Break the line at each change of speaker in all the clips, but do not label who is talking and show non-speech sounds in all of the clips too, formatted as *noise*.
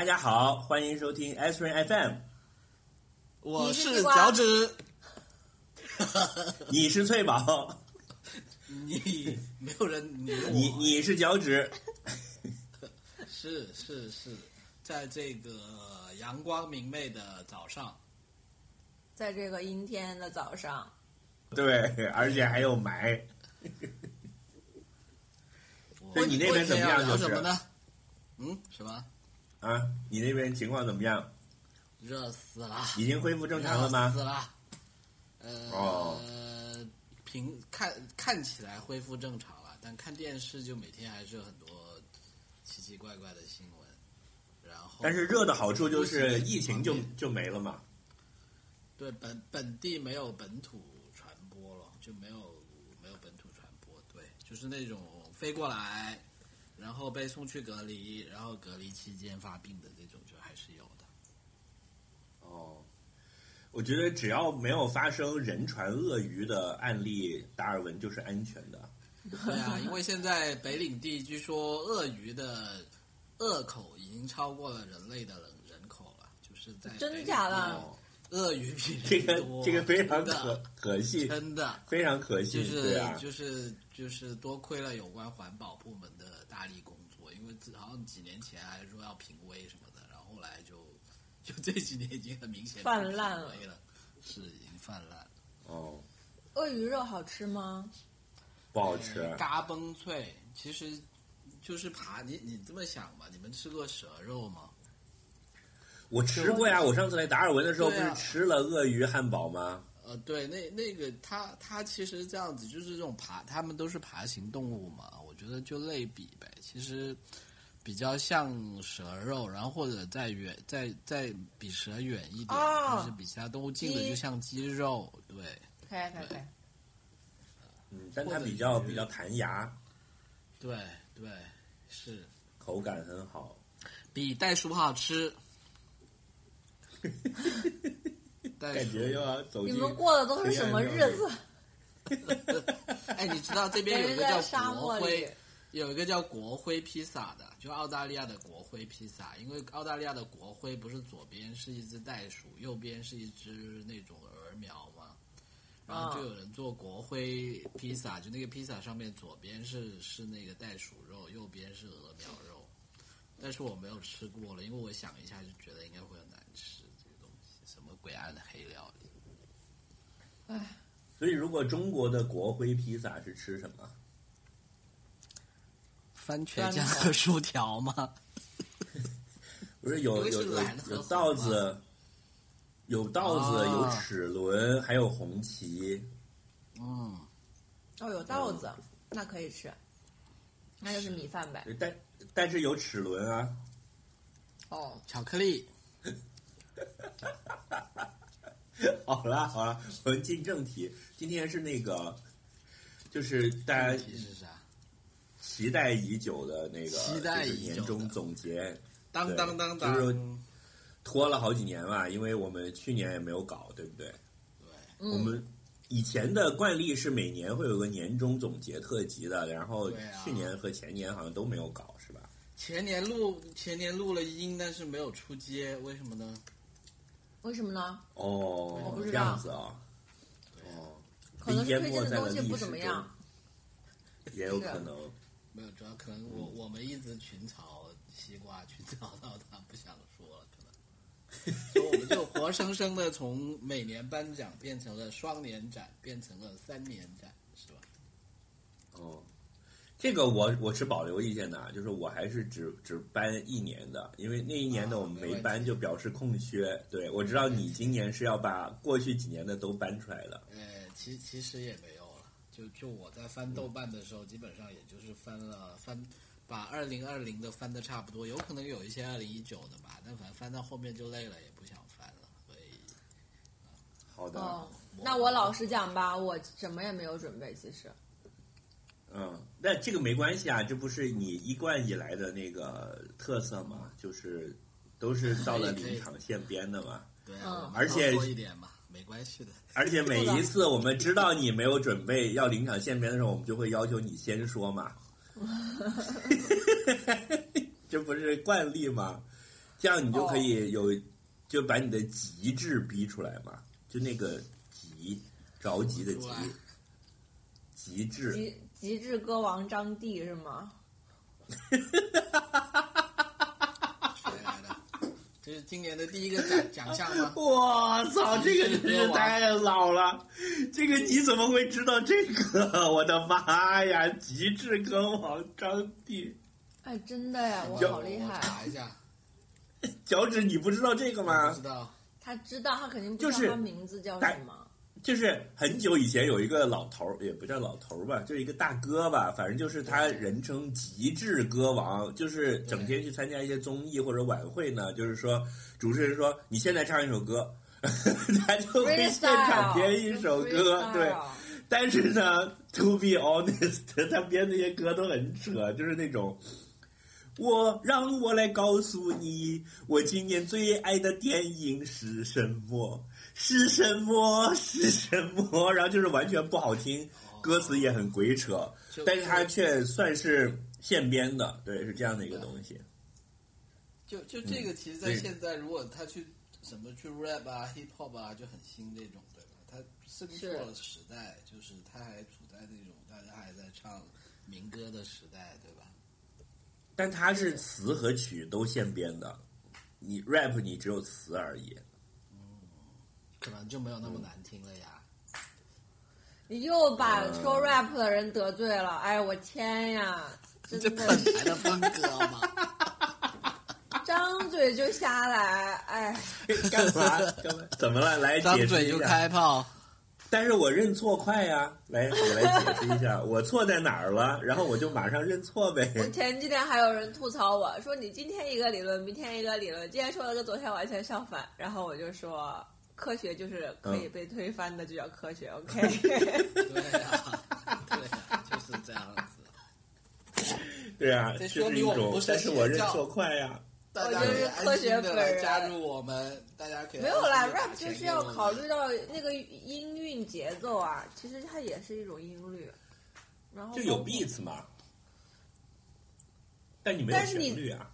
大家好，欢迎收听 S Rain FM，
我
是
脚趾，*laughs*
你是翠宝，
你没有人理我，
你你是脚趾，
是是是，在这个阳光明媚的早上，
在这个阴天的早上，
对，而且还有霾。那你那边怎么样
聊
就是？
什么呢？嗯，什么？
啊，你那边情况怎么样？
热死了！
已经恢复正常了
热
吗
死？了。呃，
哦
平看看起来恢复正常了，但看电视就每天还是有很多奇奇怪怪的新闻。然后，
但是热的好处就是疫情就就没了嘛。
对本本地没有本土传播了，就没有没有本土传播，对，就是那种飞过来，然后被送去隔离，然后隔离期间发病的这种，就还是有的。
哦，我觉得只要没有发生人传鳄鱼的案例，达尔文就是安全的。
对啊，因为现在北领地据说鳄鱼的鳄口已经超过了人类的人人口了，就是在
真
的
假的
哦，
鳄鱼比
这个这个非常
的
可可信，
真的。
非常可信，
就是
啊。
就是就是多亏了有关环保部门的大力工作，因为自好像几年前还说要评威什么的，然后后来就就这几年已经很明显
泛滥了 *laughs*
是已经泛滥了。
哦，
鳄鱼肉好吃吗？
不好吃。
呃嘎嘣脆，其实就是爬你你这么想吧，你们吃过蛇肉吗？
我吃过呀，我上次来达尔文的时候不是吃了鳄鱼汉堡吗？
呃，对，那那个它它其实这样子，就是这种爬，它们都是爬行动物嘛，我觉得就类比呗，其实比较像蛇肉，然后或者再远再再比蛇远一点，
哦
但是比其他动物近的就像鸡肉，对
可以可以可以。
嗯，但它比较比较弹牙，
对对，是
口感很好。
比袋鼠好吃。*laughs* 袋鼠
感觉又要走进
你们过的都是什么日子？*laughs*
哎，你知道这边有一个叫国徽，。有一个叫国徽披萨的，就澳大利亚的国徽披萨。因为澳大利亚的国徽不是左边是一只袋鼠，右边是一只那种鹅苗嘛，然后就有人做国徽披萨，就那个披萨上面左边是是那个袋鼠肉，右边是鹅苗肉。但是我没有吃过了，因为我想一下就觉得应该会很难吃这个东西，什么鬼样的黑料理。
所以，如果中国的国徽披萨是吃什么？
番茄酱和薯条吗？*laughs*
不是有有有有稻子，有稻子，
啊
有齿轮，还有红旗。
嗯，
哦，有稻子，那可以吃，那就是米饭呗。
但但是有齿轮啊。
哦，
巧克力。*laughs* *laughs*
好啦好啦，我们进正题。今天是那个，就是大家
是啥？
期待已久的那个，
期待
年终总结，
当
当
当当
就是！拖了好几年吧，因为我们去年也没有搞，对不对？
对，
我们以前的惯例是每年会有个年终总结特辑的，然后
对啊
去年和前年好像都没有搞，是吧？
前年录前年录了音，但是没有出街，为什么呢？
为什么呢？
哦，
我不知
这样
道
子啊，哦，
可能推荐的东西不怎么样。
也有可能。
没有，主要可能我我们一直群嘲西瓜，群嘲到他不想说了，可能。*laughs* 所以我们就活生生的从每年颁奖变成了双年展，变成了三年展，是吧？
哦，这个我我持保留意见的啊，就是我还是只只搬一年的，因为那一年的我们没
啊没问题
颁就表示空缺。对，我知道你今年是要把过去几年的都搬出来的。
呃，其其实也没有了，就就我在翻豆瓣的时候，基本上也就是翻了翻，把二零二零的翻的差不多，有可能有一些二零一九的吧，但反正翻到后面就累了，也不想翻了，所以
好的，
哦，那我老实讲吧，我什么也没有准备，其实。
嗯，那这个没关系啊，这不是你一贯以来的那个特色嘛？就是都是 *laughs* 到了临场现编的嘛。
对
而且
多一点嘛，没关系的。
而且每一次我们知道你没有准备要临场现编的时候，我们就会要求你先说嘛。*laughs* 这不是惯例吗？这样你就可以有，就把你的极致逼出来嘛，就那个急，着急的急极致。
极极致歌王张帝是吗？
谁来的？这是今年的第一个奖奖项吗？*laughs*
我操，这个真是太老了！这个你怎么会知道这个？*laughs* 我的妈呀！极致歌王张帝，
哎，真的呀，我好厉害。
查一下，*laughs*
脚趾你不知道这个
不
吗
知？道。
他知道，他肯定不
就是
知道他名字叫什么。
就是很久以前有一个老头儿，也不叫老头儿吧，就是一个大哥吧，反正就是他人称极致歌王，就是整天去参加一些综艺或者晚会呢，就是说主持人说你现在唱一首歌，*laughs* 他就会现场编一首歌，对。但是呢，*laughs* to be honest，他编那些歌都很扯，就是那种。我让我来告诉你，我今年最爱的电影是什么？是什么？是什么？然后就是完全不好听，歌词也很鬼扯，但是它却算是现编的，对，是这样的一个东西。
就就这个，其实，在现在，如果他去什么去 rap 啊、hip hop 啊，就很新这种，对吧？他生错了时代，就是他还处在那种大家还在唱民歌的时代，对吧？
但他是词和曲都现编的，你 rap 你只有词而已。
可能就没有那么难听了呀。
你又把说 rap 的人得罪了，哎，我天呀！真
这
的
本来的风格嘛，
张嘴就瞎来，哎，*laughs*
干嘛？干嘛？怎么了？来
张嘴就
解释一下。
开炮。
但是我认错快呀！来，我来解释一下，我错在哪儿了，然后我就马上认错呗。
我前几天还有人吐槽我说你今天一个理论，明天一个理论，今天说的跟昨天完全相反，然后我就说科学就是可以被推翻的，就叫科学，OK？
对啊、*laughs* 对呀、就是这样子。
对啊，
这
就是一
说明我们不，是
种但是我认错快呀。
大家可以安心的来加入我们，大家可以
没有啦，rap 就是要考虑到那个音韵节奏啊，其实它也是一种音律，然后
就有 beats 嘛，但你没有
但是你
旋律啊。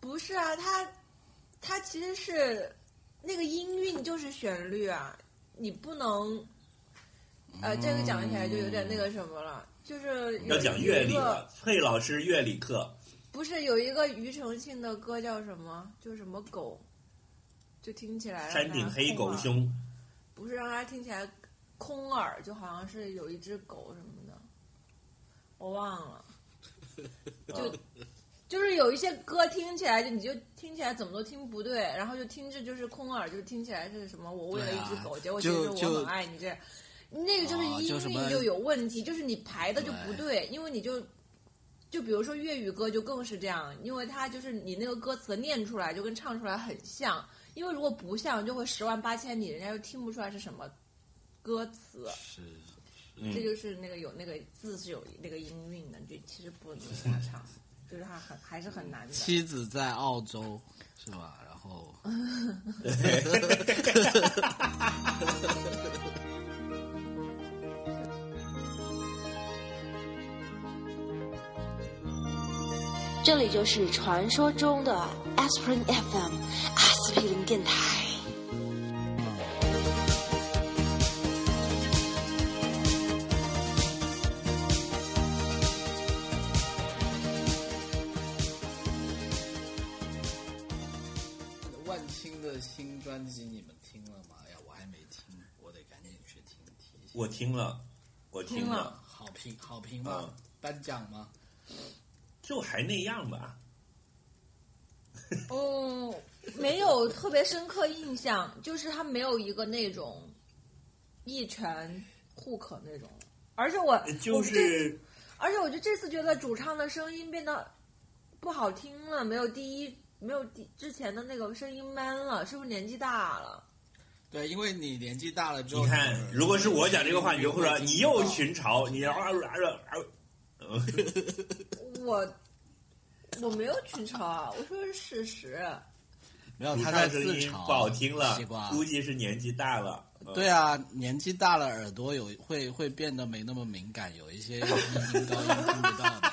不是啊，它它其实是那个音韵就是旋律啊，你不能，呃，这个讲起来就有点那个什么了，就是
要讲乐理了，佩老师乐理课，
不是有一个庾澄庆的歌叫什么？就是什么狗，就听起来
山顶黑狗
空耳，
兄，
不是让它听起来空耳，就好像是有一只狗什么的，我忘了。*laughs* 就就是有一些歌听起来就你就听起来怎么都听不对，然后就听着就是空耳，就听起来是什么我为了一只狗，结果其实
就就
我很爱你这。那个就是音韵就有问题，就是你排的就不对，因为你就就比如说粤语歌就更是这样，因为它就是你那个歌词念出来就跟唱出来很像，因为如果不像就会十万八千里，人家又听不出来是什么歌词。
是。
这
嗯，
就是那个有那个字是有那个音韵的，就其实不能瞎唱，就是他很还是很难的。
妻子在澳洲是吧？然后 *laughs*
这里就是传说中的 Aspirin FM 阿司匹林电台。
我听
了，我听
听了
了，
好评好评吗
嗯？
颁奖吗？
就还那样吧。
哦，没有特别深刻印象，*laughs* 就是他没有一个那种一拳 hook 那种，而且我
就是
而且我就这次觉得主唱的声音变得不好听了，没有第一没有第之前的那个声音 man 了，是不是年纪大了？
对，因为你年纪大了之后，
你看，如果是我讲这个话，你就会说你又
到
群嘲，你啊啊啊啊！
我 *laughs* 我没有群嘲啊，我说的是事实。
没有他在自
唱声音
嘲，
不好听了，估计是年纪大了。嗯
对啊，年纪大了，耳朵有会会变得没那么敏感，有一些高音听不到的。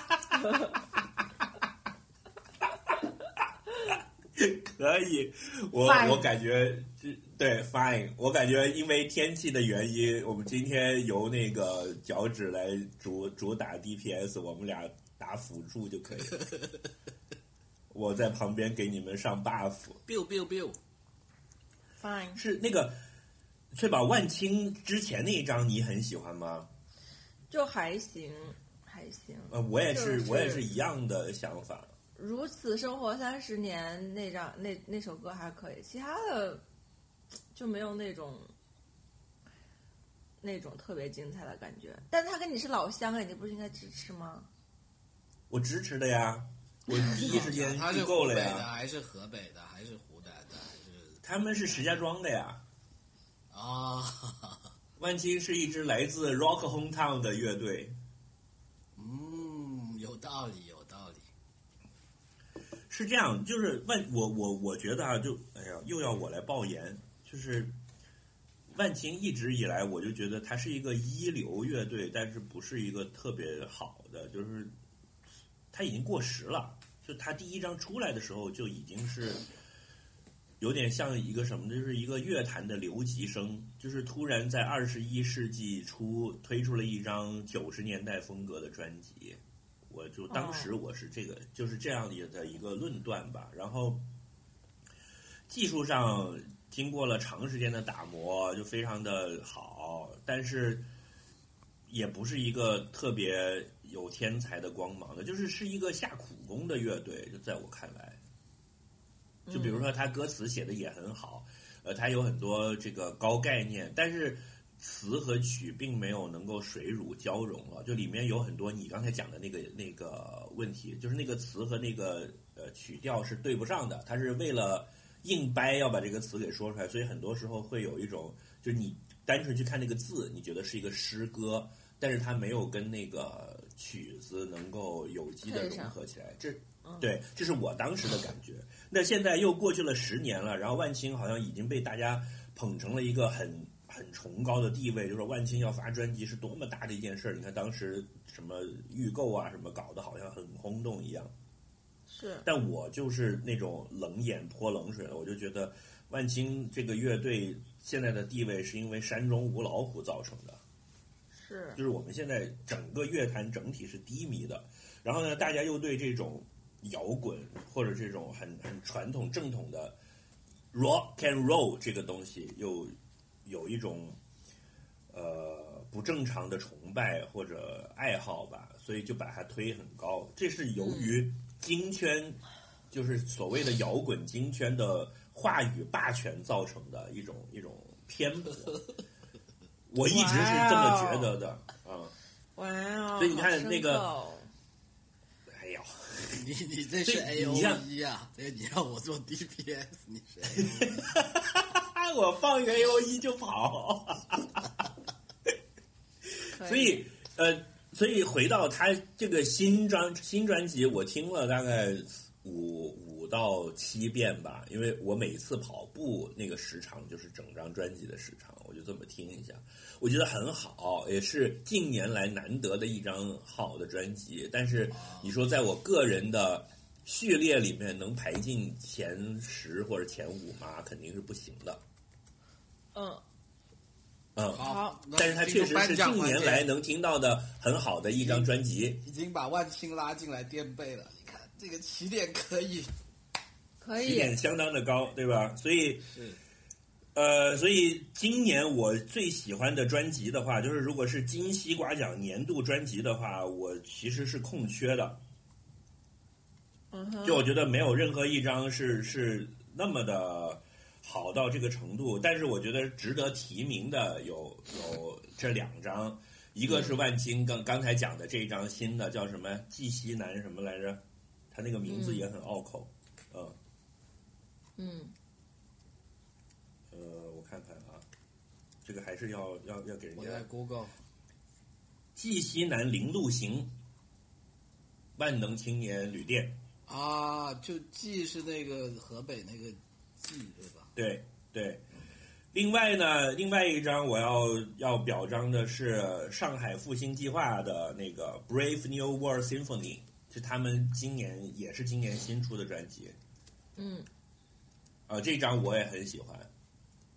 *laughs*
可以，我我感觉这对 fine，我感觉因为天气的原因，我们今天由那个脚趾来主主打 DPS，我们俩打辅助就可以了。*laughs* 我在旁边给你们上 buff。
biu biu
biu，fine，
是那个翠宝万青之前那一张你很喜欢吗？
就还行，还行。
呃，我也是，
就是
我也是一样的想法。
如此生活三十年那张那那首歌还可以，其他的就没有那种那种特别精彩的感觉。但他跟你是老乡哎，你不是应该支持吗？
我支持的呀，我第一时间 *laughs*
他是
预购
湖北的
了呀。
还是河北的还是湖南的还是
他们是石家庄的呀。
啊？*laughs*
万青是一支来自 Rock Hometown 的乐队，
嗯，有道理有道理。
是这样，就是万我我我觉得啊，就哎呀，又要我来爆言，就是万青一直以来我就觉得它是一个一流乐队，但是不是一个特别好的，就是它已经过时了。就他第一张出来的时候就已经是有点像一个什么呢，就是一个乐坛的留级生，就是突然在二十一世纪初推出了一张九十年代风格的专辑。我就当时我是这个、就是这样的一个论断吧，然后技术上经过了长时间的打磨，就非常的好，但是也不是一个特别有天才的光芒的，就是是一个下苦功的乐队，就在我看来，就比如说他歌词写的也很好，呃，他有很多这个高概念，但是。词和曲并没有能够水乳交融了，就里面有很多你刚才讲的那个那个问题，就是那个词和那个呃曲调是对不上的，它是为了硬掰要把这个词给说出来，所以很多时候会有一种，就是你单纯去看那个字，你觉得是一个诗歌，但是它没有跟那个曲子能够有机的融合起来，这对，这是我当时的感觉。那现在又过去了十年了，然后万青好像已经被大家捧成了一个很。很崇高的地位，就是说万青要发专辑是多么大的一件事儿。你看当时什么预购啊，什么搞得好像很轰动一样。
是，
但我就是那种冷眼泼冷水了，我就觉得万青这个乐队现在的地位是因为山中无老虎造成的。
是，
就是我们现在整个乐坛整体是低迷的，然后呢，大家又对这种摇滚或者这种很很传统正统的 rock and roll 这个东西又。有一种呃不正常的崇拜或者爱好吧，所以就把它推很高。这是由于京圈，就是所谓的摇滚京圈的话语霸权造成的一种一种偏颇。*laughs* 我一直是这么觉得的，啊。
哇哦！
所以你看那个
哦、
哎呀，*laughs*
你你这是 A O E 啊？对，你让我做 D P S，你是 *laughs* A O E。
我放一个 A O E 就跑，所以呃，所以回到他这个新专新专辑，我听了大概五五到七遍吧，因为我每次跑步那个时长就是整张专辑的时长，我就这么听一下，我觉得很好，也是近年来难得的一张好的专辑。但是你说在我个人的序列里面能排进前十或者前五吗？肯定是不行的。
嗯，
嗯，
好，
但是他确实是近年来能听到的很好的一张专辑，
已经把万青拉进来垫背了。你看这个起点可以，
可以，
起点相当的高，对吧？所以
是，
呃，所以今年我最喜欢的专辑的话，就是如果是金西瓜奖年度专辑的话，我其实是空缺的。
嗯哼，
就我觉得没有任何一张是是那么的。好到这个程度，但是我觉得值得提名的有有这两张，一个是万青刚刚才讲的这一张新的叫什么季西南什么来着，他那个名字也很拗口，嗯。
嗯，
呃，我看看啊，这个还是要要要给人家。
我在 Google，
季西南零路行，万能青年旅店。
啊，就季是那个河北那个季对吧？
对对，另外呢，另外一张我要要表彰的是上海复兴计划的那个《Brave New World Symphony》，是他们今年也是今年新出的专辑。
嗯，
啊，这张我也很喜欢，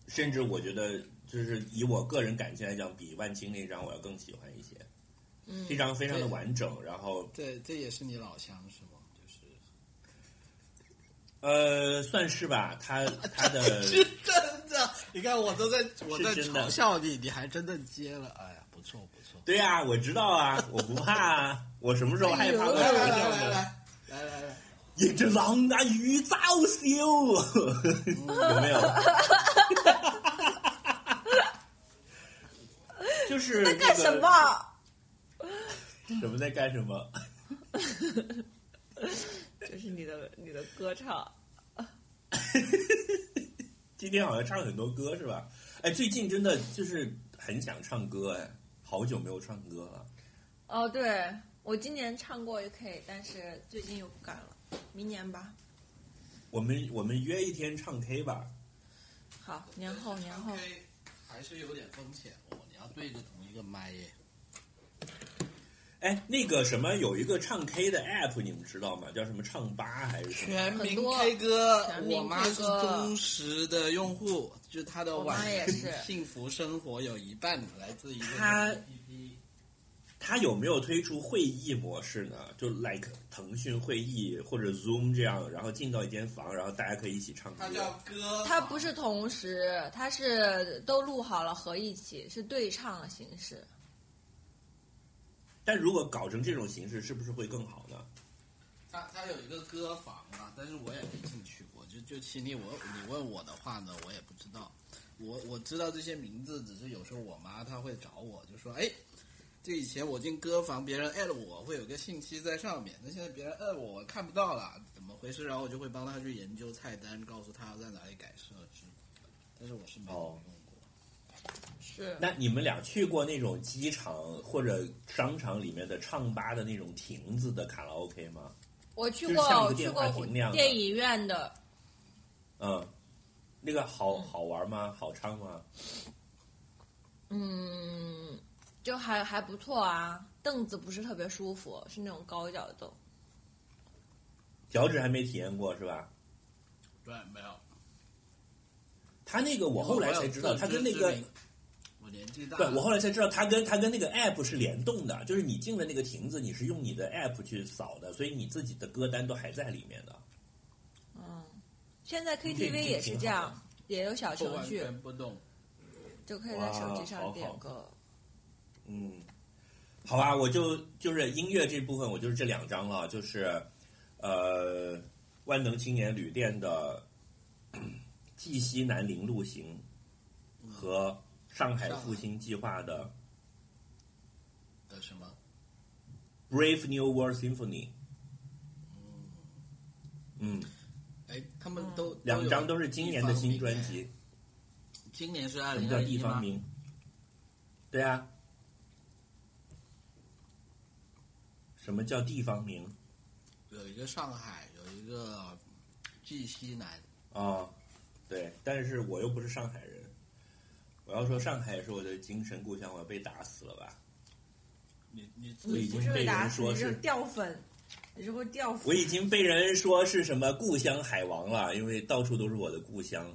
甚至我觉得就是以我个人感情来讲，比万青那张我要更喜欢一些。
嗯
这张非常的完整，然后
对这也是你老乡是吗？就是
呃，算是吧，他他的
是 *laughs* 真的，你看我都在我在嘲笑你，你还真的接了，哎呀，不错不错。
对呀、我知道啊，我不怕啊，我什么时候害怕过
来来来？来来来来，
迎着狼啊与早休，有没有？*laughs* 就是那个
干什么？
什么在干什么？*laughs*
这是你的你的歌唱。*laughs*
今天好像唱很多歌是吧？哎，最近真的就是很想唱歌哎，好久没有唱歌了。
哦，对我今年唱过也可以，但是最近又不敢了，明年吧。
我们我们约一天唱 K 吧。
好，年后年后。
还是有点风险哦，你要对着同一个麦耶。
哎，那个什么，有一个唱 K 的 app，你们知道吗？叫什么唱吧还是什么？
全民 K 歌
全，民
我妈
K
是
歌
忠实的用户，就是她的
我
晚
妈也是 *laughs*
幸福生活有一半来自一个
她
APP。
它有没有推出会议模式呢？就 like 腾讯会议或者 Zoom 这样，然后进到一间房，然后大家可以一起唱歌
它。叫歌，
它不是同时，它是都录好了合一起，是对唱的形式。
但如果搞成这种形式，是不是会更好呢？
他他有一个歌房啊，但是我也没进去过。就就其实你我你问我的话呢，我也不知道。我我知道这些名字，只是有时候我妈她会找我，就说哎，这以前我进歌房，别人艾了我会有个信息在上面，那现在别人艾我，我看不到了，怎么回事？然后我就会帮他去研究菜单，告诉他要在哪里改设置。但是我是没有。
是
那你们俩去过那种机场或者商场里面的唱吧的那种亭子的卡拉 OK 吗？
我去过，我去过电影院的，
嗯，那个好好玩吗？好唱吗？
嗯，就还还不错啊。凳子不是特别舒服，是那种高脚凳。
脚趾还没体验过是吧？
对，没有。
他那个我后来才知道，他跟那个。
我年纪大
对，我后来才知道，它跟它跟那个 app 是联动的，就是你进了那个亭子，你是用你的 app 去扫的，所以你自己的歌单都还在里面的。
嗯，现在 KTV 也是这样，也有小程序，
全不动。
就可以在手机上点
好
歌。
嗯，好吧，我就就是音乐这部分，我就是这两张了，就是呃，万能青年旅店的《*clears throat* 绩西南陵路行》和上海复兴计划的
的什么？
《Brave New World Symphony》。嗯，
哎，他们都
两张都是今年的新专。辑。
今年是二
什么叫
零二一吗？
地方名？对啊。什么叫地方名？
有一个上海，有一个蓟西南。
啊、对，但是我又不是上海人。我要说上海也是我的精神故乡，我要被打死了吧？
你你
我已经被人说是
你是掉粉，你是会掉粉。
我已经被人说是什么故乡海王了，因为到处都是我的故乡。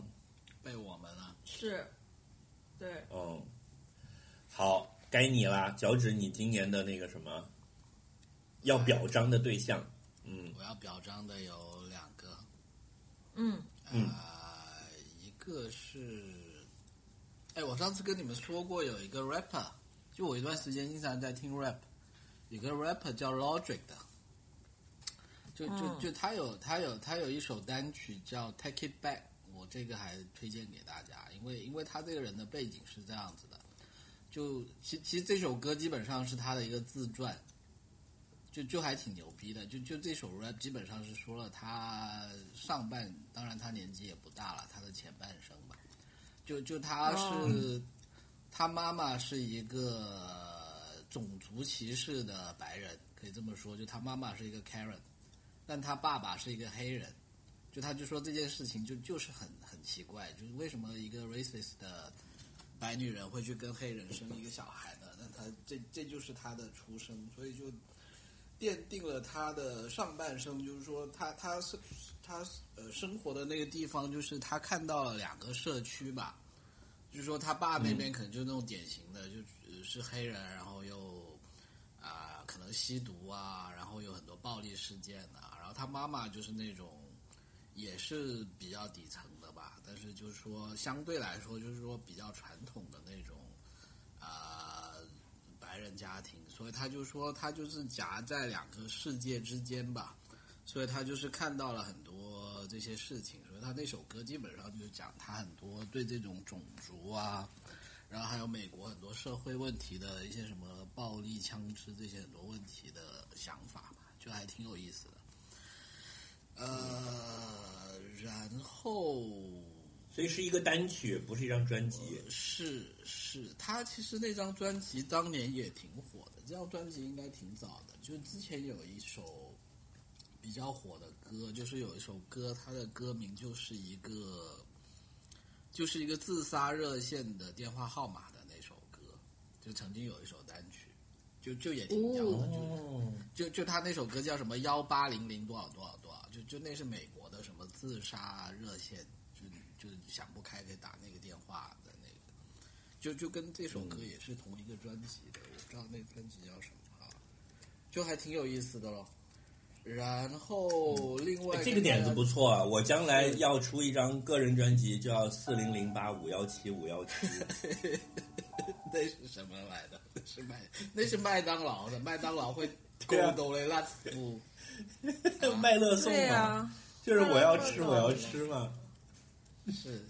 被我们了。
是，对，
嗯，好，该你啦，脚趾，你今年的那个什么要表彰的对象？嗯
我要表彰的有两个，
嗯，
嗯
呃，一个是，哎，我上次跟你们说过有一个 rapper，就我一段时间经常在听 rap，有个 rapper 叫 Logic 的，就就
嗯。
就他有他有他有一首单曲叫 Take It Back，我这个还推荐给大家，因为因为他这个人的背景是这样子的，就其其实这首歌基本上是他的一个自传。就就还挺牛逼的，就就这首 rap 基本上是说了他上半，当然他年纪也不大了，他的前半生吧，就就他是、他妈妈是一个种族歧视的白人，可以这么说，就他妈妈是一个 Karen，但他爸爸是一个黑人，就他就说这件事情就就是很很奇怪，就是为什么一个 racist 的白女人会去跟黑人生一个小孩呢？那他这这就是他的出生，所以就。奠定了他的上半生，就是说他他是他呃生活的那个地方，就是他看到了两个社区吧，就是说他爸那边可能就那种典型的，就是黑人，然后又啊、可能吸毒啊，然后有很多暴力事件啊，然后他妈妈就是那种也是比较底层的吧，但是就是说相对来说就是说比较传统的那种啊、白人家庭，所以他就说他就是夹在两个世界之间吧，所以他就是看到了很多这些事情，他那首歌基本上就是讲他很多对这种种族啊，然后还有美国很多社会问题的一些什么暴力、枪支这些很多问题的想法吧，就还挺有意思的。呃，然后
所以是一个单曲，不是一张专辑。
是是，他其实那张专辑当年也挺火的，这张专辑应该挺早的，就之前有一首比较火的歌，就是有一首歌，它的歌名就是一个就是一个自杀热线的电话号码的那首歌，就曾经有一首单曲，就就也挺屌的，
哦，
就就他那首歌叫什么幺八零零多少多少多少，就就那是美国的什么自杀热线，就就想不开可以打那个电话的那个，就就跟这首歌也是同一个专辑的，我不知道那专辑叫什么啊，就还挺有意思的咯。然后另外
哎这个点子不错啊！我将来要出一张个人专辑，叫四零零八五幺七五幺七。*laughs*
那是什么来的？那是麦那是麦当劳的，麦当劳会 *laughs*
对啊
勾兜雷拉夫。*laughs*
麦乐送
对呀、
嘛，就是我要吃，我要吃嘛。
是。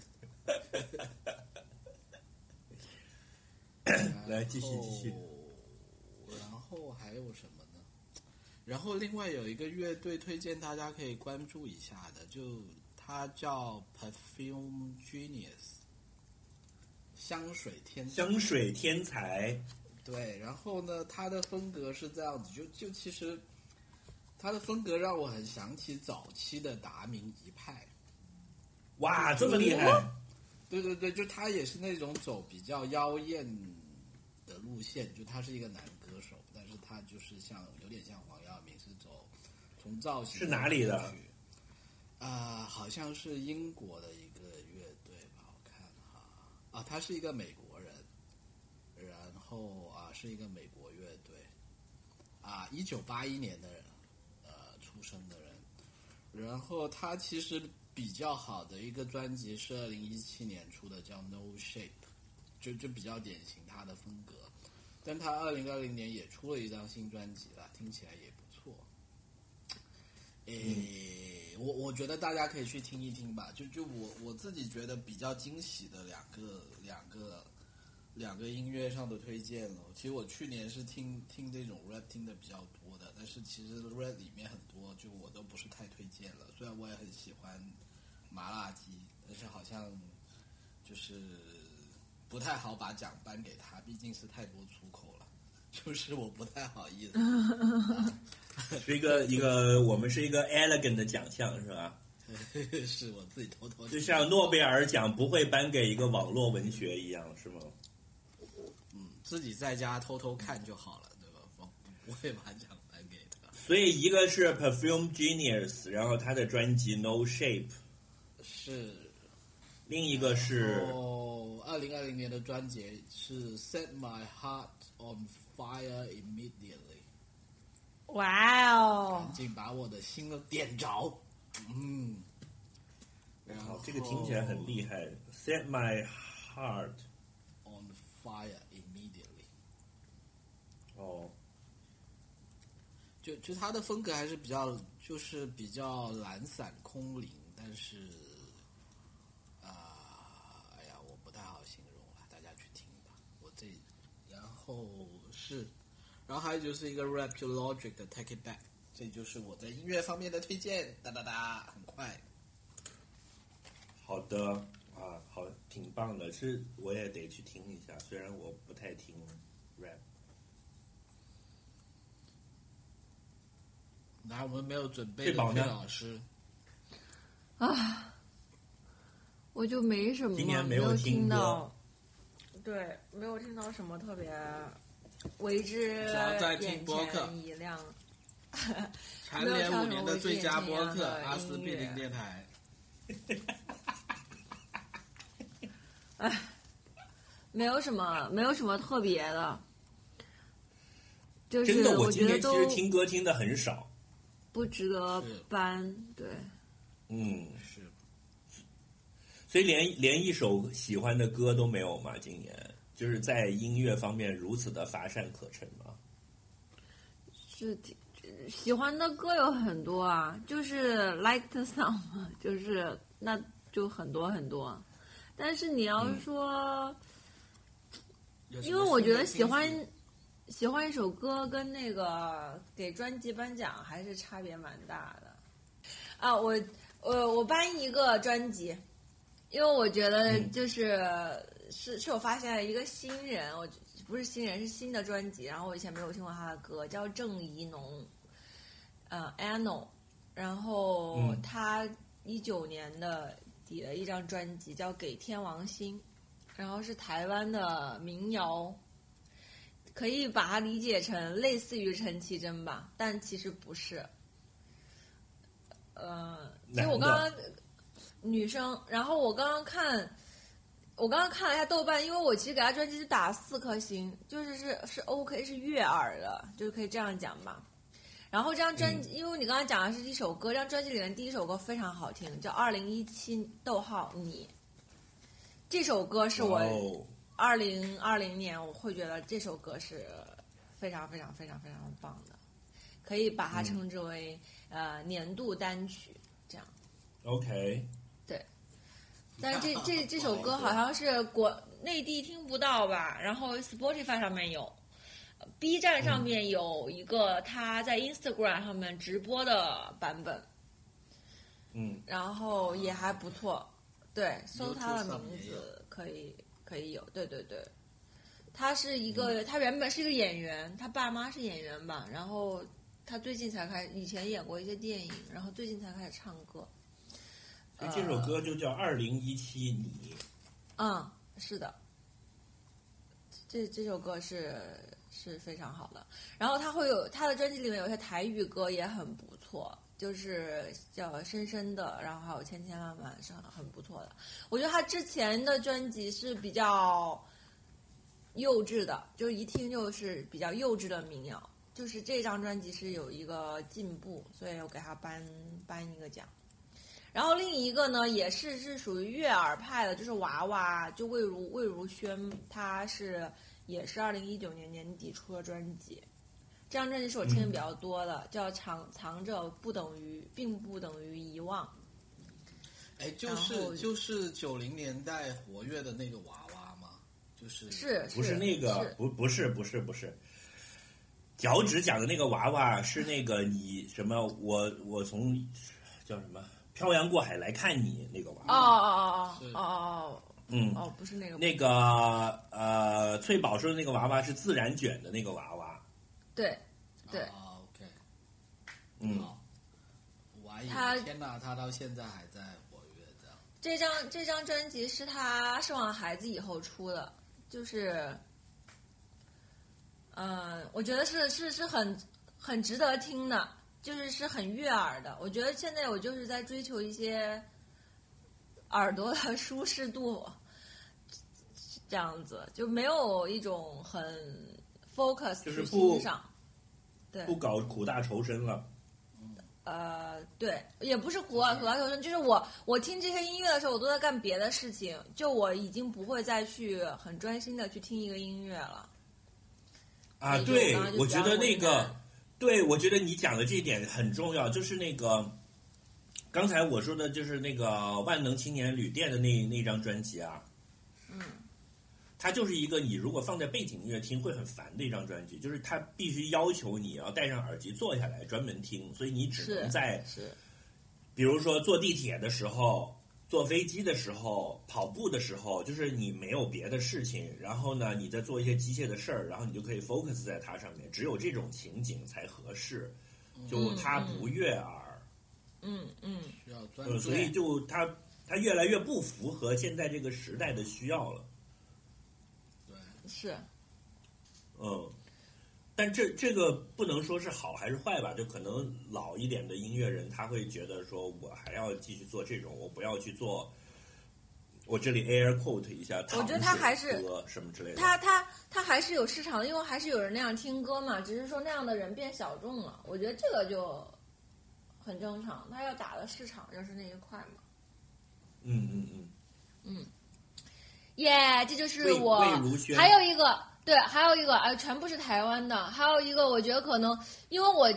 来继续继续。
然后还有什么呢？然后另外有一个乐队推荐大家可以关注一下的，就它叫 Perfume Genius，香水天才
香水天才，
对，然后呢，它的风格是这样子，就就其实它的风格让我很想起早期的达明一派。
哇，这么厉害！
对对对，就他也是那种走比较妖艳的路线，就他是一个男歌手，但是他就是像有点像从造型
是哪里的？
啊、好像是英国的一个乐队吧，我看哈啊，他是一个美国人，然后啊是一个美国乐队啊，一九八一年的人呃出生的人，然后他其实比较好的一个专辑是二零一七年出的，叫 No Shape，就就比较典型他的风格，但他二零二零年也出了一张新专辑了，听起来也。诶，我我觉得大家可以去听一听吧。就就我我自己觉得比较惊喜的两个两个两个音乐上的推荐了。其实我去年是听听这种 rap 听的比较多的，但是其实 rap 里面很多就我都不是太推荐了。虽然我也很喜欢麻辣鸡，但是好像就是不太好把奖颁给他，毕竟是太多出口，就是我不太好意思。*laughs*
是一个一个，我们是一个 elegant 的奖项是吧？*laughs*
是我自己偷偷
就像诺贝尔奖不会颁给一个网络文学一样，是吗？
嗯，自己在家偷偷看就好了，对吧？不不会把奖颁给他。
所以一个是 Perfume Genius，然后他的专辑 No Shape，
是，
另一个是
哦，二零二零年的专辑是 Set My Heart on Fire Immediately，
哇哦。
赶，紧把我的心都点着。嗯，然后
这个听起来很厉害，Set My
Heart，On Fire Immediately，
哦，
就就他的风格还是比较，就是比较懒散空灵，但是啊、哎呀，我不太好形容了，大家去听吧。我这，然后是，然后还有就是一个 rap 就 Logic 的 Take It Back，这就是我在音乐方面的推荐，哒哒哒，很快。
好的啊，好，挺棒的，是我也得去听一下，虽然我不太听 rap。
来，我们没有准备的
这宝呢
K 老师啊，
我就没什么，
今年没
没
有听
到，对，没有听到什么特别为之
只要在听
眼
播客
前一亮。
蝉联五年的最佳播客阿司匹林电台。
哎，没有什么，没有什么特别的，就是
真的，我今
觉得
其实听歌听的很少。
不值得搬，对。
嗯，
是，
所以连连一首喜欢的歌都没有吗？今年就是在音乐方面如此的乏善可陈吗？
是挺喜欢的歌有很多啊，就是 like the song 嘛，就是那就很多很多。但是你要说，因为我觉得喜欢喜欢一首歌跟那个给专辑颁奖还是差别蛮大的。啊，我我我颁一个专辑，因为我觉得就是、是是我发现了一个新人，我不是新人是新的专辑，然后我以前没有听过他的歌，叫郑怡农，呃，Anno，然后
嗯。
他一九年的底的一张专辑叫《给天王星》，然后是台湾的民谣，可以把它理解成类似于陈绮贞吧，但其实不是。呃，其实我刚刚女生，然后我刚刚看，我刚刚看了一下豆瓣，因为我其实给他专辑是打四颗星，就是是是 OK 是悦耳的，就是可以这样讲吧。然后这张专辑，因为你刚刚讲的是一首歌，这张专辑里面第一首歌非常好听，叫《二零一七逗号你》。这首歌是我
哦
二零二零年我会觉得这首歌是非常非常非常非常棒的，可以把它称之为、呃年度单曲这样。
OK，
但是这这这首歌好像是国内地听不到吧，然后 Spotify 上面有呃，B 站上面有一个他在 Instagram 上面直播的版本，
嗯，
然后也还不错。对，搜他的名字可以可以有，对对对。他是一个，他原本是一个演员，他爸妈是演员吧，然后他最近才开，以前演过一些电影，然后最近才开始唱歌。
所以这首歌就叫《二零一七你》。
嗯，是的，这这首歌是是非常好的。然后他会有他的专辑里面有些台语歌也很不错，就是叫《深深的》，然后还有《千千万万》是很很不错的。我觉得他之前的专辑是比较幼稚的，就一听就是比较幼稚的民谣。就是这张专辑是有一个进步，所以我给他颁颁一个奖。然后另一个呢，也是是属于悦耳派的，就是娃娃，就魏如魏如萱，她是也是二零一九年年底出的专辑，这张专辑是我听的比较多的，叫藏藏着不等于并不等于遗忘。
哎，就是就是九零年代活跃的那个娃娃吗？就是
是
不是那个，不不是不是不是，脚趾讲的那个娃娃是那个你什么？我我从叫什么漂洋过海来看你那个娃
哦
哦
哦
哦哦哦哦
嗯。
哦，哦，不是那个，
那个呃，翠宝说的那个娃娃是自然卷的那个娃娃。
对对，
啊，OK，
嗯，
好，我还以
他
为天哪，他到现在还在活跃这样。
这张这张专辑是他生完孩子以后出的，就是，嗯、我觉得是是是很很值得听的，就是是很悦耳的。我觉得现在我就是在追求一些耳朵的 *laughs* 舒适度，这样子就没有一种很 focus 去
就是不
欣赏。对，
不搞苦大仇深了。
呃，对，也不是苦啊苦大仇深，就是我我听这些音乐的时候，我都在干别的事情，就我已经不会再去很专心的去听一个音乐了。
啊，对
我
觉得那个
难，
对我觉得你讲的这一点很重要，就是那个刚才我说的，就是那个万能青年旅店的那那张专辑啊，
嗯，
它就是一个你如果放在背景音乐听会很烦的一张专辑，就是它必须要求你要戴上耳机坐下来专门听，所以你只能在
是，
比如说坐地铁的时候、坐飞机的时候、跑步的时候，就是你没有别的事情，然后呢，你在做一些机械的事儿，然后你就可以 focus 在它上面。只有这种情景才合适，就它不悦耳，
嗯嗯，
需要专
呃，
注。
所以就它它越来越不符合现在这个时代的需要了，
对，
是
嗯。但但这这个不能说是好还是坏吧，就可能老一点的音乐人他会觉得说，我还要继续做这种，我不要去做。我这里 air quote 一下，
我觉得他还是
歌什么之类的。
他他他还是有市场的，因为还是有人那样听歌嘛，只是说那样的人变小众了。我觉得这个就很正常，他要打的市场就是那一块嘛。
嗯嗯嗯。
嗯。耶，这就是我还有一个对，还有一个啊，全部是台湾的。还有一个，我觉得可能因为我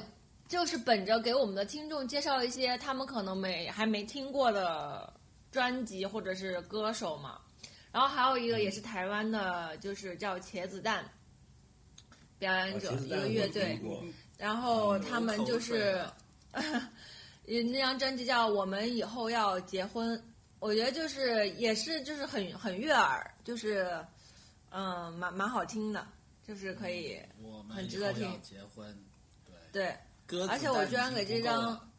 就是本着给我们的听众介绍一些他们可能没还没听过的专辑或者是歌手嘛。然后还有一个也是台湾的，就是叫茄子蛋表演者，一个乐队。然后他们就是，那张专辑叫《我们以后要结婚》，我觉得就是也是就是很很悦耳，就是嗯蛮蛮好听的，就是可以
我们
很值得
以后要
听
结婚，对，
对，
歌
而且我居然给这张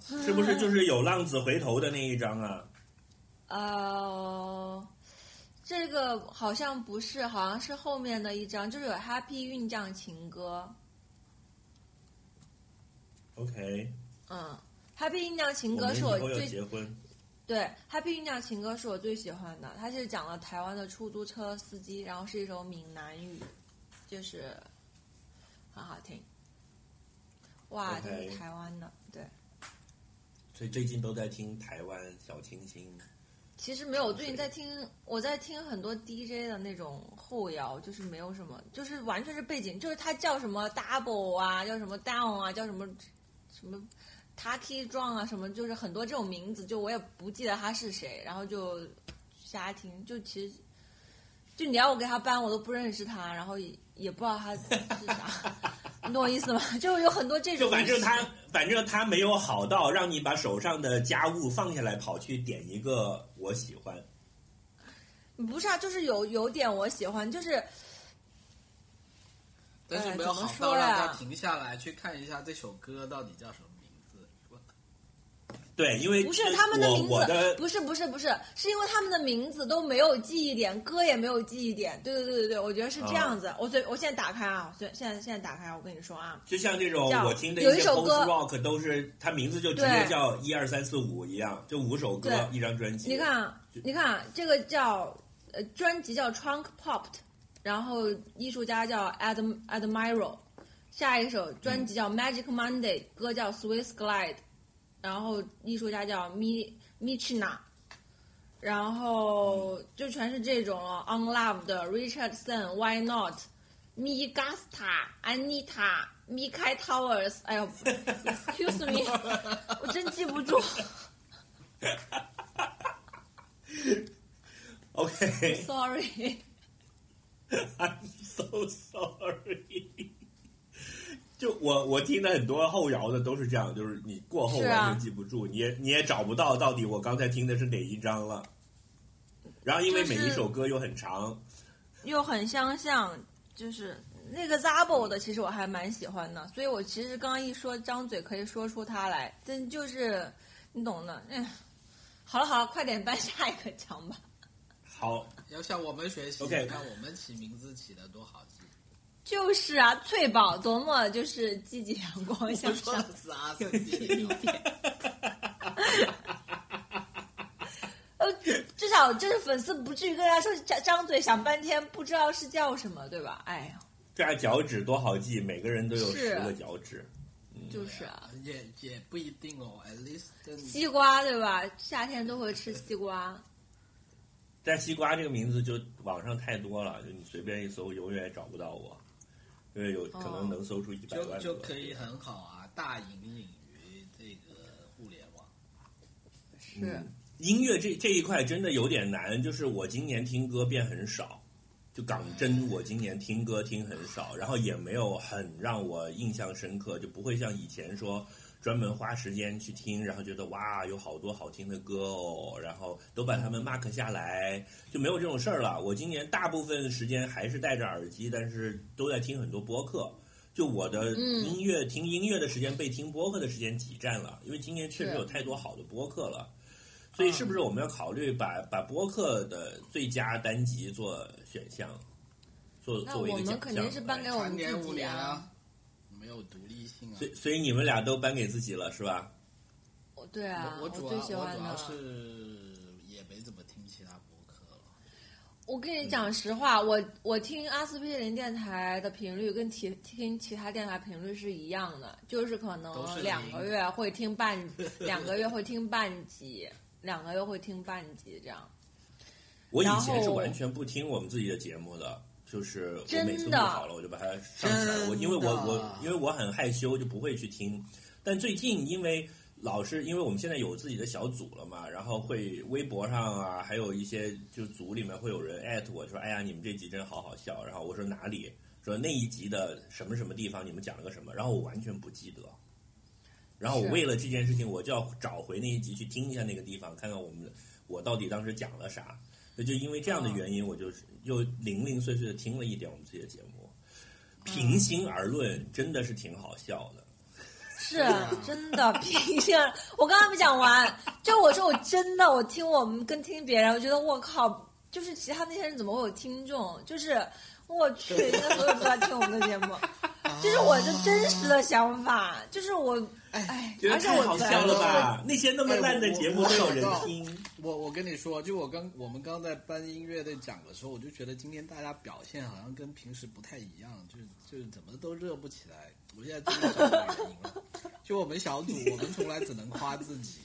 是不是就是有浪子回头的那一张啊？
呃，这个好像不是，好像是后面的一张，就是有 Happy 运将情歌
，OK，
嗯，Happy 运将情歌是我最
结婚。
对，《Happy 运酿情歌》是我最喜欢的，它是讲了台湾的出租车司机，然后是一首闽南语，就是很好听。哇，这是台湾的，对，
所以最近都在听台湾小清新。
其实没有，我最近在听，我在听很多 DJ 的那种后摇，就是没有什么，就是完全是背景，就是它叫什么 double 啊，叫什么 down 啊，叫什么什么 Taki 壮啊，什么就是很多这种名字，就我也不记得他是谁，然后就瞎听，就其实就你要我给他搬，我都不认识他，然后也也不知道他是 *laughs* 啥，你懂我意思吗？就有很多这种，
就反正他，反正他没有好到让你把手上的家务放下来，跑去点一个我喜欢。
不是啊，就是有有点我喜欢，就是。
但是没有好到让他停下来去看一下这首歌到底叫什么。
对，因为
不是他们的名字，不是不是不是，是因为他们的名字都没有记忆点，歌也没有记忆点。对对对对对，我觉得是这样
哦
子。我随我现在打开啊，现现在现在打开啊，我跟你说啊，
就像这种我听的
有一首
post
歌
rock 都是，它名字就直接叫一二三四五一样，就五首歌一张专辑。
你看啊，你看啊，这个叫呃专辑叫 Trunk Popped，然后艺术家叫 Adam Admiral，下一首专辑叫 Magic Monday，、歌叫 Swiss Glide，然后艺术家叫 Mi Michina，然后就全是这种了，Unloved、Richardson、Why Not、Mi Gasta、Anita、Mi Kai Towers，哎呦，Excuse me，我真记不住。
OK，I'm Sorry，so sorry。就我我听的很多后摇的都是这样，就是你过后完全记不住，你也你也找不到到底我刚才听的是哪一张了。然后因为每一首歌又很长，
又很相像，就是那个 Zabo 的，其实我还蛮喜欢的，所以我其实刚刚一说，张嘴可以说出它来，但就是你懂的，哎，好了好了，快点搬 *laughs* 下一个墙吧。
好，
要向我们学习
OK
你看我们起名字起的多好记。
就是啊，翠宝多么就是积极阳光
我
向上有
斯
记忆
蒂，
点。呃，至少就是粉丝不至于跟他说张张嘴想半天不知道是叫什么，对吧？哎呀，
这样脚趾多好记，每个人都有十个脚趾。
就是啊，
也也不一定哦，at least 跟
西瓜对吧？夏天都会吃西瓜。
但西瓜这个名字就网上太多了，就你随便一搜，永远也找不到我，因为有可能能搜出一百
就
万哦
就可以很好啊，大引领于这个互联网。
是，
嗯音乐这这一块真的有点难，就是我今年听歌变很少，就港真我今年听歌听很少，然后也没有很让我印象深刻，就不会像以前说专门花时间去听，然后觉得哇有好多好听的歌哦，然后都把他们 mark 下来，就没有这种事儿了。我今年大部分时间还是戴着耳机，但是都在听很多播客。就我的
嗯
音乐、听音乐的时间被听播客的时间挤占了，因为今年确实有太多好的播客了。所以是不是我们要考虑把把播客的最佳单集做选项？作
那
作为一个奖项。
我们肯定是颁给我们
蝉联五
自己啊
年啊。，没有独立性啊
所。以所以你们俩都颁给自己了是吧？
我对啊，我
我主要
最喜欢的
我主要。是也没怎么听其他播客了。
我跟你讲实话，我我听阿司匹林电台的频率跟听听其他电台频率是一样的，就是可能两个月会听半，*laughs* 两个月会听半集，两个月会听半集这样。
我以前是完全不听我们自己的节目的，就是我每次录好了我就把它上起来。我因为我我因为我很害羞，就不会去听。但最近因为老是因为我们现在有自己的小组了嘛，然后会微博上啊，还有一些就组里面会有人艾特我说：“哎呀，你们这集真好好笑。”然后我说哪里？说那一集的什么什么地方你们讲了个什么？然后我完全不记得。然后我为了这件事情，我就要找回那一集去听一下那个地方，看看我们我到底当时讲了啥。那就因为这样的原因，我就是又零零碎碎的听了一点我们自己的节目。平心而论，真的是挺好笑的。
是真的，平心而。*laughs* 我刚刚没讲完，就我说我真的，我听我们跟听别人，我觉得我靠，就是其他那些人怎么会有听众？就是我去，应该所有人都在听我们的节目，*laughs* 这是我的真实的想法，就是我，哎，
觉得
而且我
太好笑了吧？那些那么烂的节目都有人听。
我我跟你说，就我刚我们刚在搬音乐队讲的时候，我就觉得今天大家表现好像跟平时不太一样，就是就是怎么都热不起来。我现在真的找到原因了，*laughs* 就我们小组，我们从来只能夸自己，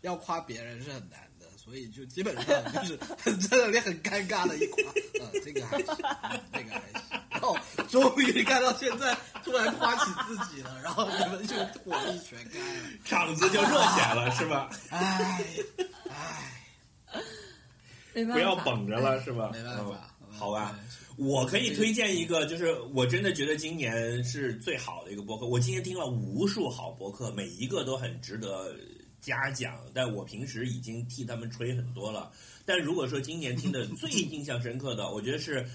要夸别人是很难的，所以就基本上就是很在那里很尴尬的一夸，呃，这个还行，嗯那个还行，然后终于干到现在突然夸起自己了，然后你们就火力全开了。
场子就热起来了，是吧？
唉 *laughs* 唉，
没办法，
不要绷着了，是吧？
没办法，
嗯好吧。
嗯
我可以推荐一个，就是我真的觉得今年是最好的一个播客。我今天听了无数好播客，每一个都很值得嘉奖。但我平时已经替他们吹很多了。但如果说今年听的最印象深刻的，我觉得是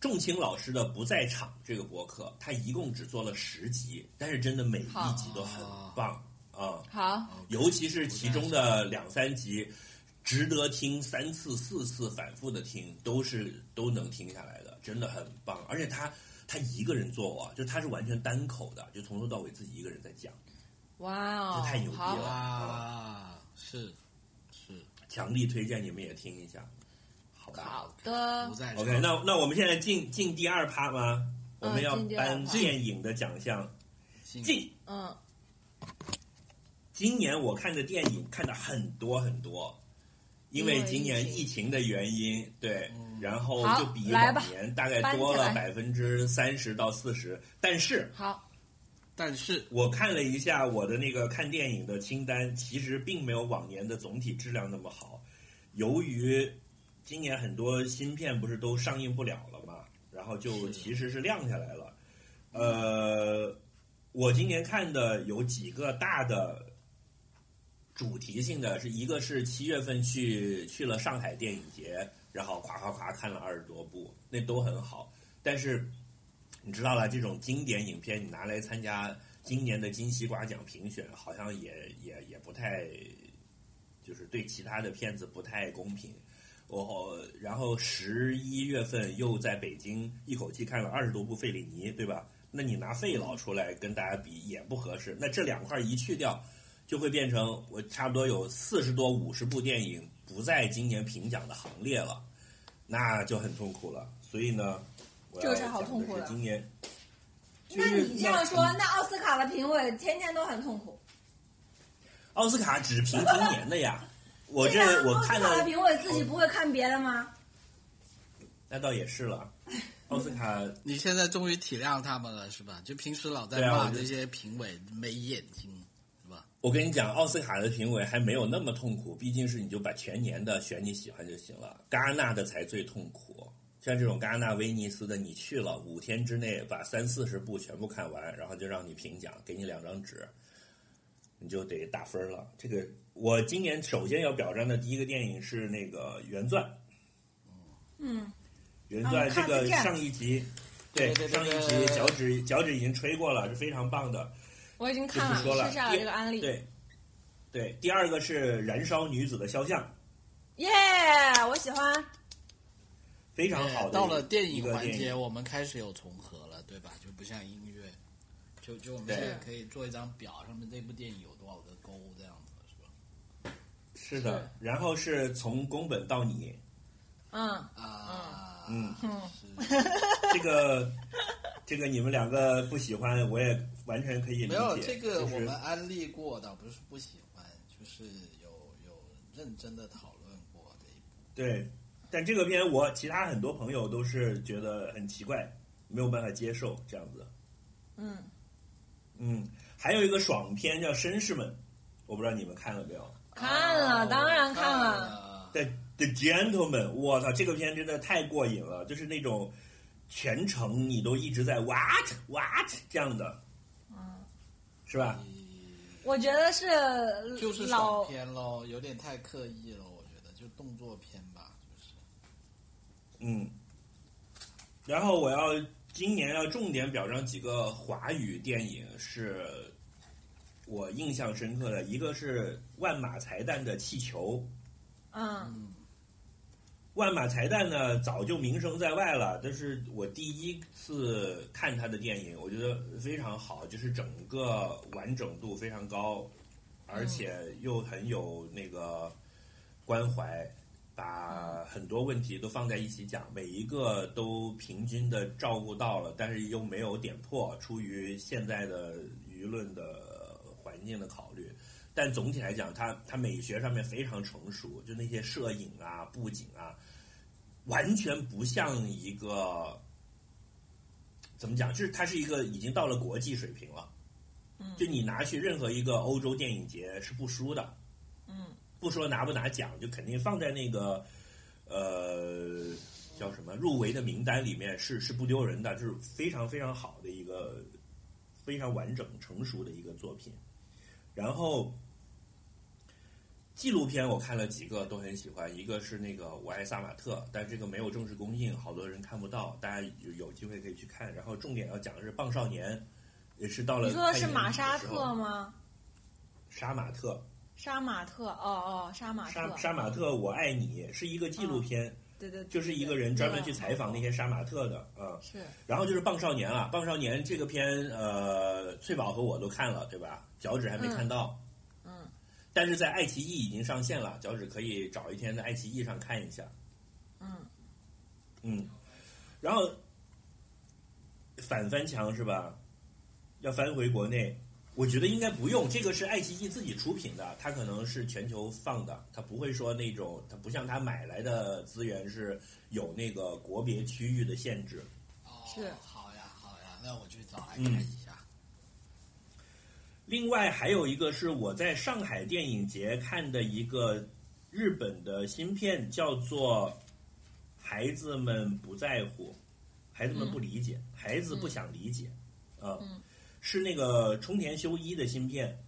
仲卿老师的《不在场》这个博客，他一共只做了十集，但是真的每一集都很棒啊、
好，
尤其是其中的两三集，值得听三次、四次反复的听，都是都能听下来的，真的很棒。而且他他一个人做啊，就他是完全单口的，就从头到尾自己一个人在讲，
哇哦，
这太牛逼了。
哇，是是，
强力推荐你们也听一下，好吧。
好的
？OK，那那我们现在进进第二趴吗？我们要颁电影的奖项，
进。
进。
嗯，
今年我看的电影看的很多很多，因为今年疫情。的原因，对，然后就比往年大概多了百分之三十到四十。但是
好，
但是
我看了一下我的那个看电影的清单，其实并没有往年的总体质量那么好。由于今年很多新片不是都上映不了了嘛，然后就其实是亮下来了。呃，我今年看的有几个大的主题性的，是一个是七月份去去了上海电影节，然后夸夸夸看了二十多部，那都很好。但是你知道了，这种经典影片你拿来参加今年的金西瓜奖评选，好像也也也不太，就是对其他的片子不太公平。我然后十一月份又在北京一口气看了二十多部费里尼，对吧？那你拿费老出来跟大家比也不合适。那这两块一去掉，就会变成我差不多有四十多五十部电影不在今年评奖的行列了，那就很痛苦了。所以呢，
这个是好痛苦的
今年，
那你这样说，那奥斯卡的评委天天都很痛苦。
奥斯卡只评今年的呀。*laughs* 我这我看了
奥斯卡的，评委自己不会看别的吗？
那倒也是了。*laughs* 奥斯卡
你现在终于体谅他们了，是吧？就平时老在骂这些评委没眼睛，是吧？
我跟你讲，奥斯卡的评委还没有那么痛苦，毕竟是你就把全年的选你喜欢就行了。戛纳的才最痛苦，像这种戛纳、威尼斯的，你去了五天之内把三四十部全部看完，然后就让你评奖，给你两张纸，你就得打分了。这个我今年首先要表彰的第一个电影是那个《原钻》。
嗯，
原钻
啊
这个上一集，对上一集脚趾脚趾已经吹过了，是非常棒的。
我已经
就
看
了说了
这个案例。
对，对，第二个是《燃烧女子的肖像》，
耶我喜欢。
非常好的
到了电影环节。我们开始有重合了，对吧？就不像音乐，就就我们现在可以做一张表，上面这部电影有多少个勾，这样子是吧？
是的，然后是从宫本到你，
嗯，
啊，
嗯 *laughs*
嗯
这个这个你们两个不喜欢，我也完全可以理解。
没有这个我们安利过，的不是不喜欢，就是有有认真的讨论过这一部。
对，但这个片我其他很多朋友都是觉得很奇怪，没有办法接受这样子。
嗯，
嗯，还有一个爽片叫《绅士们》，我不知道你们看了没有？
看了，当然看了。
The《The Gentleman》，我操，这个片真的太过瘾了，就是那种全程你都一直在 what what 这样的，
嗯，
是吧？
我觉得是
就是
老
爽片喽，有点太刻意了，我觉得就动作片。
嗯。然后我要今年要重点表彰几个华语电影，是我印象深刻的，一个是万马才旦的《气球》。
嗯
嗯，
万马才旦呢，早就名声在外了。但是我第一次看他的电影，我觉得非常好，就是整个完整度非常高，而且又很有那个关怀，把很多问题都放在一起讲，每一个都平均的照顾到了，但是又没有点破，出于现在的舆论的环境的考虑。但总体来讲，它它美学上面非常成熟，就那些摄影啊、布景啊，完全不像一个怎么讲，就是它是一个已经到了国际水平了。
嗯
就你拿去任何一个欧洲电影节是不输的，
嗯
不说拿不拿奖，就肯定放在那个呃叫什么入围的名单里面是是不丢人的，就是非常非常好的一个非常完整成熟的一个作品。然后纪录片我看了几个都很喜欢，一个是那个《我爱萨马特》，但这个没有正式公映，好多人看不到，大家有有机会可以去看。然后重点要讲的是《棒少年》，也是到了
你说的是
看年底
玛莎特吗？
杀马特，
杀马特，哦哦，杀马特，
杀杀马特，我爱你是一个纪录片，
对对，对
就是一个人专门去采访那些杀马特的啊。
是。
然后就是《棒少年》啊，《棒少年》这个片，呃，翠宝和我都看了，对吧？脚趾还没看到，
嗯。
但是在爱奇艺已经上线了，脚趾可以找一天在爱奇艺上看一下。
嗯。
嗯，然后反翻墙是吧？要翻回国内，我觉得应该不用，这个是爱奇艺自己出品的，它可能是全球放的，它不会说那种，它不像它买来的资源是有那个国别区域的限制。
哦，
是
好呀，好呀，那我去找来
嗯
看一下。
另外还有一个是我在上海电影节看的一个日本的新片，叫做《孩子们不在乎》，孩子们不理解，孩子不想理解，啊、
嗯
是那个冲田修一的新片，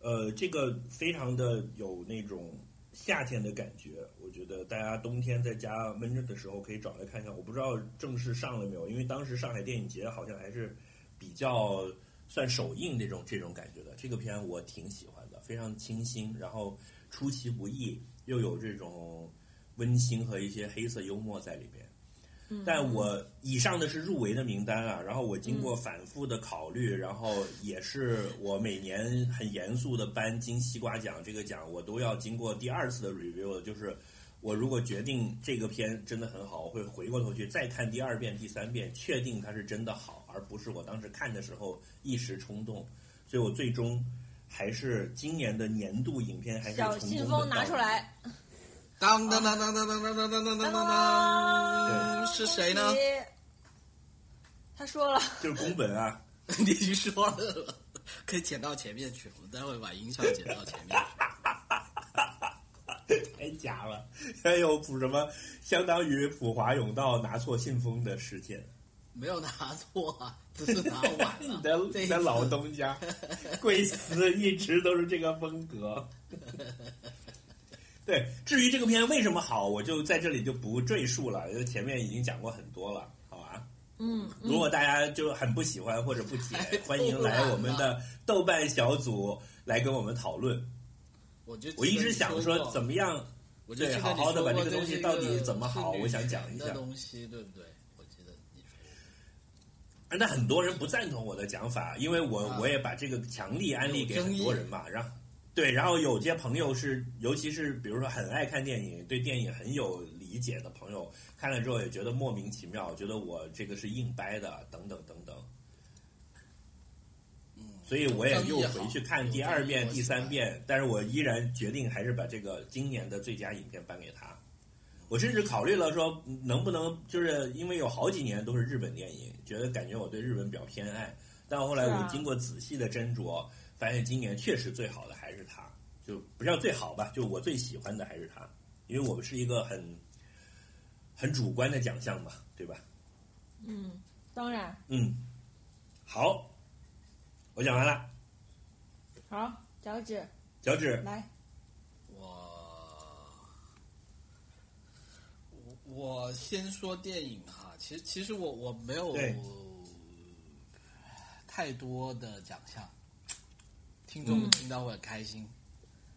呃，这个非常的有那种夏天的感觉，我觉得大家冬天在家闷着的时候可以找来看一看。我不知道正式上了没有，因为当时上海电影节好像还是比较算首映这种这种感觉的。这个片我挺喜欢的，非常清新，然后出其不意，又有这种温馨和一些黑色幽默在里边。
嗯，
但我以上的是入围的名单啊，然后我经过反复的考虑，然后也是我每年很严肃的颁金西瓜奖这个奖，我都要经过第二次的 review 的，就是我如果决定这个片真的很好，我会回过头去再看第二遍、第三遍，确定它是真的好，而不是我当时看的时候一时冲动，所以我最终还是今年的年度影片还是
小
成功的
信封拿出来，
当当当当当当当当当当当当，是谁呢？
他说了，
就是宫本啊，
你已经说了，可以剪到前面去，我们待会把音效剪到前面去。
太假了！还有普什么，相当于普华永道拿错信封的事件。
没有拿错，只是拿晚
你。的你的老东家，贵司一直都是这个风格。对，至于这个片为什么好，我就在这里就不赘述了，因为前面已经讲过很多了，好吧？
嗯，
如果大家就很不喜欢或者不解，*laughs* 欢迎来我们的豆瓣小组来跟我们讨论。
我就
我一直想说，怎
么
么样对好好的把这个东西到底怎么好我想讲一下
的东西，对不对？我记得你说过。
但很多人不赞同我的讲法，因为我、
啊
我也把这个强力安利给很多人嘛，然后对，然后有些朋友是，尤其是比如说很爱看电影，对电影很有理解的朋友，看了之后也觉得莫名其妙，觉得我这个是硬掰的，等等等等。
嗯，
所以我也又回去看第二遍、第三遍，但是我依然决定还是把这个今年的最佳影片颁给他。我甚至考虑了说，能不能就是因为有好几年都是日本电影，觉得感觉我对日本比较偏爱，但后来我经过仔细的斟酌，发现今年确实最好的还是他，就不叫最好吧，就我最喜欢的还是他，因为我们是一个很很主观的奖项嘛，对吧？
嗯，当然
嗯，好，我讲完了，
好，脚趾
脚趾，
来，
我我我先说电影哈，其实其实我我没有太多的奖项，听众听到会很开心。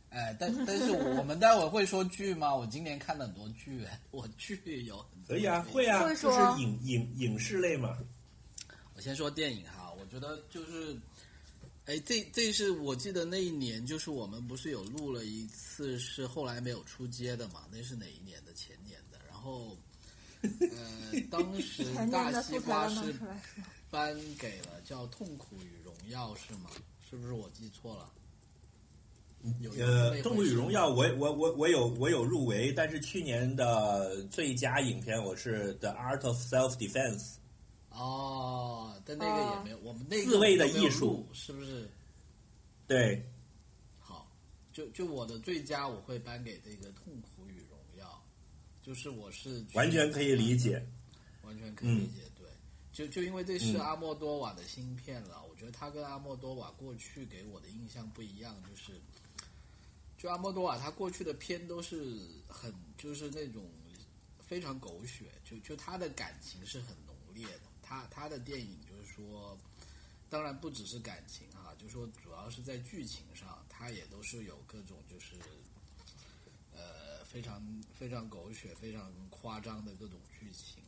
哎，但但是我们待会儿会说剧吗？我今年看了很多剧，哎 *laughs* 我剧有
可以啊，会啊，
会
就是
说
影影影视类嘛。
我先说电影哈，我觉得就是，哎，这这是我记得那一年，就是我们不是有录了一次，是后来没有出街的嘛？那是哪一年的？前年的。然后，呃，*laughs* 当时大西瓜是颁给了叫《痛苦与荣耀》是吗？是不是我记错了？
呃，
那《
动物与荣耀》我我我我有我有入围，但是去年的最佳影片我是《The Art of Self Defense》。
哦，但那个也没有，我们那个
自卫的艺术
是不是？
对，
好，就就我的最佳我会颁给这个《痛苦与荣耀》，就是我是
完全可以理解。
完全可以理解，对，就就因为这是
嗯
阿莫多瓦的新片了，我觉得他跟阿莫多瓦过去给我的印象不一样，就是，就阿莫多瓦他过去的片都是很就是那种非常狗血，就就他的感情是很浓烈的，他他的电影就是说，当然不只是感情啊，就说主要是在剧情上，他也都是有各种就是。呃，非常非常狗血、非常夸张的各种剧情。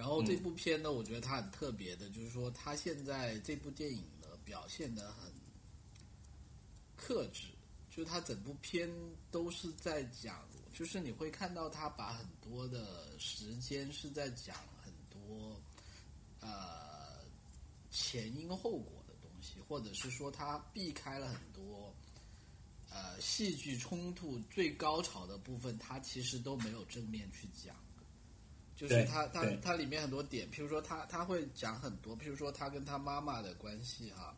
然后这部片呢，我觉得它很特别的，就是说它现在这部电影呢表现的很克制，就是它整部片都是在讲，就是你会看到他把很多的时间是在讲很多呃前因后果的东西，或者是说他避开了很多呃戏剧冲突最高潮的部分，他其实都没有正面去讲。就是
对
他他他里面很多点，譬如说他他会讲很多，譬如说他跟他妈妈的关系哈、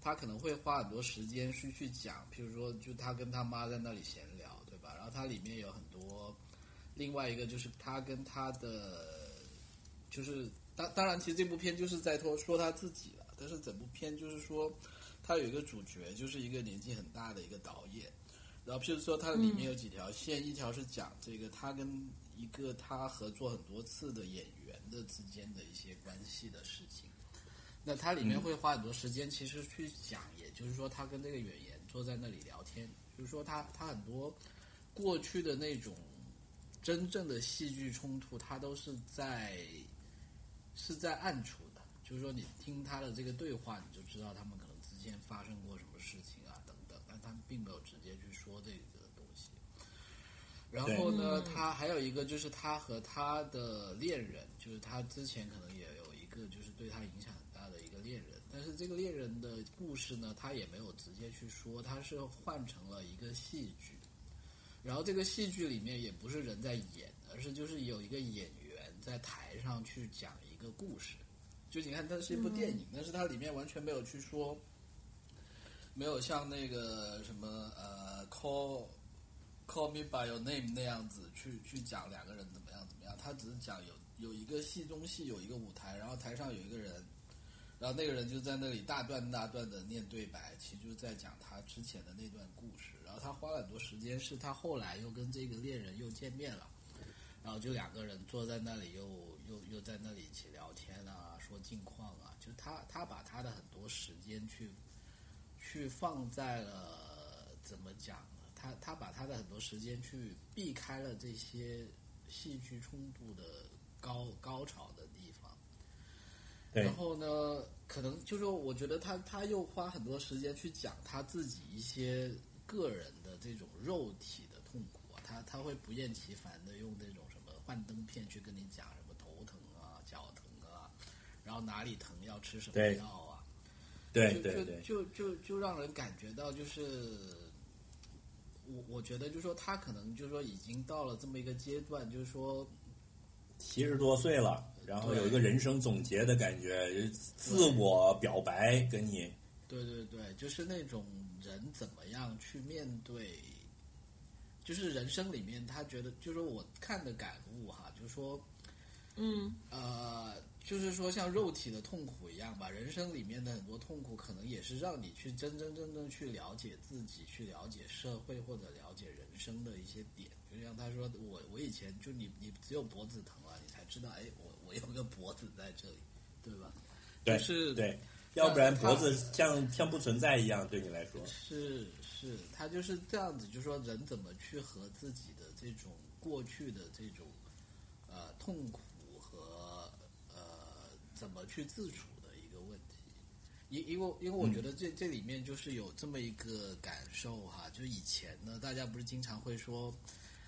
他可能会花很多时间去去讲，譬如说就他跟他妈在那里闲聊，对吧？然后它里面有很多，另外一个就是他跟他的，就是当当然，其实这部片就是在说说他自己了，但是整部片就是说，他有一个主角，就是一个年纪很大的一个导演，然后譬如说它里面有几条线，一条是讲这个他跟一个他合作很多次的演员的之间的一些关系的事情。那他里面会花很多时间，其实去讲，也就是说，他跟这个演员坐在那里聊天，就是说他他很多过去的那种真正的戏剧冲突，他都是在是在暗处的，就是说你听他的这个对话，你就知道他们可能之间发生过什么事情啊等等，但他们并没有直接去说这个。然后呢，他还有一个就是他和他的恋人，就是他之前可能也有一个就是对他影响很大的一个恋人，但是这个恋人的故事呢，他也没有直接去说，他是换成了一个戏剧。然后这个戏剧里面也不是人在演，而是就是有一个演员在台上去讲一个故事。就你看，它是一部电影，但是它里面完全没有去说，没有像那个什么呃，call call me by your name 那样子去去讲两个人怎么样怎么样。他只是讲有有一个戏中戏，有一个舞台，然后台上有一个人，然后那个人就在那里大段大段的念对白，其实就是在讲他之前的那段故事。然后他花了很多时间，是他后来又跟这个恋人又见面了，然后就两个人坐在那里又又又在那里一起聊天啊，说近况啊，就他他把他的很多时间去去放在了怎么讲？他他把他的很多时间去避开了这些戏剧冲突的高高潮的地方。然后呢，可能就说，我觉得他他又花很多时间去讲他自己一些个人的这种肉体的痛苦啊，他他会不厌其烦的用那种什么幻灯片去跟你讲什么头疼啊、脚疼啊，然后哪里疼要吃什么药啊，
对对对，
就就就就让人感觉到就是。我我觉得，就是说，他可能就是说，已经到了这么一个阶段，就是说，
七十多岁了，然后有一个人生总结的感觉，自我表白跟你
对对对，就是那种人怎么样去面对，就是人生里面他觉得，就是说我看的感悟哈，就是说，
嗯。
呃，就是说像肉体的痛苦一样吧，人生里面的很多痛苦，可能也是让你去真真正正去了解自己，去了解社会或者了解人生的一些点。就像他说，我我以前就你你只有脖子疼了，你才知道，哎，我我有个脖子在这里，对吧？
对
就是
对，要不然脖子像像不存在一样，对你来说。
是是，他就是这样子，就说人怎么去和自己的这种过去的这种呃痛苦怎么去自处的一个问题。因因为因为我觉得这、这里面就是有这么一个感受哈，就以前呢，大家不是经常会说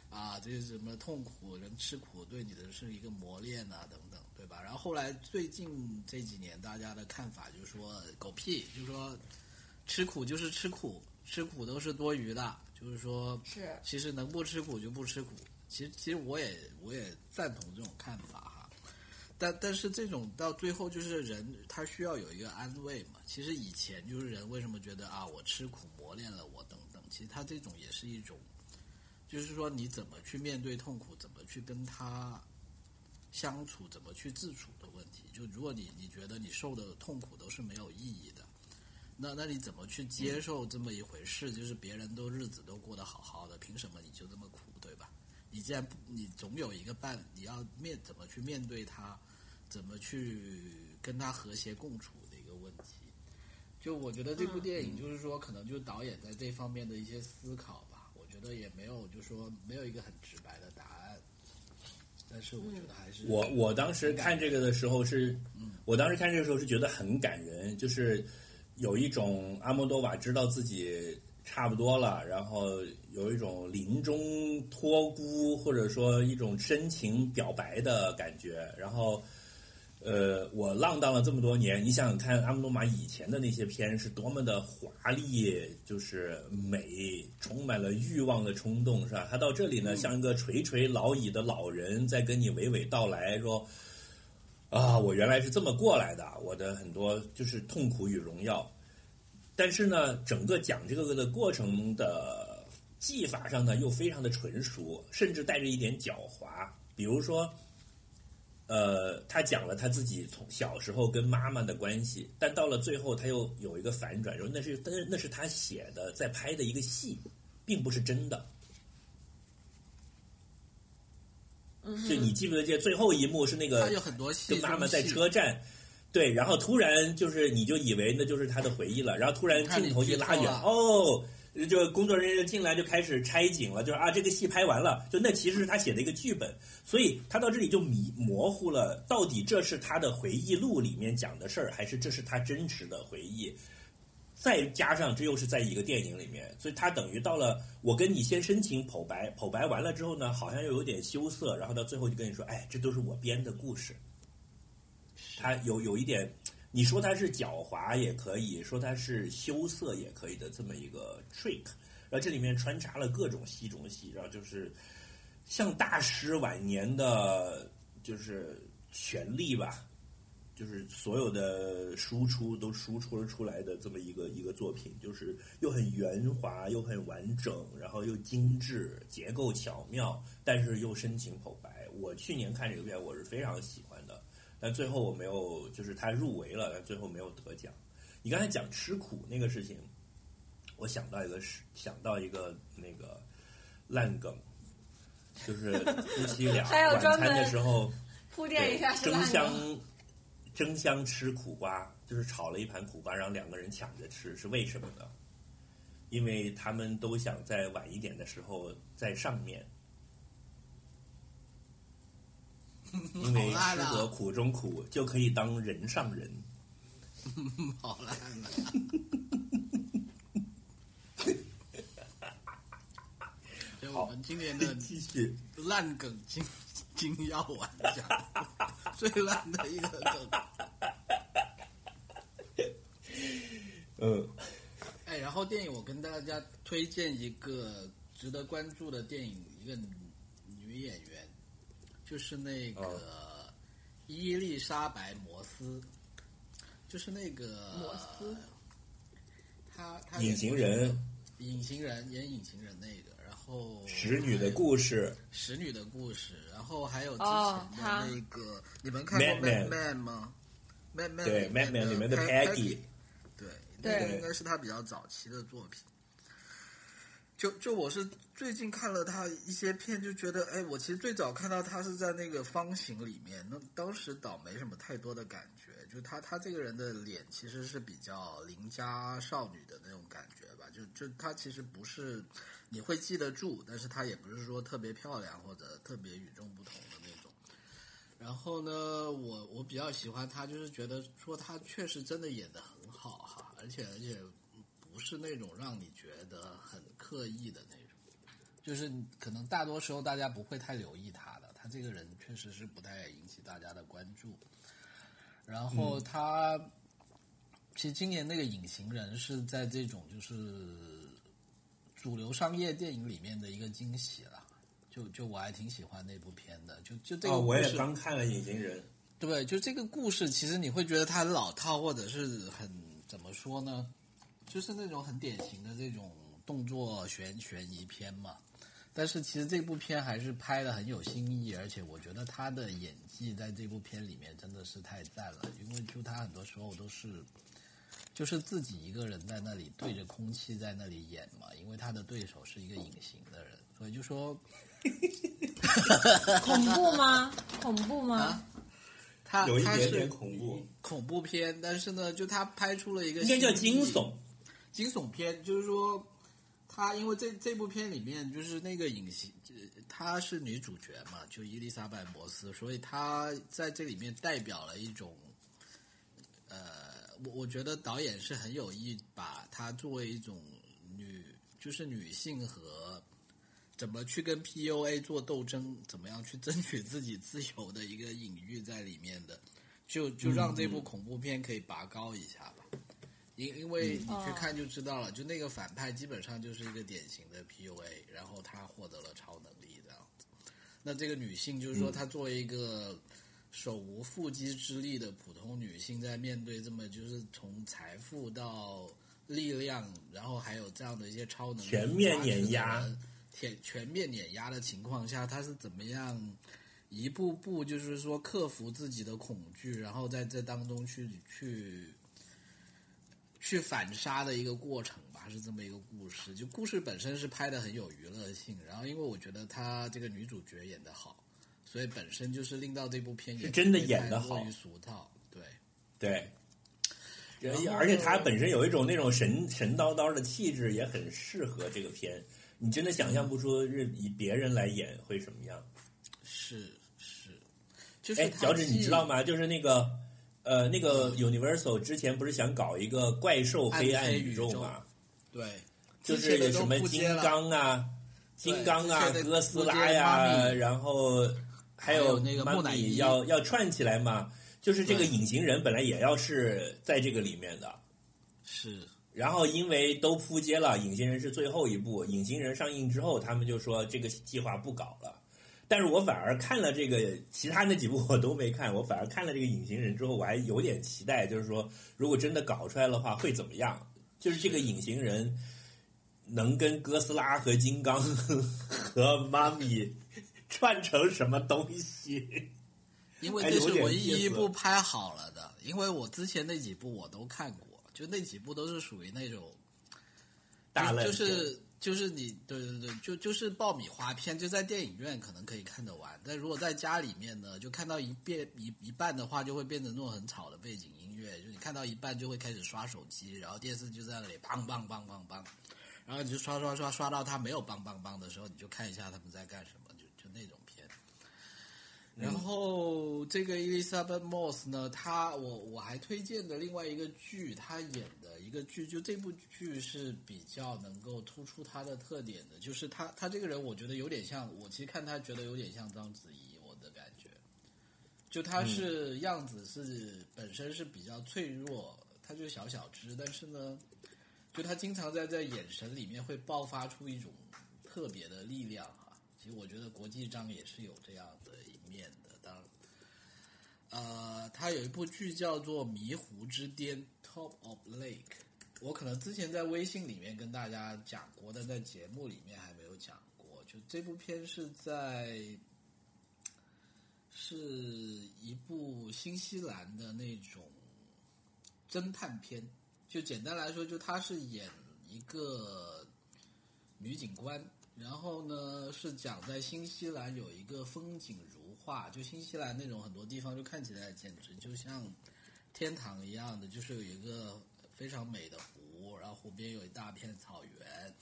啊，这是什么痛苦，人吃苦对你的是一个磨练啊，等等，对吧？然后后来最近这几年，大家的看法就是说狗屁，就是说吃苦就是吃苦，吃苦都是多余的，就是说
是
其实能不吃苦就不吃苦。其实其实我也我也赞同这种看法哈，但但是这种到最后就是人他需要有一个安慰嘛。其实以前就是人为什么觉得啊我吃苦磨练了我等等，其实他这种也是一种，就是说你怎么去面对痛苦，怎么去跟他相处，怎么去自处的问题。就如果你你觉得你受的痛苦都是没有意义的，那那你怎么去接受这么一回事？就是别人都日子都过得好好的，凭什么你就这么苦，对吧？你既然，你总有一个伴，你要面怎么去面对他，怎么去跟他和谐共处的一个问题。就我觉得这部电影就是说，可能就是导演在这方面的一些思考吧。我觉得也没有，就说没有一个很直白的答案，但是我觉得还是
我我当时看这个的时候是，我当时看这个时候是觉得很感人，就是有一种阿莫多瓦知道自己差不多了，然后有一种临终托孤或者说一种深情表白的感觉，然后。呃，我浪荡了这么多年，你想想看，阿莫多玛以前的那些片是多么的华丽，就是美，充满了欲望的冲动，是吧？他到这里呢，像一个垂垂老矣的老人，在跟你娓娓道来说：“啊，我原来是这么过来的，我的很多就是痛苦与荣耀。”但是呢，整个讲这个的过程的技法上呢，又非常的纯熟，甚至带着一点狡猾。比如说，呃，他讲了他自己从小时候跟妈妈的关系，但到了最后他又有一个反转，说那是那那是他写的，在拍的一个戏，并不是真的。就你记不记得最后一幕是那个
他有很多戏
跟妈妈在车站，对，然后突然就是你就以为那就是他的回忆了，然后突然镜头一拉远，哦，就工作人员就进来就开始拆景了，就是啊这个戏拍完了，就那其实是他写的一个剧本，所以他到这里就迷模糊了，到底这是他的回忆录里面讲的事儿，还是这是他真实的回忆？再加上这又是在一个电影里面，所以他等于到了我跟你先深情剖白，剖白完了之后呢，好像又有点羞涩，然后到最后就跟你说，哎，这都是我编的故事。他有有一点，你说他是狡猾也可以说他是羞涩也可以的这么一个 trick，然后这里面穿插了各种戏中戏，然后就是像大师晚年的就是权力吧，就是所有的输出都输出了出来的这么一个一个作品，就是又很圆滑，又很完整，然后又精致，结构巧妙，但是又深情剖白。我去年看这个片，我是非常喜欢，但最后我没有，就是他入围了，但最后没有得奖。你刚才讲吃苦那个事情，我想到一个是想到一个那个烂梗，就是夫妻俩晚餐的时候。
铺垫一下是
争相争相吃苦瓜，就是炒了一盘苦瓜，让两个人抢着吃，是为什么呢？因为他们都想在晚一点的时候在上面，*laughs* 因为吃得苦中苦，就可以当人上人。*laughs*
好烂了。*laughs* 就我们今年的
继续，
烂梗金金药丸奖，最烂的一个梗。
嗯，
哎，然后电影我跟大家推荐一个值得关注的电影，一个女女演员，就是那个
哦
伊丽莎白·摩斯，就是那个
摩斯，
他他
隐形人，
隐形人演隐形人那个，然后
使女的故事，
使女的故事，然后还有之
哦
前的那个，你们看过
Mad
Man
Men
吗 Man
对《Mad Men》里面的 Peggy，
对那个应该是他比较早期的作品。就就我是最近看了他一些片，就觉得，哎，我其实最早看到他是在那个《方形》里面，那当时倒没什么太多的感觉，就他他这个人的脸其实是比较邻家少女的那种感觉吧，就就他其实不是你会记得住，但是他也不是说特别漂亮或者特别与众不同的那种。然后呢，我我比较喜欢他，就是觉得说他确实真的演得很好哈，而且而且不是那种让你觉得很刻意的那种，就是可能大多时候大家不会太留意他的，他这个人确实是不太引起大家的关注。然后他、其实今年那个隐形人是在这种就是主流商业电影里面的一个惊喜了。就就我还挺喜欢那部片的，就就这个
哦，我也刚看了《隐形人》，
对，就这个故事，其实你会觉得它很老套，或者是很怎么说呢？就是那种很典型的这种动作悬悬疑片嘛。但是其实这部片还是拍的很有新意，而且我觉得他的演技在这部片里面真的是太赞了，因为就他很多时候都是就是自己一个人在那里对着空气在那里演嘛，因为他的对手是一个隐形的人，所以就说 *laughs*
恐怖吗？恐怖吗？
啊他
有一
他是
点点恐怖，
恐怖片，但是呢，就他拍出了一个
应该叫惊悚。
惊悚片，就是说，他因为这这部片里面就是那个隐形，呃她是女主角嘛，就伊丽莎白·摩斯，所以她在这里面代表了一种，呃，我我觉得导演是很有意把她作为一种女，就是女性和怎么去跟 PUA 做斗争，怎么样去争取自己自由的一个隐喻在里面的，就就让这部恐怖片可以拔高一下吧。因因为你去看就知道了，就那个反派基本上就是一个典型的 PUA，然后他获得了超能力这样子。那这个女性就是说，她作为一个手无缚鸡之力的普通女性，在面对这么就是从财富到力量，然后还有这样的一些超能力
全面碾压
全全面碾压的情况下，她是怎么样一步步就是说克服自己的恐惧，然后在这当中去去去反杀的一个过程吧，是这么一个故事。就故事本身是拍的很有娱乐性，然后因为我觉得她这个女主角演的好，所以本身就是令到这部片
是真的演的好
过于俗套。对，
对，而且他本身有一种那种神神叨叨的气质，也很适合这个片。你真的想象不出是以别人来演会什么样。
是是，就是
脚趾，你知道吗？就是那个呃，那个 Universal 之前不是想搞一个怪兽黑暗宇宙嘛？
对，
就是有什么金刚啊、金刚啊、哥斯拉呀然后还
还有那个
妈
木乃伊。
要要串起来嘛。就是这个隐形人本来也要是在这个里面的，
是。
然后因为都扑街了，隐形人是最后一部，隐形人上映之后，他们就说这个计划不搞了。但是我反而看了这个，其他那几部我都没看，我反而看了这个隐形人之后，我还有点期待，就是说如果真的搞出来的话会怎么样？就是这个隐形人能跟哥斯拉和金刚 *laughs* 和妈咪串成什么东西？
因为这是唯一一部拍好了的，因为我之前那几部我都看过，就那几部都是属于那种就
大烂
就是就是你对对对，就就是爆米花片，就在电影院可能可以看得完，但如果在家里面呢，就看到一遍一一半的话，就会变成那种很吵的背景音乐，就你看到一半就会开始刷手机，然后电视就在那里梆梆梆梆梆，然后你就刷刷刷刷到它没有梆梆梆的时候，你就看一下他们在干什么，就就那种片。然后这个 Elizabeth Moss 呢，她我我还推荐的另外一个剧，她演的一个剧，就这部剧是比较能够突出他的特点的，就是他他这个人，我觉得有点像我其实看他觉得有点像章子怡，我的感觉，就他是样子是本身是比较脆弱，他就小小只，但是呢，就他经常在在眼神里面会爆发出一种特别的力量哈。其实我觉得国际章也是有这样的一面的，当，呃，他有一部剧叫做《迷湖之巅》（Top of Lake），我可能之前在微信里面跟大家讲过，但在节目里面还没有讲过。就这部片是在是一部新西兰的那种侦探片，就简单来说，就他是演一个女警官。然后呢，是讲在新西兰有一个风景如画，就新西兰那种很多地方就看起来简直就像天堂一样的，就是有一个非常美的湖，然后湖边有一大片草原，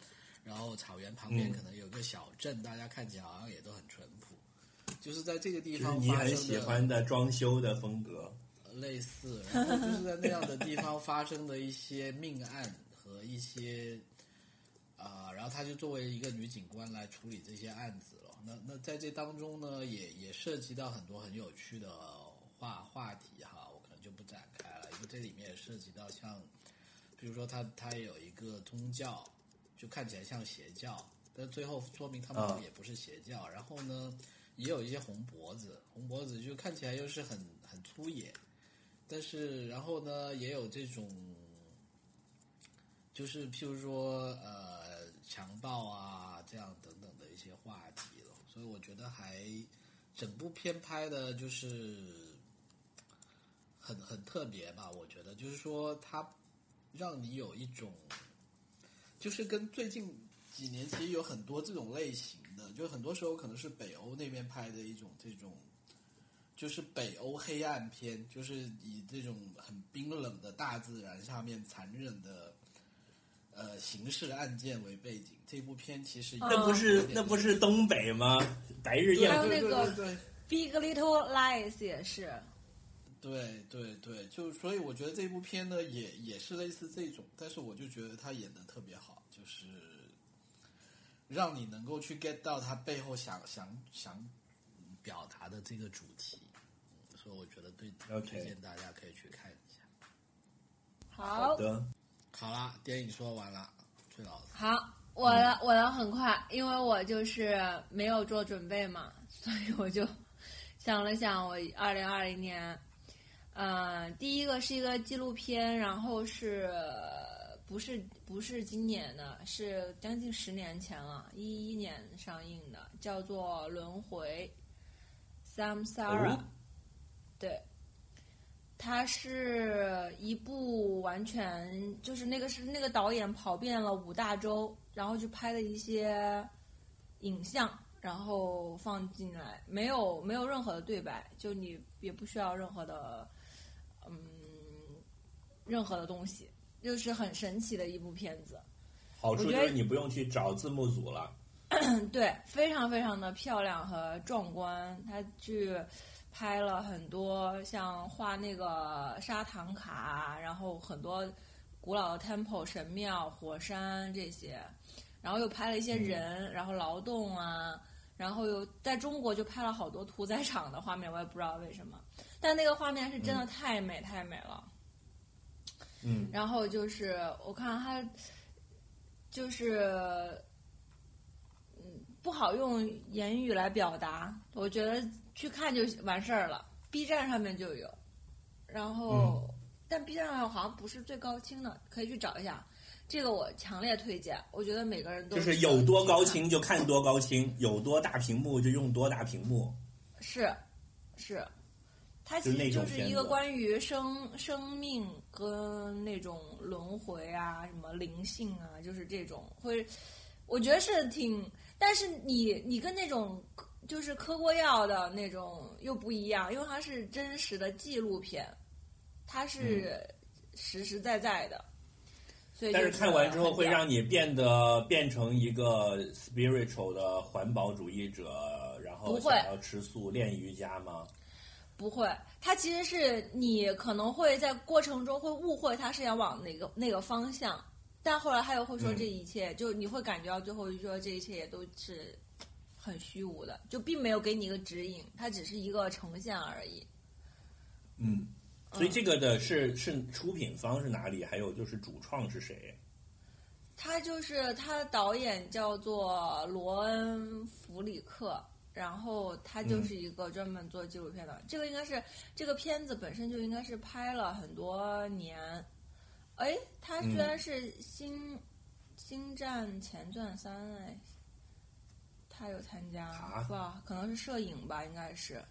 然后草原旁边可能有个小镇，大家看起来好像也都很淳朴。就是在这个地方，
你很喜欢的装修的风格，
类似，然后就是在那样的地方发生的一些命案和一些。啊，然后她就作为一个女警官来处理这些案子了。那那在这当中呢，也也涉及到很多很有趣的话话题哈，展开了，因为这里面也涉及到像，比如说他他有一个宗教，就看起来像邪教，但最后说明他们也不是邪教。然后呢，也有一些红脖子，红脖子就看起来又是很很粗野，但是然后呢，也有这种，就是譬如说呃。强暴啊，这样等等的一些话题了，所以我觉得还整部片拍的就是很很特别吧。我觉得就是说，它让你有一种，就是跟最近几年其实有很多这种类型的，就很多时候可能是北欧那边拍的一种这种，就是北欧黑暗片，就是以这种很冰冷的大自然下面残忍的。呃，刑事案件为背景，这部片其实
那不是那不是东北吗？白日焰
火，那个，Big Little Lies 也是。
对对对，就所以我觉得这部片呢，也也是类似这种，但是我就觉得他演的特别好，就是让你能够去 get 到他背后想想想表达的这个主题，所以我觉得对推荐大家可以去看一下。
好
的。
好了，电影说完了，崔老师。
好，我的我的很快，因为我就是没有做准备嘛，所以我就想了想，我二零二零年，嗯，第一个是一个纪录片，然后是不是不是今年的，是将近十年前了，一一年上映的，叫做《轮回》，Samsara，对。它是一部完全就是那个是那个导演跑遍了五大洲，然后去拍的一些影像，然后放进来，没有没有任何的对白，就你也不需要任何的嗯任何的东西，就是很神奇的一部片子。
好处就是你不用去找字幕组了。*clears throat*
对，非常非常的漂亮和壮观，他去。拍了很多像画那个沙糖卡，然后很多古老的 temple 神庙、火山这些，然后又拍了一些人，然后劳动啊，然后又在中国就拍了好多屠宰场的画面，我也不知道为什么，但那个画面是真的太美太美了。
嗯，
然后就是我看他，就是嗯。不好用言语来表达，我觉得去看就完事儿了。B 站上面就有，然后但 B 站上好像不是最高清的，可以去找一下。这个我强烈推荐，我觉得每个人都
就是有多高清就看多高清，有多大屏幕就用多大屏幕。
是，是，它其实就是一个关于生生命跟那种轮回啊，什么灵性啊，就是这种会，我觉得是挺。但是你你跟那种就是嗑过药的那种又不一样，因为它是真实的纪录片，它是实实在在的，所以
但是看完之后会让你变得变成一个 spiritual 的环保主义者，然后想要吃素、练瑜伽吗？
不会，他其实是你可能会在过程中会误会他是想往哪个那个方向，但后来他又会说
嗯
这一切，就你会感觉到最后就说这一切也都是很虚无的，就并没有给你一个指引，它只是一个呈现而已。
嗯，所以这个的是是出品方是哪里？还有就是主创是谁？
他就是他导演叫做罗恩·弗里克，然后他就是一个专门做纪录片的。这个应该是这个片子本身就应该是拍了很多年。哎，他居然是星、星战前传三》哎，他有参加
啊
不？可能是摄影吧，应该是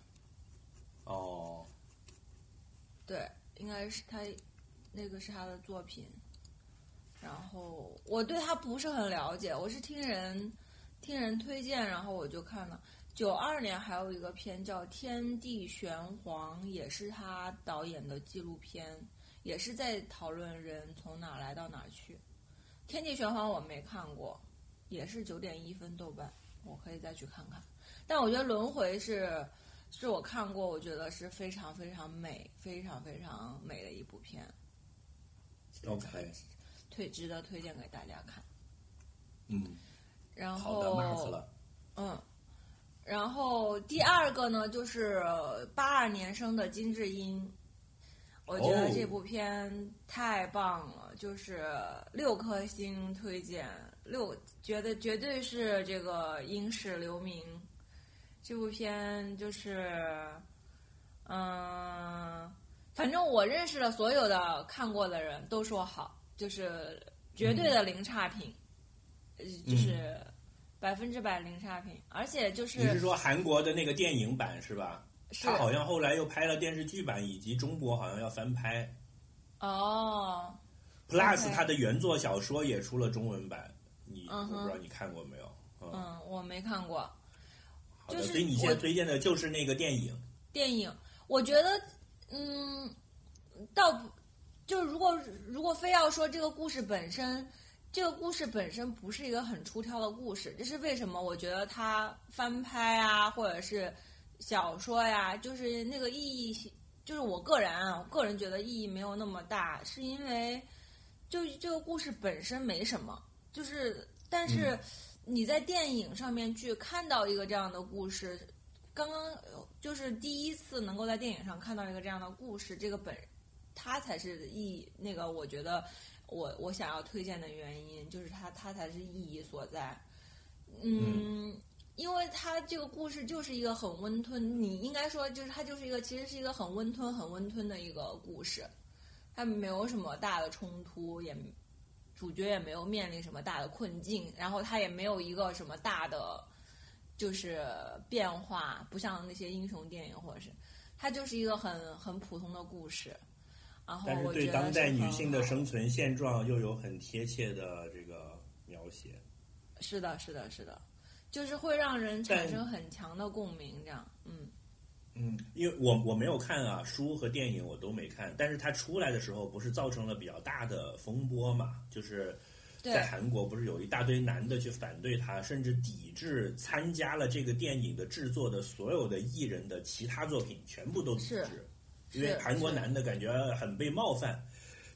哦，
对，应该是他那个是他的作品。然后我对他不是很了解，我是听人听人推荐，然后我就看了。九二年还有一个片叫《天地玄黄》，也是他导演的纪录片，也是在讨论人从哪儿来到哪儿去。《天地玄黄》我没看过，也是九点一分豆瓣，我可以再去看看。但我觉得《轮回是》是我看过，我觉得是非常非常美、非常非常美的一部片。
OK
推值得推荐给大家看。
嗯，
然
好的了。
嗯，然后第二个呢，就是八二年生的金智英，我觉得
哦
这部片太棒了，就是六颗星推荐，六觉得绝对是这个影史留名。这部片就是，嗯，反正我认识的所有的看过的人都说好，就是绝对的零差评，呃就是百分之百零差评，而且就是
你是说韩国的那个电影版是吧？
是
他好像后来又拍了电视剧版，以及中国好像要翻拍。
哦，Plus，OK
他的原作小说也出了中文版，你我不知道你看过没有？嗯，
嗯，我没看过
好的，
就是
所以你现在推荐的就是那个电影。
电影，我觉得，嗯，倒不，就如果如果非要说这个故事本身，这个故事本身不是一个很出挑的故事，这是为什么？我觉得它翻拍啊，或者是小说呀，就是那个意义，就是我个人啊，我个人觉得意义没有那么大，是因为就这个故事本身没什么，就是但是
嗯
你在电影上面去看到一个这样的故事，刚刚呃就是第一次能够在电影上看到一个这样的故事，这个本它才是意义。那个我觉得我我想要推荐的原因就是它它才是意义所在。嗯，因为它这个故事就是一个很温吞，你应该说就是它就是一个其实是一个很温吞很温吞的一个故事，它没有什么大的冲突，也主角也没有面临什么大的困境，然后他也没有一个什么大的就是变化，不像那些英雄电影或者是，它就是一个很很普通的故事。
但是对当代女性的生存现状又有很贴切的这个描写。
是的，是的，是的，就是会让人产生很强的共鸣，这样，嗯，
嗯，因为我我没有看啊，书和电影我都没看，但是它出来的时候不是造成了比较大的风波嘛？就是在韩国不是有一大堆男的去反对他，甚至抵制参加了这个电影的制作的所有的艺人的其他作品，全部都抵
是
制，因为韩国男的感觉很被冒犯。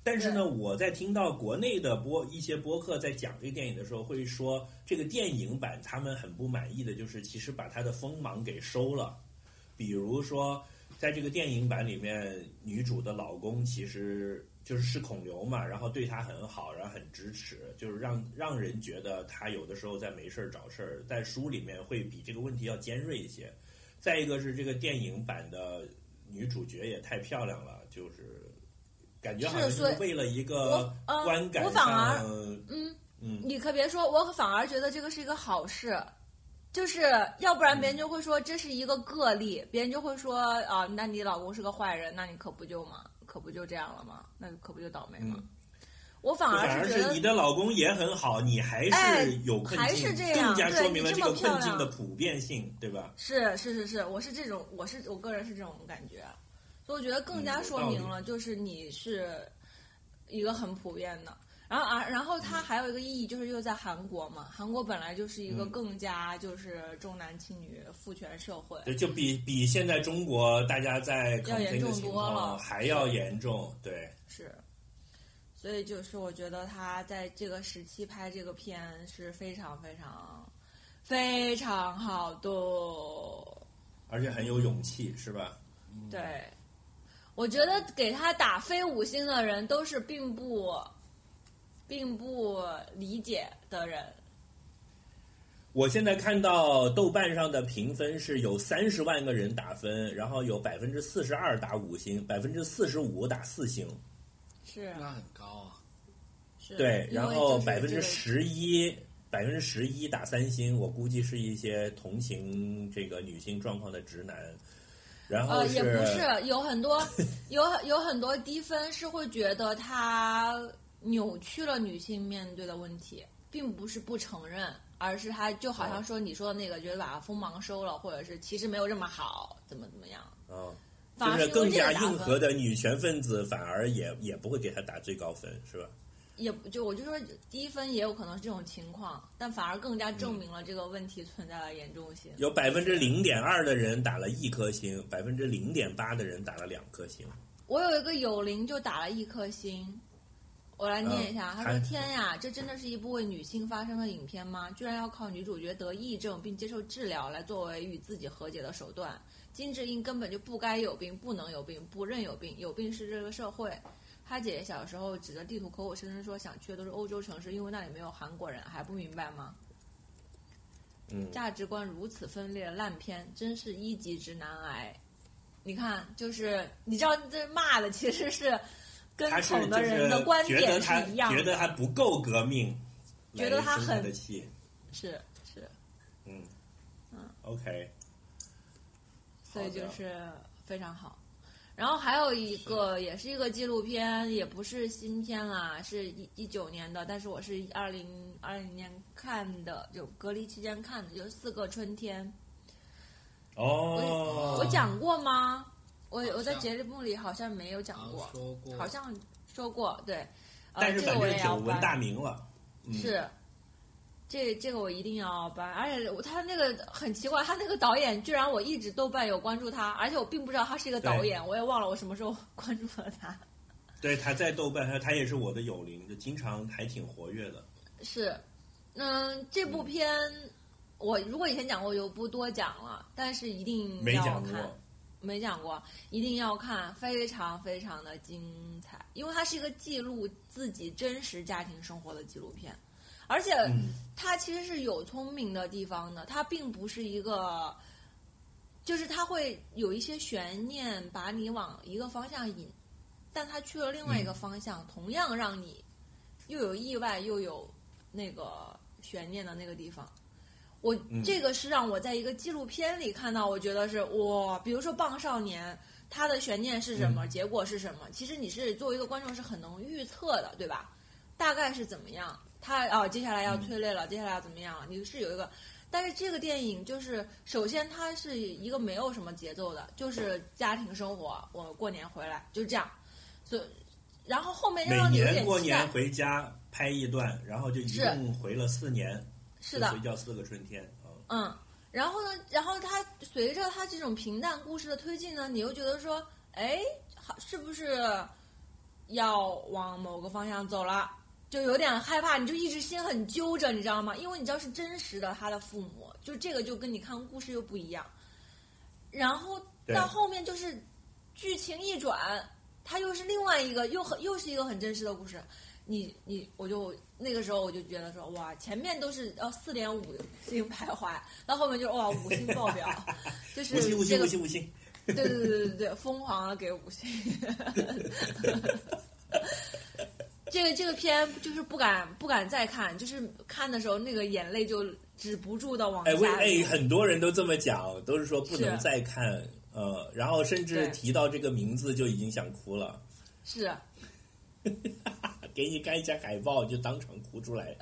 但是呢，我在听到国内的播一些播客在讲这个电影的时候，会说这个电影版他们很不满意的就是，其实把他的锋芒给收了。比如说，在这个电影版里面，女主的老公其实就是是孔刘嘛，然后对她很好，然后很支持，就是让让人觉得他有的时候在没事儿找事儿，在书里面会比这个问题要尖锐一些。再一个是这个电影版的女主角也太漂亮了，就是感觉好像
是
为了一个
呃
观感
我反而
上，
嗯
嗯
你可别说，我反而觉得这个是一个好事，就是要不然别人就会说这是一个个例，别人就会说啊，那你老公是个坏人，那你可不就嘛，可不就这样了吗？那可不就倒霉吗？
嗯
我反
而
而是觉得
是你的老公也很好，你还
哎
是有困境，
还是这样
更加说明了这个困境的普遍性，对吧？
是是是是，我是这种，我是我个人是这种感觉，所以我觉得更加说明了，就是你是一个很普遍的。然后啊，然后它还有一个意义就是又在韩国嘛，韩国本来就是一个
嗯。
更加就是重男轻女、父权社会，
对，就比比现在中国大家在
要严重多了。
还要严重。对，
是，所以就是我觉得他在这个时期拍这个片是非常非常非常好的。
而且很有勇气，是吧？
对，我觉得给他打非五星的人都是并不并不理解的人。
我现在看到豆瓣上的评分是有三十万个人打分，然后有百分之四十二打五星，百分之四十五打四星，
是。
那很高啊。
是，
对，然后百分之十一。百分之十一打三星，我估计是一些同情这个女性状况的直男，然后
呃，也不是，有很多 *laughs* 有有很多低分是会觉得他扭曲了女性面对的问题，并不是不承认，而是他就好像说你说的那个，觉得把锋芒收了，或者是其实没有这么好，怎么怎么样，
啊，
反而
就是更加硬核的女权分子，反而也也不会给他打最高分，是吧？
也就我就说低分也有可能是这种情况，但反而更加证明了这个问题存在的严重性。
有百分之零点二的人打了一颗星，百分之零点八的人打了两颗星。
我有一个友邻就打了一颗星，我来念一下，
嗯
他说：“天呀，这真的是一部为女性发声的影片吗？居然要靠女主角得癔症并接受治疗来作为与自己和解的手段。金智英根本就不该有病，不能有病，不认有病，有病是这个社会。”他姐姐小时候指着地图口口声声说想去的都是欧洲城市，因为那里没有韩国人，还不明白吗？
嗯，
价值观如此分裂的烂片，真是一级直男癌。你看，就是你知道这骂的其实是跟
他是
捧的人的观点是一样的，
觉得还不够革命，
觉得他很。是是，
嗯
嗯
，OK，
所以就是非常好。然后还有一个也是一个纪录片，也不是新片啦，是一一九年的，但是我是二零二零年看的，就隔离期间看的，就《四个春天》。
哦，
我讲过吗？我我在节目里好像没有讲
好
过好像说过，对。呃、
但是反正久闻大，名了。嗯、
是。这这个我一定要搬，而且他那个很奇怪，他那个导演居然我一直豆瓣有关注他，而且我并不知道他是一个导演，我也忘了我什么时候 *laughs* 关注了他。
对，他在豆瓣，他他也是我的友邻，就经常还挺活跃的。
是，嗯，这部片、我如果以前讲过就不多讲了，但是一定要
没讲
看。
过，
没讲过，一定要看，非常非常的精彩，因为它是一个记录自己真实家庭生活的纪录片，而且
嗯，
它其实是有聪明的地方的，他并不是一个，就是他会有一些悬念把你往一个方向引，但他去了另外一个方向，同样让你又有意外又有那个悬念的那个地方。我
嗯
这个是让我在一个纪录片里看到，我觉得是哇，比如说《棒少年》，它的悬念是什么，结果是什么？其实你是作为一个观众是很能预测的，对吧？大概是怎么样？他哦，接下来要催泪了，接下来要怎么样了？你是有一个，但是这个电影就是，首先它是一个没有什么节奏的，就是家庭生活，我过年回来就这样，所以然后后面
每
让你有点期待
过年，回家拍一段，然后就一共回了四年，
是的
所以，叫四个春天。嗯
嗯，然后呢，然后它随着它这种平淡故事的推进呢，你又觉得说，哎，好，是不是要往某个方向走了？就有点害怕，你就一直心很揪着，你知道吗？因为你知道是真实的，他的父母，就这个就跟你看故事又不一样。然后到后面就是剧情一转，他又是另外一个，又很又是一个很真实的故事。你你我就那个时候我就觉得说哇，前面都是要四点五星徘徊，到后面就哇五星爆表，就是
五星五
这个
星五星五星，
对对对对对，疯狂的给五星。*laughs* 这个这个片就是不敢不敢再看，就是看的时候那个眼泪就止不住的往下
哎，哎，很多人都这么讲，都是说不能再看，呃，然后甚至提到这个名字就已经想哭了。
是。*laughs*
给你看一下海报，就当场哭出来。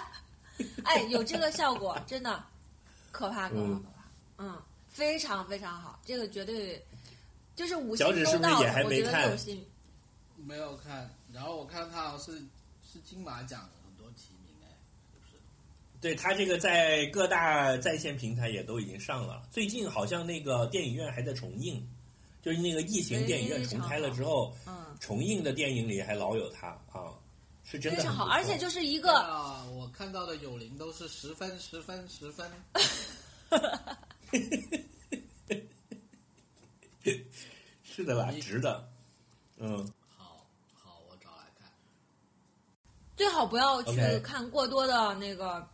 *laughs*
哎，有这个效果，真的可怕可怕
嗯。
可怕，嗯，非常非常好，这个绝对就是五星
脚趾是
收到了，
不是也还
我觉得
没看？
六星。
没有看，然后我看他好像是是金马奖很多提名哎，是不是？
对他这个在各大在线平台也都已经上了。最近好像那个电影院还在重映，就是那个疫情电影院重开了之后，
嗯，
重映的电影里还老有他啊，是真的
非常好，而且就是一个
啊，我看到的有灵都是十分、十分、十分。
是的啦，
嗯
值的，嗯，
好好，我找来看。
最好不要去看过多的那个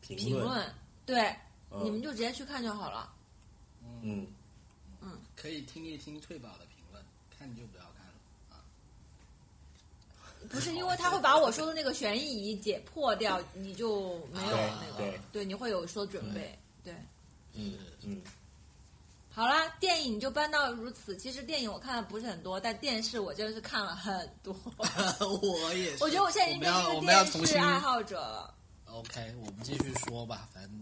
评论，
评论，对，
嗯。
你们就直接去看就好了。
嗯。
嗯，可以听一听退保的评论，看就不要看了啊。
不是因为他会把我说的那个悬疑解破掉，你就没有
对
那
对
个，对，你会有所准备。对，
嗯嗯，
好啦，电影就搬到如此。其实电影我看的不是很多，但电视我真的是看了很多。*laughs*
我也是。
我觉得我现在已经变成一个电视爱好者了。
OK，我们继续说吧，反正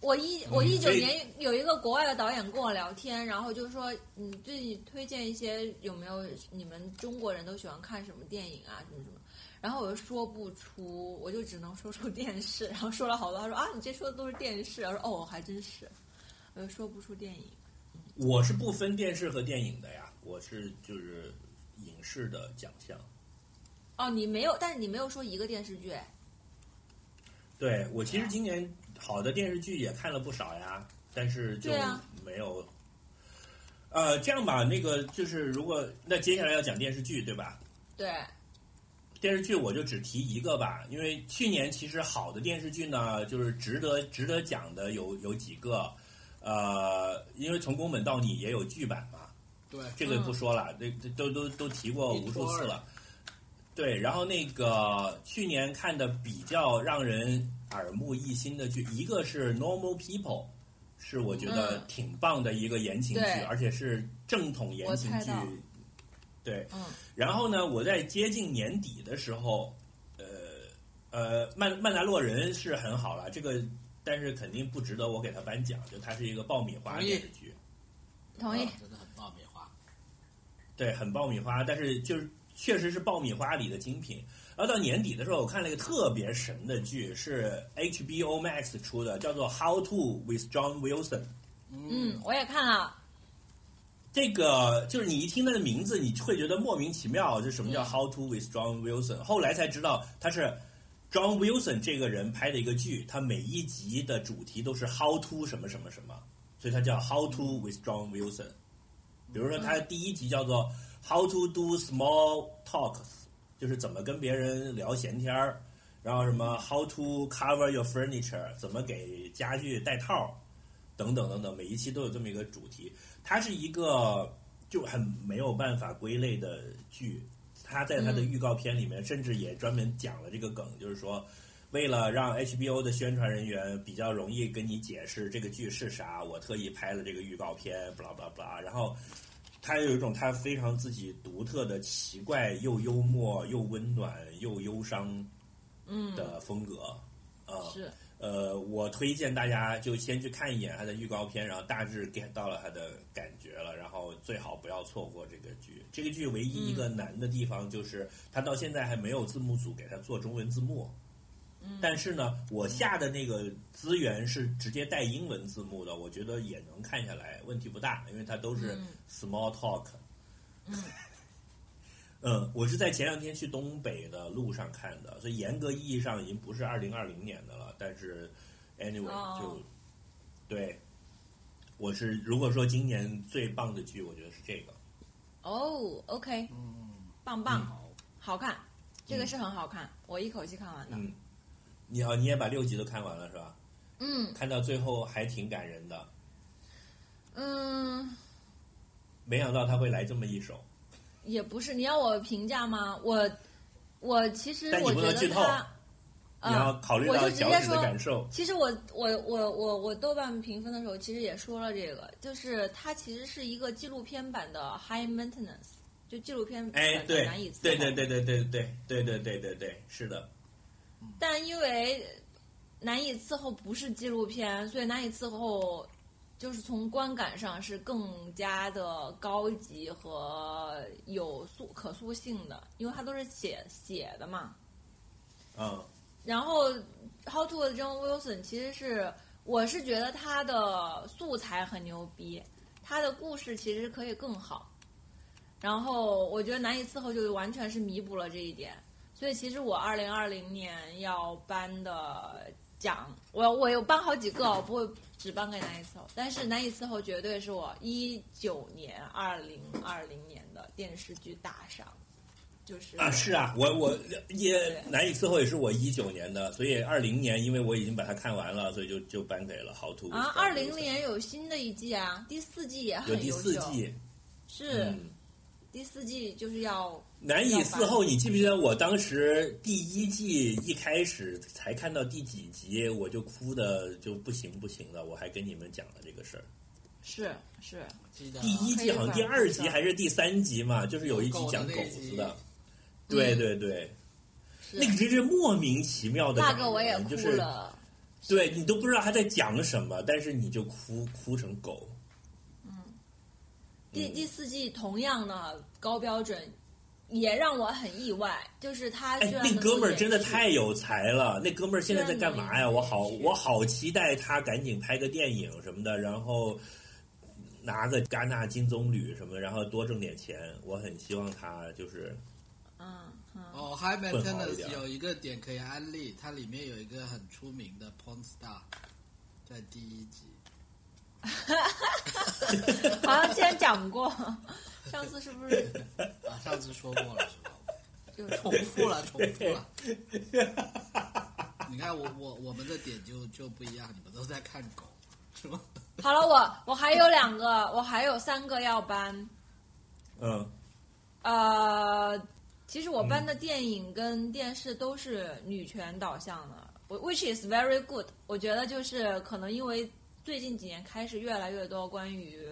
我一我一九年有一个国外的导演跟我聊天，然后就说，你最近推荐一些有没有你们中国人都喜欢看什么电影啊，什么什么。然后我又说不出，我就只能说出电视，然后说了好多，他说啊，你这说的都是电视，我说哦，还真是，我又说不出电影。
我是不分电视和电影的呀，我是就是影视的奖项。
哦，你没有，但是你没有说一个电视剧，哎
对我其实今年好的电视剧也看了不少呀，但是就没有。呃，这样吧，那个就是如果那接下来要讲电视剧对吧？
对，
电视剧我就只提一个吧，因为去年其实好的电视剧呢，就是值得值得讲的有有几个，呃，因为从宫本到你也有剧版嘛，
对，
这个不说了，这、这都都都提过无数次了。对，然后那个去年看的比较让人耳目一新的剧，一个是《Normal People》，是我觉得
嗯。
挺棒的一个言情剧，
对。
而且是正统言情剧。
我猜到。
对，
嗯。
然后呢，我在接近年底的时候，呃呃，曼曼达洛人是很好了，这个但是肯定不值得我给他颁奖，就它是一个爆米花电视剧。
同意。
啊真的很爆米花。
对，很爆米花，但是就是确实是爆米花里的精品。然后到年底的时候，我看了一个特别神的剧，是 HBO Max 出的，叫做《How to with John Wilson》。
嗯，我也看了。
这个就是你一听它的名字，你会觉得莫名其妙，就什么叫
嗯
How to with John Wilson？后来才知道它是 John Wilson 这个人拍的一个剧，他每一集的主题都是 How to 什么什么什么，所以它叫 How to with John Wilson。比如说，他第一集叫做 How to do small talks，就是怎么跟别人聊闲天儿，然后什么 How to cover your furniture，怎么给家具带套，等等等等，每一期都有这么一个主题。它是一个就很没有办法归类的剧。他在他的预告片里面，甚至也专门讲了这个梗，就是说，为了让 HBO 的宣传人员比较容易跟你解释这个剧是啥，我特意拍了这个预告片，不啦不啦不啦。然后他有一种他非常自己独特的、奇怪又幽默又温暖又忧伤
嗯，
的风格，啊、
是。
呃，我推荐大家就先去看一眼它的预告片，然后大致 get 到了它的感觉了，然后最好不要错过这个剧。这个剧唯一一个难的地方就是它到现在还没有字幕组给它做中文字幕。
嗯
但是呢，我下的那个资源是直接带英文字幕的，我觉得也能看下来，问题不大，因为它都是
嗯
small talk。
嗯
嗯，*laughs* 我是在前两天去东北的路上看的，所以严格意义上已经不是二零二零年的了。但是，anyway，、
哦
就对，我是如果说今年最棒的剧，我觉得是这个。
哦，OK，
嗯，
棒棒，
好，
好看，这个是很好看，我一口气看完的。
嗯，你啊，你也把六集都看完了是吧？
嗯
看到最后还挺感人的，
嗯，
没想到他会来这么一手。
也不是，你要我评价吗？我我其实
但你
我觉
不能剧透
得他，
你要
呃
考虑
我
到小指的
就直接说
感受。
其实我我我我我豆瓣评分的时候，其实也说了这个，就是它其实是一个纪录片版的 High Maintenance，就纪录片版
对
难以伺候。
对对对对对对对对对对对，是的。
但因为难以伺候不是纪录片，所以难以伺候就是从观感上是更加的高级和有塑可塑性的，因为它都是写写的嘛。
嗯
然后《How to John Wilson》其实是我是觉得他的素材很牛逼，他的故事其实可以更好。然后我觉得《难以伺候》就完全是弥补了这一点，所以其实我二零二零年要颁的奖，我我有颁好几个，我不会只颁给《难以伺候》，但是《难以伺候》绝对是我一九年、二零二零年的电视剧大赏，就是
啊，是啊，我我也难以伺候也是我一九年的，所以二零年因为我已经把它看完了，所以就就颁给了豪图
啊，二零年有新的一季啊，第四季也
有
很优秀。
第四季，
是、
嗯，
第四季就是要
难以伺候。你记不记得我当时第一季一开始才看到第几集，我就哭的就不行不行的，我还跟你们讲了这个事儿。
是是
记得
第一季好像第二集还是第三集嘛，就是有一集讲狗子的。对对对，那个真是莫名其妙的
那个我也哭
就是
了。
对你都不知道他在讲什么，但是你就哭哭成狗。嗯
第第四季同样的高标准，也让我很意外，就是他
哎，那哥们儿真的太有才了！那哥们儿现在在干嘛呀？我好我好期待他赶紧拍个电影什么的，然后拿个戛纳金棕榈什么，然后多挣点钱。我很希望他就是
哦，High Maintenance 有一个点可以安利，它里面有一个很出名的 porn star，在第一集。*laughs*
好像之前讲过，上次是不是 *laughs*
啊，上次说过了是吧？
就
重复了，重复了。你看我我我们的点就就不一样，你们都在看狗，是吗？
好了？我我还有两个，我还有三个要搬。
嗯
呃，其实我班的电影跟电视都是女权导向的，我 which is very good。我觉得就是可能因为最近几年开始越来越多关于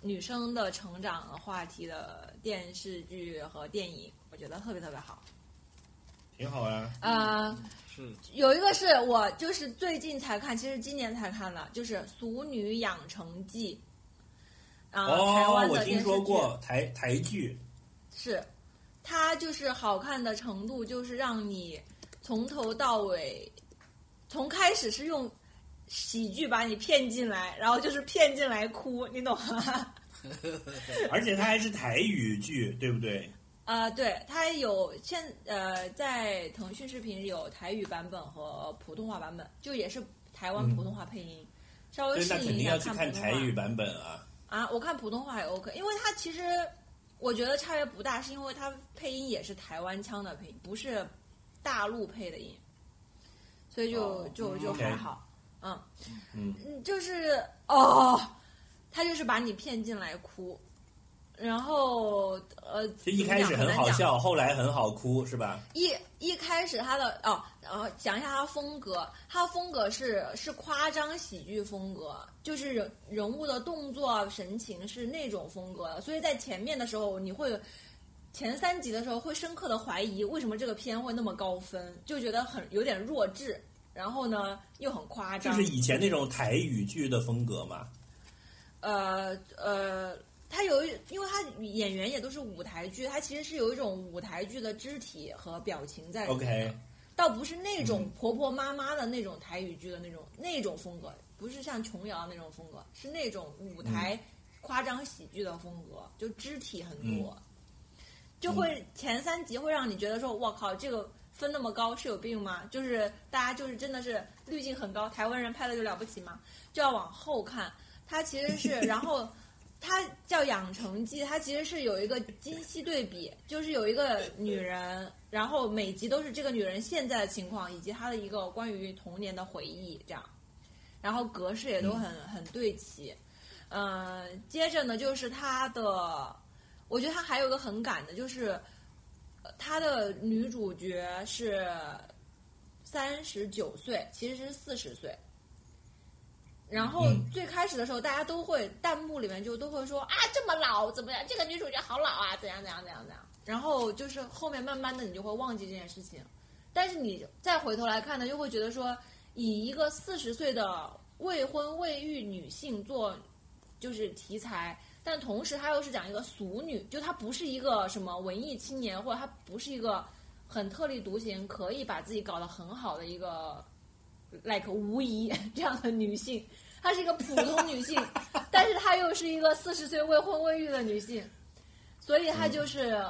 女生的成长的话题的电视剧和电影，我觉得特别特别好。
挺好啊。
呃，
是
有一个是我就是最近才看，其实今年才看的，就是《俗女养成记》。啊、台
哦，我
湾的电视剧。
听说过台台剧，
是，它就是好看的程度，就是让你从头到尾，从开始是用喜剧把你骗进来，然后就是骗进来哭，你懂吗？*laughs*
而且它还是台语剧，对不对？
啊、对，它有现呃，在腾讯视频有台语版本和普通话版本，就也是台湾
嗯
普通话配音，稍微
对，
适应一下
定要去看
看。
台语版本啊。
啊，我看普通话也 OK，因为它其实我觉得差别不大，是因为它配音也是台湾腔的配音，不是大陆配的音，所以就、
哦
就就还好。嗯
嗯，
嗯，就是哦，他就是把你骗进来哭，然后呃，
就一开始很好笑，后来很好哭，是吧？
一一开始他的哦，然呃，讲一下他的风格，他的风格是是夸张喜剧风格，就是人人物的动作神情是那种风格的，所以在前面的时候你会。前三集的时候会深刻的怀疑为什么这个片会那么高分，就觉得很有点弱智，然后呢又很夸张，
就是以前那种台语剧的风格嘛。
呃呃，他有一，因为他演员也都是舞台剧，他其实是有一种舞台剧的肢体和表情在
OK
倒不是那种
嗯
婆婆妈妈的那种台语剧的那种那种风格，不是像琼瑶那种风格，是那种舞台夸张喜剧的风格，就肢体很多，就会前三集会让你觉得说，我靠，这个分那么高是有病吗？就是大家就是真的是滤镜很高，台湾人拍的就了不起吗？就要往后看，他其实是然后。它叫养成记，它其实是有一个今昔对比，就是有一个女人，然后每集都是这个女人现在的情况，以及她的一个关于童年的回忆，这样，然后格式也都很、很对齐。嗯、接着呢就是她的，我觉得她还有一个很赶的，就是呃她的女主角是三十九岁，其实是四十岁。然后
嗯
最开始的时候，大家都会弹幕里面就都会说啊，这么老怎么样？这个女主角好老啊，怎样怎样怎样怎样。然后就是后面慢慢的你就会忘记这件事情，但是你再回头来看呢，就会觉得说，以一个四十岁的未婚未育女性做就是题材，但同时她又是讲一个俗女，就她不是一个什么文艺青年，或者她不是一个很特立独行，可以把自己搞得很好的一个 like 无疑 *laughs* 这样的女性。她是一个普通女性，但是她又是一个四十岁未婚未育的女性，所以她就是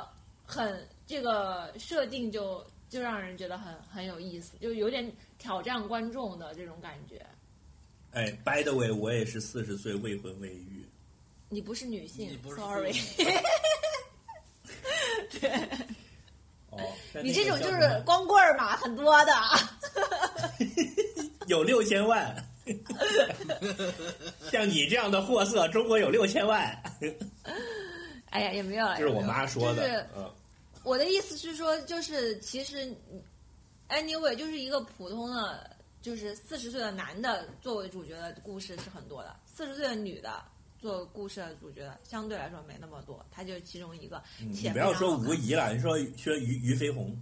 很这个设定就就让人觉得很很有意思，就有点挑战观众的这种感觉。
哎，by the way，我也是四十岁未婚未育。
你不是女性
不是
，sorry。*laughs* 对
哦，
你这种就是光棍儿嘛，很多的。*laughs*
有六千万。*laughs* 像你这样的货色，中国有六千万，
哎呀，也没有了。
这是我妈说
就是
的。嗯，
我的意思是说，就是其实，anyway，就是一个普通的，就是四十岁的男的作为主角的故事是很多的，四十岁的女的做故事的主角相对来说没那么多，她就是其中一个。
你不要说吴仪了，你说说于于飞鸿。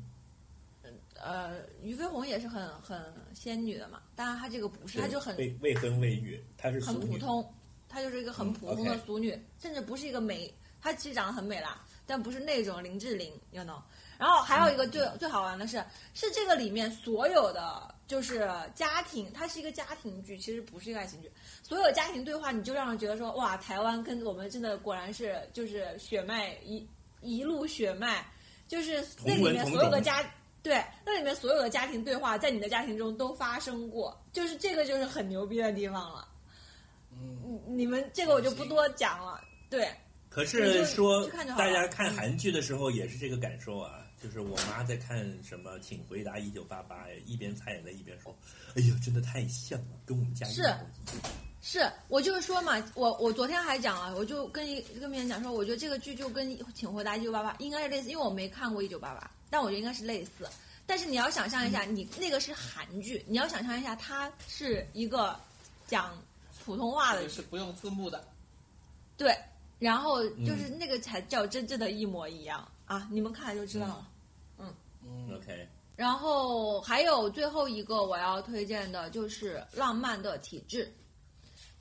呃，俞飞鸿也是很很仙女的嘛，当然她这个不是，她就很
未未婚未育，她是
很。普通，她就是一个很
嗯
普通的俗女，甚至不是一个美，她其实长得很美啦，但不是那种林志玲，you know。然后还有一个最、最好玩的是，是这个里面所有的就是家庭，它是一个家庭剧，其实不是一个爱情剧。所有家庭对话，你就让人觉得说，哇，台湾跟我们真的果然是就是血脉一一路血脉，就是那里面所有的家。对，那里面所有的家庭对话，在你的家庭中都发生过，就是这个就是很牛逼的地方了。
嗯，
你你们这个我就不多讲了。对，
可
是
说大家看韩剧的时候也是这个感受啊，就是我妈在看什么《请回答一九八八》，一边擦眼泪一边说：“哎呦，真的太像了，跟我们家一样。
是我就是说嘛，我我昨天还讲了，我就跟一跟别人讲说，我觉得这个剧就跟《请回答一九八八》应该是类似，因为我没看过一九八八，但我觉得应该是类似。但是你要想象一下，你那个是韩剧，你要想象一下，它是一个讲普通话的
是不用字幕的。
对，然后就是那个才叫真正的一模一样啊！你们看就知道了。
嗯
，OK，
然后还有最后一个我要推荐的就是《浪漫的体质》，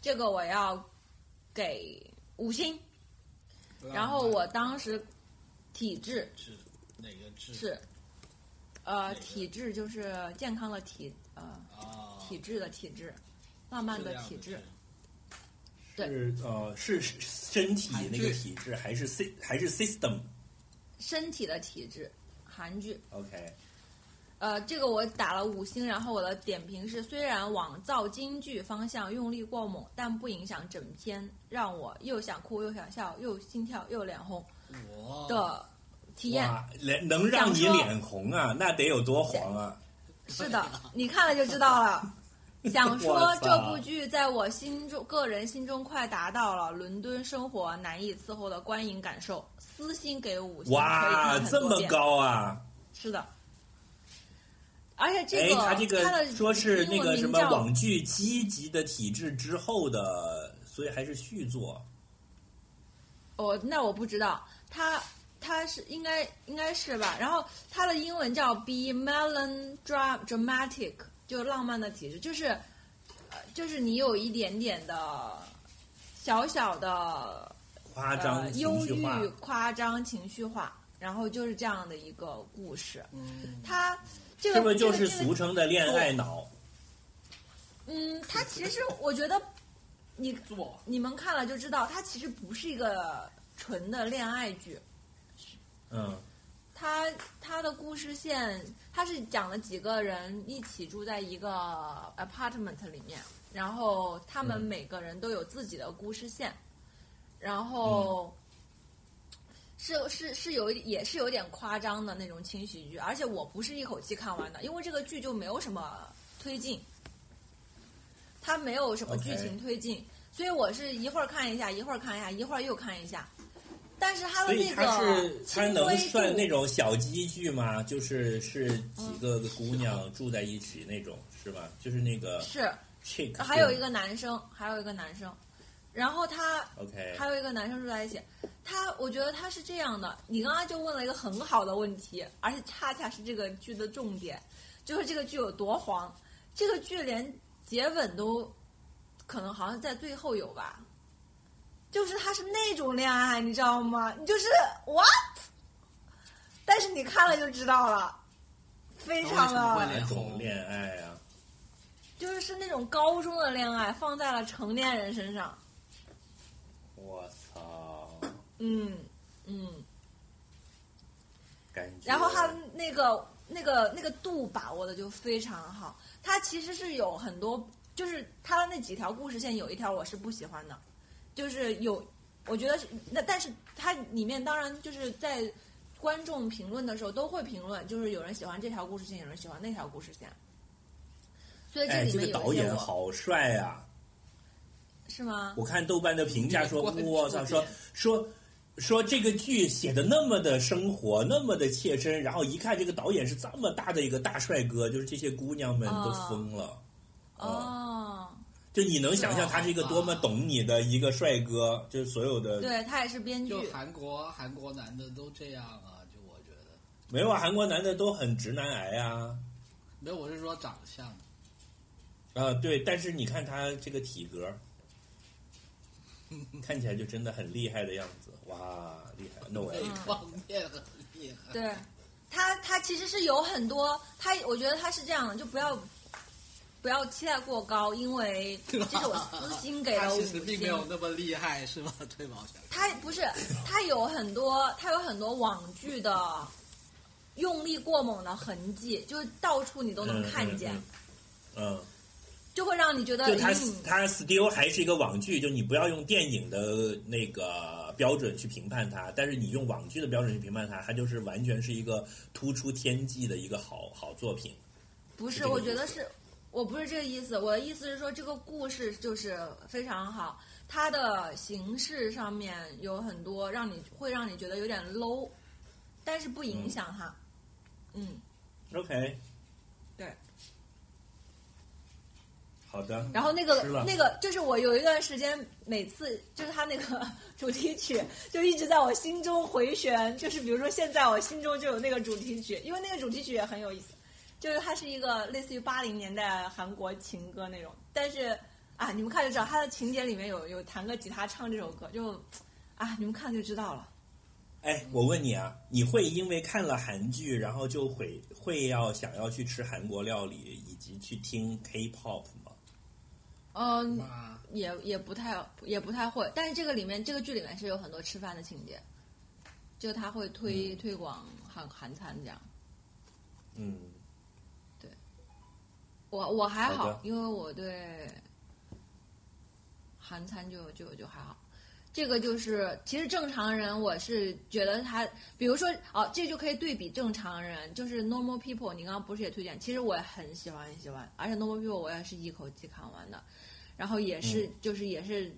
这个我要给五星。然后我当时体质
是哪个质？
是，呃，体质就是健康的体，呃，
啊，
体质的体质，浪漫的体质。
是呃是是身体那个体质，还是 sy 还是 system？OK，、
身体的体质，韩剧。呃，这个我打了五星，然后我的点评是：虽然往造京剧方向用力过猛，但不影响整篇让我又想哭又想笑又心跳又脸红
我
的体验。
哇，脸能让你脸红啊，那得有多黄啊！
是的，你看了就知道了。*laughs* 想说这部剧在我心中，个人心中快达到了伦敦生活难以伺候的观影感受，私心给五星，
哇，这么。高啊！
是的，而且这
哎，
个
他这
它的
个说是那个什么网剧积极的体制之后的，所以还是续作。
哦，那我不知道，他他是应该应该是吧？然后他的英文叫 Be Melodramatic，就浪漫的体质，就是呃，就是你有一点点的小小的
夸张
呃忧
情绪化，
郁、夸张、情绪化，然后就是这样的一个故事。
嗯，
它这个
是不是就是俗称的恋爱脑？
嗯，它其实我觉得你
做
你们看了就知道，它其实不是一个纯的恋爱剧。
嗯，
它它的故事线，它是讲了几个人一起住在一个 apartment 里面，然后他们
嗯
每个人都有自己的故事线，然后是是是有一也是有点夸张的那种轻喜剧，而且我不是一口气看完的，因为这个剧就没有什么推进，它没有什么剧情推进所以我是一会儿看一下，一会儿看一下，一会儿又看一下。但是它的那个
是它能算那种小鸡剧吗？就是是几个姑娘住在一起那种，是吧？就是那个
是
chick，
还有一个男生，还有一个男生，然后他
OK，
还有一个男生住在一起。他，我觉得他是这样的。你刚刚就问了一个很好的问题，而且恰恰是这个剧的重点，就是这个剧有多黄。这个剧连接吻都可能好像在最后有吧，就是他是那种恋爱，你知道吗？你就是 what？但是你看了就知道了，非常的
为什么会
哪种？恋爱啊？
就是是那种高中的恋爱放在了成年人身上。嗯嗯，
感觉。
然后他那个那个那个度把握的就非常好。他其实是有很多，就是他的那几条故事线有一条我是不喜欢的，就是有我觉得是那，但是它里面当然就是在观众评论的时候都会评论，就是有人喜欢这条故事线，有人喜欢那条故事线。所以这
哎，
里
这个导
面有一些我、
演好帅啊！
是吗？
我看豆瓣的评价说，*laughs* 我操，说
点
说说这个剧写的那么的生活，那么的切身，然后一看这个导演是这么大的一个大帅哥，就是这些姑娘们都疯了。
哦，
就你能想象他是一个多么懂你的一个帅哥，就是所有的
对他也是编剧
就，韩国韩国男的都这样啊，就我觉得
没有啊，韩国男的都很直男癌啊。
没有，我是说长相。
啊，对，但是你看他这个体格，*laughs* 看起来就真的很厉害的样子，哇，厉害！No
这
way，
方面很厉害。
对他，他其实是有很多，他我觉得他是这样的，就不要不要期待过高，因为这是我私心给了 *laughs* 五
他其实并没有。那么厉害，是吗？*laughs* 推毛翔。
他不是，他有很多，他有很多网剧的用力过猛的痕迹，就是到处你都能看见，
嗯。嗯
就会让你觉得，
就它
嗯，
它 still 还是一个网剧，就你不要用电影的那个标准去评判它，但是你用网剧的标准去评判它，它就是完全是一个突出天际的一个好好作品。
不是，我觉得是，我不是这个意思，我的意思是说这个故事就是非常好，它的形式上面有很多让你会让你觉得有点 low，但是不影响它。嗯
，OK，
对。
好的，
然后那个那个就是我有一段时间，每次就是他那个 *laughs* 主题曲就一直在我心中回旋，就是比如说现在我心中就有那个主题曲，因为那个主题曲也很有意思，就是它是一个类似于八零年代韩国情歌那种，但是啊，你们看就知道它的情节里面有有弹个吉他唱这首歌，就啊，你们看就知道了。
哎，我问你啊，你会因为看了韩剧，然后就会会要想要去吃韩国料理，以及去听 K-pop 吗？
嗯，
啊，
也也不太也不太会，但是这个里面这个剧里面是有很多吃饭的情节，就他会推、推广韩韩餐这样。
嗯，对
我我还好，
好
因为我对韩餐就就就还好。这个就是，其实正常人，我是觉得他，比如说，哦，这就可以对比正常人，就是 Normal People，你刚刚不是也推荐？其实我也很喜欢，很喜欢，而且 Normal People 我也是一口气看完的，然后也是，就是也是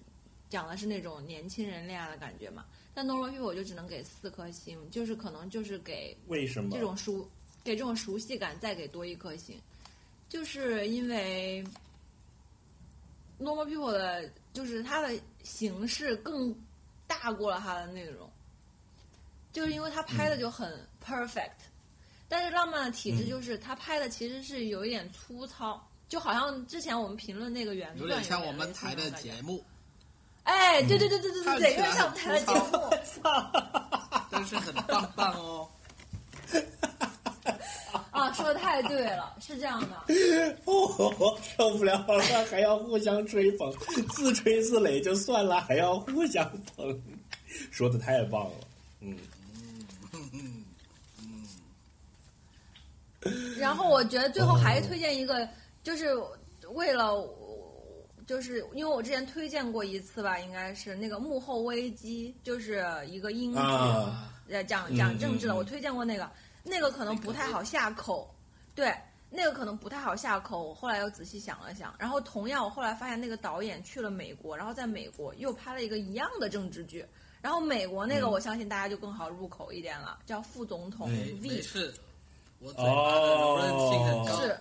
讲的是那种年轻人恋爱的感觉嘛。但 Normal People 我就只能给四颗星，就是可能就是给
为什么？
这种熟给这种熟悉感再给多一颗星，就是因为 Normal People 的，就是它的形式更大过了它的内容，就是因为它拍的就很 perfect，、但是浪漫的体质就是它拍的其实是有一点粗糙，就好像之前我们评论那个原段
有点像我们台的节目，
哎，对对对对对对有点像我们台的节
粗
目。*laughs*
但是很棒棒哦。*laughs*
啊，说的太对了，是这样的。
哦，受不了了，还要互相吹捧，自吹自擂就算了，还要互相捧，说的太棒了。嗯，
然后我觉得最后还是推荐一个，就是为了，就是因为我之前推荐过一次吧，应该是那个《幕后危机》，就是一个英剧，讲
嗯
讲政治的，我推荐过那个，那个可能不太好下口，对，那个可能不太好下口。我后来又仔细想了想，然后同样，我后来发现那个导演去了美国，然后在美国又拍了一个一样的政治剧，然后美国那个
嗯。
我相信大家就更好入口一点了，叫《副总统
嗯
V
是》，我嘴巴的柔韧性很高，
是。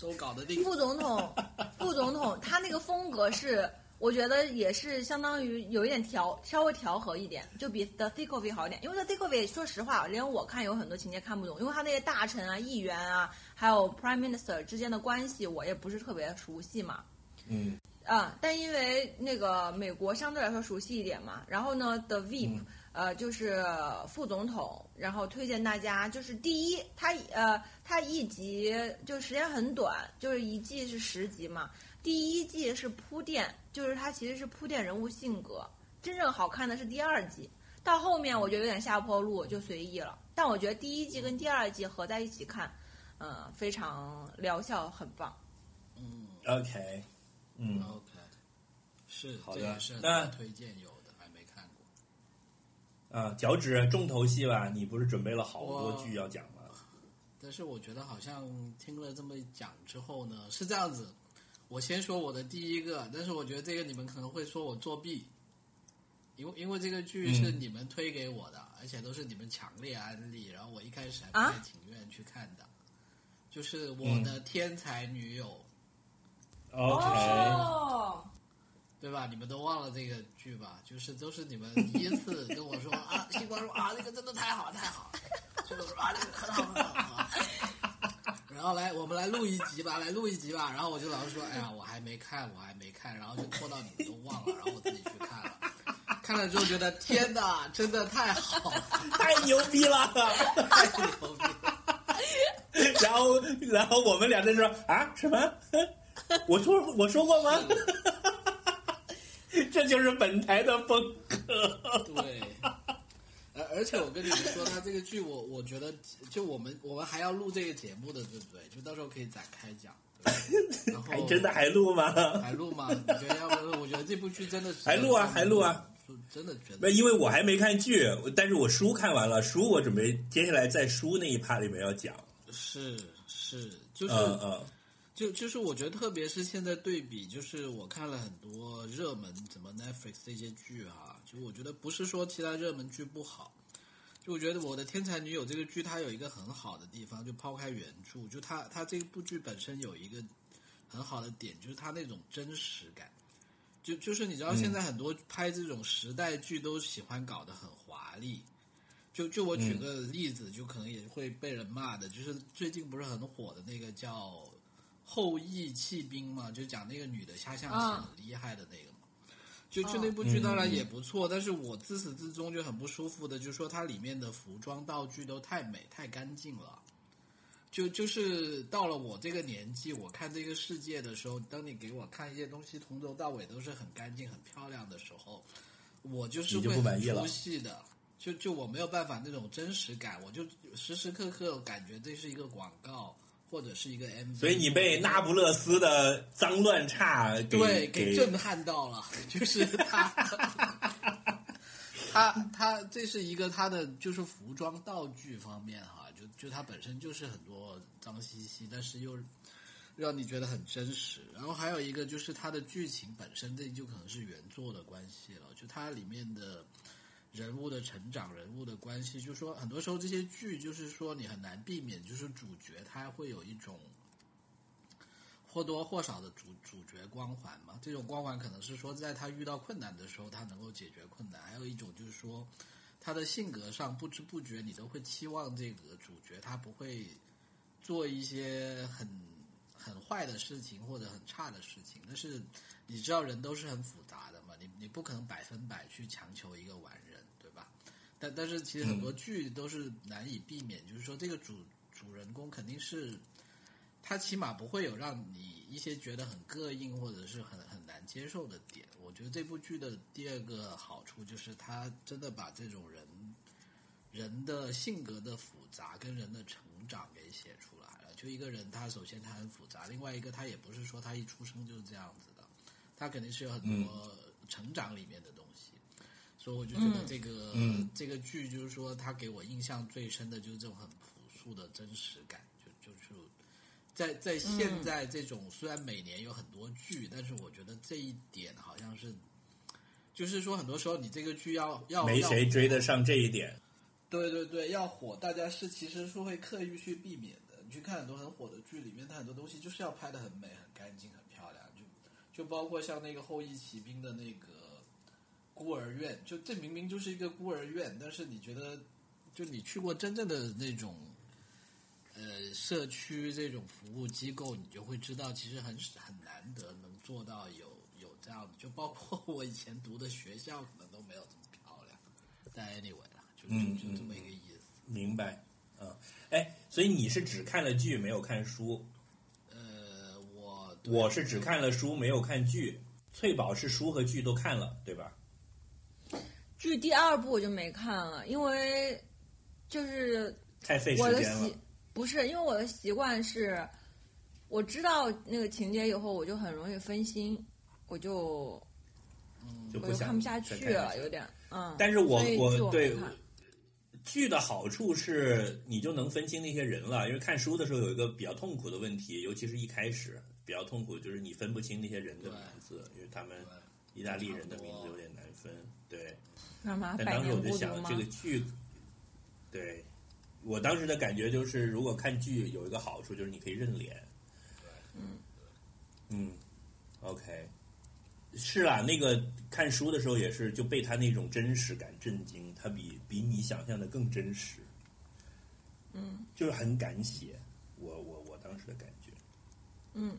都搞得定。
副总统，*laughs* 副总统，他那个风格是，我觉得也是相当于有一点调，稍微调和一点，就比 The Thick of It 好一点。因为 The Thick of It，说实话，连我看有很多情节看不懂，因为他那些大臣啊、议员啊，还有 Prime Minister 之间的关系，我也不是特别熟悉嘛。
嗯
啊，但因为那个美国相对来说熟悉一点嘛，然后呢，The Veep，、
嗯
呃，就是副总统，然后推荐大家，就是第一，他呃，他一集就时间很短，就是一季是十集嘛，第一季是铺垫，就是他其实是铺垫人物性格，真正好看的是第二季，到后面我觉得有点下坡路，就随意了。但我觉得第一季跟第二季合在一起看，嗯、非常疗效，很棒。
嗯
OK，嗯
，，OK，是
好的
是很
那
多推荐有。
啊，脚趾重头戏吧，你不是准备了好多剧要讲吗？
但是我觉得好像听了这么一讲之后呢，是这样子。我先说我的第一个，但是我觉得这个你们可能会说我作弊，因为因为这个剧是
嗯。
你们推给我的，而且都是你们强烈安利，然后我一开始还不太
啊
情愿去看的，就是我
嗯。
的天才女友
，OK，
哦，
对吧？你们都忘了这个剧吧？就是都是你们第一次跟我说啊，*laughs* 西瓜说啊，那个真的太好太好，就是说啊，那个很好很好。然后来，我们来录一集吧，来录一集吧。然后我就老是说，哎呀，我还没看，我还没看，然后就拖到你们都忘了，然后我自己去看了。看了之后觉得，天哪，真的太好，*laughs*
太牛逼了！*laughs*
太牛逼了！
然后，然后我们俩在说啊什么？我说我说过吗？*laughs* 这就是本台的风格。
对，*laughs* 而而且我跟你们说，他这个剧我我觉得，就我们我们还要录这个节目的，对不对？就到时候可以展开讲。对然后
还真的还录吗？*laughs*
还录吗？你觉得要不？我觉得这部剧真的是
还录啊还录啊！
真的觉
不，
得
因为我还没看剧，但是我书看完了，书我准备接下来在书那一趴里面要讲。
是是，就是、
嗯嗯
就就是我觉得，特别是现在对比，就是我看了很多热门怎么 Netflix 这些剧啊、就我觉得不是说其他热门剧不好，就我觉得我的《天才女友》这个剧它有一个很好的地方，就抛开原著，就它它这部剧本身有一个很好的点，就是它那种真实感。就就是你知道，现在很多拍这种时代剧都喜欢搞得很华丽。就就我举个例子，就可能也会被人骂的，就是最近不是很火的那个叫《后羿弃兵》嘛，就讲那个女的下象棋
啊
很厉害的那个嘛。就就那部剧当然也不错，但是我自始至终就很不舒服的，就是说它里面的服装道具都太美太干净了。就就是到了我这个年纪，我看这个世界的时候，当你给我看一些东西从头到尾都是很干净、很漂亮的时候，我就是会很
不满意了
出戏的。就就我没有办法那种真实感，我就时时刻刻感觉这是一个广告或者是一个 MV，
所以你被那不勒斯的脏乱差给
对
给
给震撼到了，*laughs* 就是他，*laughs* 他他这是一个他的就是服装道具方面哈，就就它本身就是很多脏兮兮，但是又让你觉得很真实。然后还有一个就是它的剧情本身，这就可能是原作的关系了，就它里面的。人物的成长，人物的关系，就说，很多时候这些剧就是说你很难避免，就是主角他会有一种或多或少的主主角光环嘛。这种光环可能是说，在他遇到困难的时候，他能够解决困难；还有一种就是说，他的性格上不知不觉你都会期望这个主角他不会做一些很很坏的事情或者很差的事情。但是你知道，人都是很复杂的嘛，你你不可能百分百去强求一个完人，但但是其实很多剧都是难以避免，就是说这个主主人公肯定是。他起码不会有让你一些觉得很膈应或者是很很难接受的点。我觉得这部剧的第二个好处就是，他真的把这种人人的性格的复杂跟人的成长给写出来了。就一个人，他首先他很复杂，另外一个他也不是说他一出生就是这样子的，他肯定是有很多成长里面的东西。所以我就觉得这个、
嗯
这个剧就是说，他给我印象最深的就是这种很朴素的真实感，就就是在在现在这种、虽然每年有很多剧，但是我觉得这一点好像是，就是说很多时候你这个剧要要
没谁追得上这一点。
对对对，要火，大家是其实是会刻意去避免的。你去看很多很火的剧，里面它很多东西就是要拍的很美、很干净、很漂亮，就就包括像那个《后羿骑兵》的那个孤儿院，就这明明就是一个孤儿院，但是你觉得，就你去过真正的那种呃社区这种服务机构，你就会知道，其实很很难得能做到有有这样的，就包括我以前读的学校，可能都没有这么漂亮。但 anyway 啦，就
嗯
就就这么一个意思。
明白，嗯，哎，所以你是只看了剧没有看书，
呃，我
我是只看了书没有看剧。翠宝是书和剧都看了，对吧？
剧第二部我就没看了，因为就是
太费时间了
习。不是因为我的习惯是，我知道那个情节以后，我就很容易分心，我就
就不想
我就看不下去了，有点嗯。
但是我我对剧的好处是，你就能分清那些人了。因为看书的时候有一个比较痛苦的问题，尤其是一开始比较痛苦，就是你分不清那些人的名字，因为他们意大利人的名字有点难分。对，
干嘛？
但当时我就想，这？个剧，对我当时的感觉就是，如果看剧有一个好处就是你可以认脸。
嗯
嗯，OK，是啊，那个看书的时候也是就被他那种真实感震惊，他比比你想象的更真实，
嗯
就是很敢写。我我我当时的感觉，
嗯，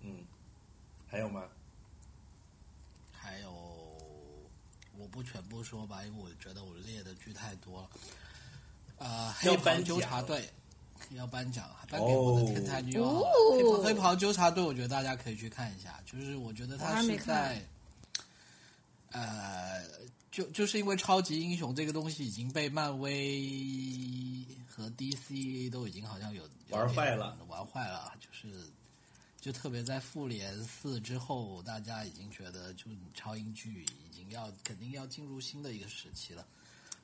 嗯，还有吗？
还有，我不全部说吧，因为我觉得我列的剧太多了。呃，黑袍纠察队要颁奖，颁给我的天才女友。
哦
黑袍黑袍纠察队，我觉得大家可以去看一下。就是我觉得
我
他是在，呃，就就是因为超级英雄这个东西已经被漫威和 DC 都已经好像有有
玩坏了，
玩坏了，就是就特别在复联四之后，大家已经觉得就超英剧要肯定要进入新的一个时期了。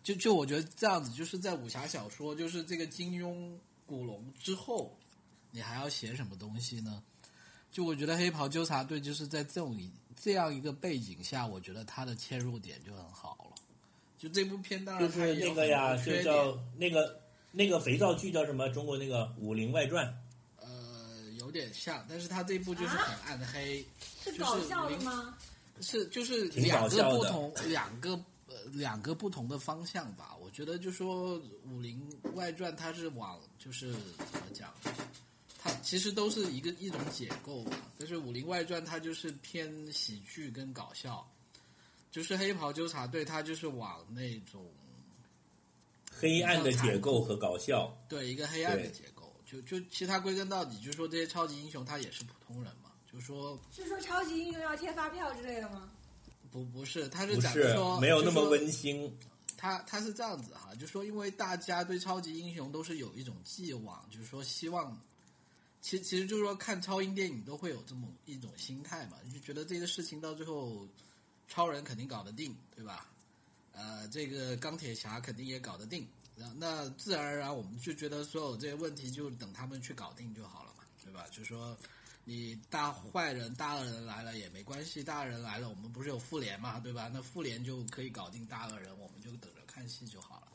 就就我觉得这样子，就是在武侠小说，就是这个金庸、古龙之后，你还要写什么东西呢？就我觉得黑袍纠察队就是在这种这样一个背景下，我觉得它的切入点就很好了。就这部片当然
就是那个呀，就叫那个那个肥皂剧叫什么？中国那个《武林外传》。
呃有点像，但是它这部就是很暗黑，
是
就是
搞笑的
零
吗？
是就是两个不同两个呃两个不同的方向吧。我觉得就说《武林外传》它是往就是怎么讲，它其实都是一个一种解构吧。但是《武林外传》它就是偏喜剧跟搞笑，就是《黑袍纠察队》它就是往那种
黑暗的解构和搞笑，
对一个黑暗的
对
结构。就就其实它归根到底就是说这些超级英雄他也是普通人嘛，就是说
是说超级英雄要贴发票之类的吗？
不不是，他是讲说
没有那么温馨。
他他是这样子哈，就说因为大家对超级英雄都是有一种寄望，就是说希望，其实其实就是说看超英电影都会有这么一种心态嘛，就觉得这个事情到最后，超人肯定搞得定，对吧？呃，这个钢铁侠肯定也搞得定，那那自然而然我们就觉得所有这些问题就等他们去搞定就好了嘛，对吧？就说你大坏人、大恶人来了也没关系，大恶人来了，我们不是有复联嘛，对吧？那复联就可以搞定大恶人，我们就等着看戏就好了。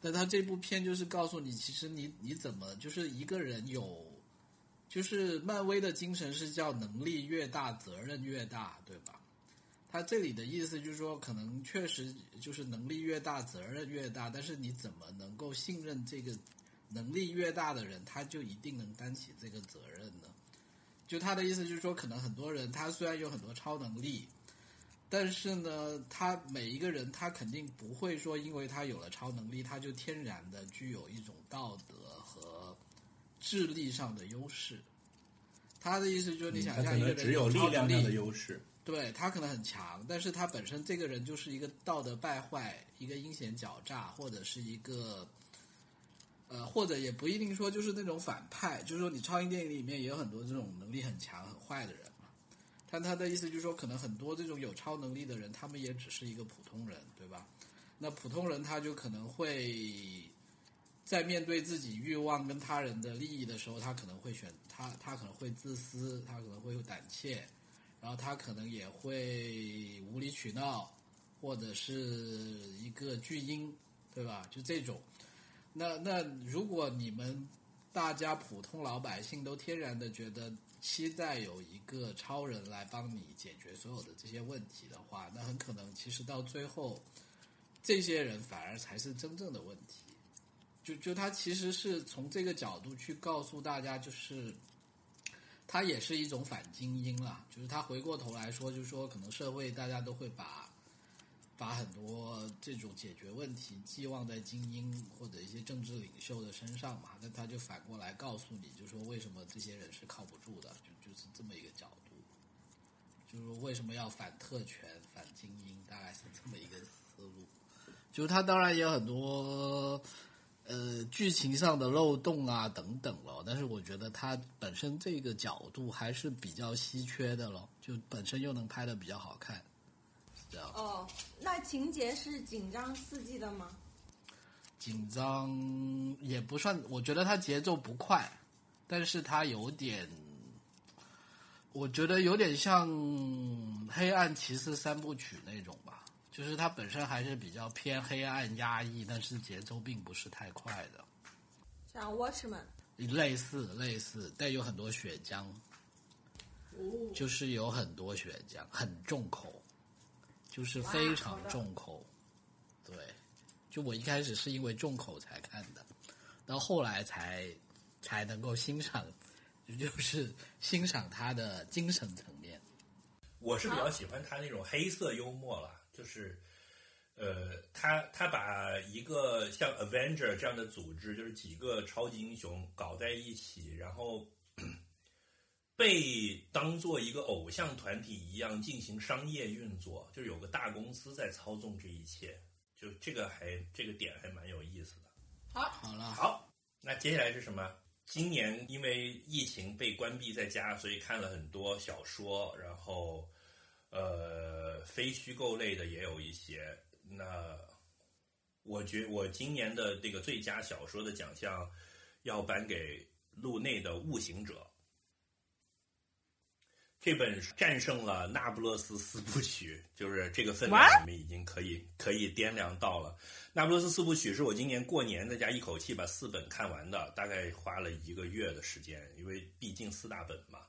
但他这部片就是告诉你，其实你你怎么就是一个人有，就是漫威的精神是叫能力越大，责任越大，对吧？他这里的意思就是说，可能确实就是能力越大，责任越大，但是你怎么能够信任这个能力越大的人，他就一定能担起这个责任？就他的意思就是说，可能很多人他虽然有很多超能力，但是呢，他每一个人他肯定不会说，因为他有了超能力，他就天然的具有一种道德和智力上的优势。他的意思就是，你想象一个人
能只有力量上的优势。
对他可能很强，但是他本身这个人就是一个道德败坏，一个阴险狡诈，或者是一个，呃，或者也不一定说就是那种反派，就是说你超英电影里面也有很多这种能力很强、很坏的人嘛。但他的意思就是说，可能很多这种有超能力的人，他们也只是一个普通人，对吧？那普通人他就可能会在面对自己欲望跟他人的利益的时候，他可能会选他，他可能会自私，他可能会有胆怯。然后他可能也会无理取闹，或者是一个巨婴，对吧？就这种。那那如果你们大家普通老百姓都天然的觉得期待有一个超人来帮你解决所有的这些问题的话，那很可能其实到最后，这些人反而才是真正的问题。就就他其实是从这个角度去告诉大家，就是。他也是一种反精英啦，就是他回过头来说，就是说可能社会大家都会把把很多这种解决问题寄望在精英或者一些政治领袖的身上嘛，那他就反过来告诉你，就说为什么这些人是靠不住的，就就是这么一个角度，就是为什么要反特权、反精英，大概是这么一个思路。就是他当然也有很多呃剧情上的漏洞啊等等了，但是我觉得他本身这个角度还是比较稀缺的了，就本身又能拍的比较好看，这样。
哦，那情节是紧张刺激的吗？
紧张也不算，我觉得它节奏不快，但是它有点，我觉得有点像《黑暗骑士三部曲》那种吧，就是它本身还是比较偏黑暗压抑，但是节奏并不是太快的，
像 Watchman，
类似类似，但有很多血浆，就是有很多血浆，很重口，就是非常重口，对。就我一开始是因为重口才看的，到后来才才能够欣赏，就是欣赏他的精神层面。
我是比较喜欢他那种黑色幽默了，就是，呃，他他把一个像 Avenger 这样的组织，就是几个超级英雄搞在一起，然后被当做一个偶像团体一样进行商业运作，就是有个大公司在操纵这一切，就这个还这个点还蛮有意思的。
好好了，
好，那接下来是什么？今年因为疫情被关闭在家，所以看了很多小说，然后呃，非虚构类的也有一些。那我觉我今年的这个最佳小说的奖项要颁给路内的《悟行者》。这本战胜了《那不勒斯四部曲》，就是这个分量？我们已经可以可以掂量到了。《那不勒斯四部曲》是我今年过年在家一口气把四本看完的，大概花了一个月的时间，因为毕竟四大本嘛。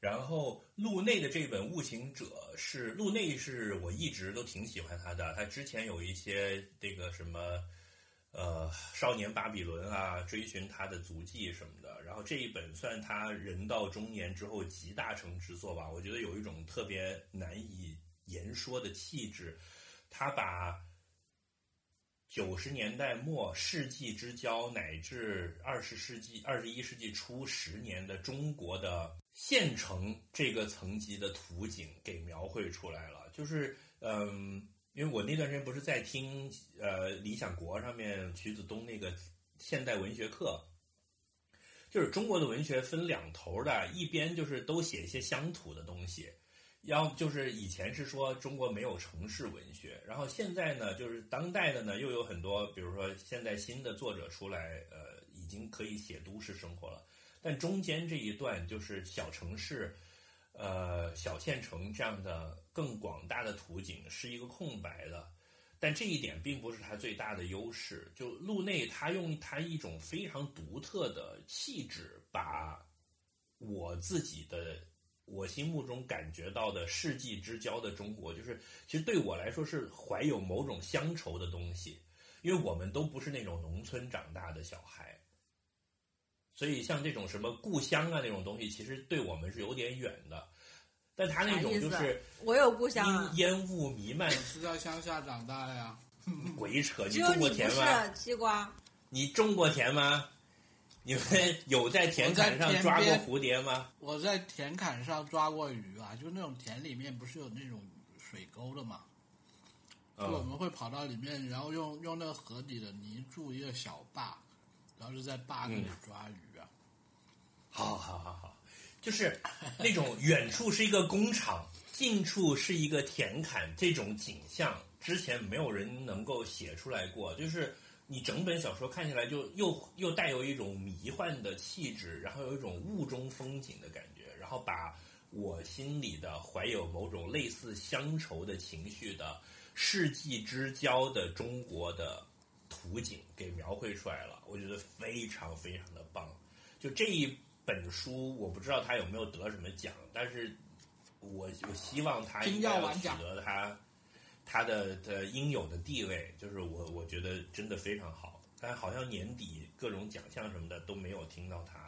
然后路内的这本《悟行者》是路内是我一直都挺喜欢他的，他之前有一些这个什么。呃，少年巴比伦啊，追寻他的足迹什么的。然后这一本算他人到中年之后集大成之作吧。我觉得有一种特别难以言说的气质。他把九十年代末世纪之交乃至二十世纪、二十一世纪初十年的中国的县城这个层级的图景给描绘出来了。就是嗯。因为我那段时间不是在听呃理想国上面徐子东那个现代文学课，就是中国的文学分两头的，一边就是都写一些乡土的东西，要就是以前是说中国没有城市文学，然后现在呢就是当代的呢又有很多，比如说现在新的作者出来，呃已经可以写都市生活了，但中间这一段就是小城市。呃，小县城这样的更广大的图景是一个空白的，但这一点并不是它最大的优势。就路内，他用他一种非常独特的气质，把我自己的我心目中感觉到的世纪之交的中国，就是其实对我来说是怀有某种乡愁的东西，因为我们都不是那种农村长大的小孩。所以像这种什么故乡啊那种东西，其实对我们是有点远的。但他那种就是
我有故乡啊，
烟雾弥漫，
是在乡下长大的呀。*laughs*
鬼扯！你种过田吗？
西瓜，
你种过田吗？你们 *laughs* 有在田坎上抓过蝴蝶吗？
我在田坎上抓过鱼啊，就那种田里面不是有那种水沟的嘛，就我
嗯，
们会跑到里面，然后用用那个河底的泥筑一个小坝，然后就在坝那里抓鱼啊。
好好好好，就是 *laughs* 那种远处是一个工厂，近处是一个田坎，这种景象之前没有人能够写出来过。就是你整本小说看起来就又又带有一种迷幻的气质，然后有一种雾中风景的感觉，然后把我心里的怀有某种类似乡愁的情绪的世纪之交的中国的图景给描绘出来了，我觉得非常非常的棒。就这一本书，我不知道他有没有得什么奖，但是我我希望他应该要取得他他的的应有的地位，就是我我觉得真的非常好。但好像年底各种奖项什么的都没有听到他。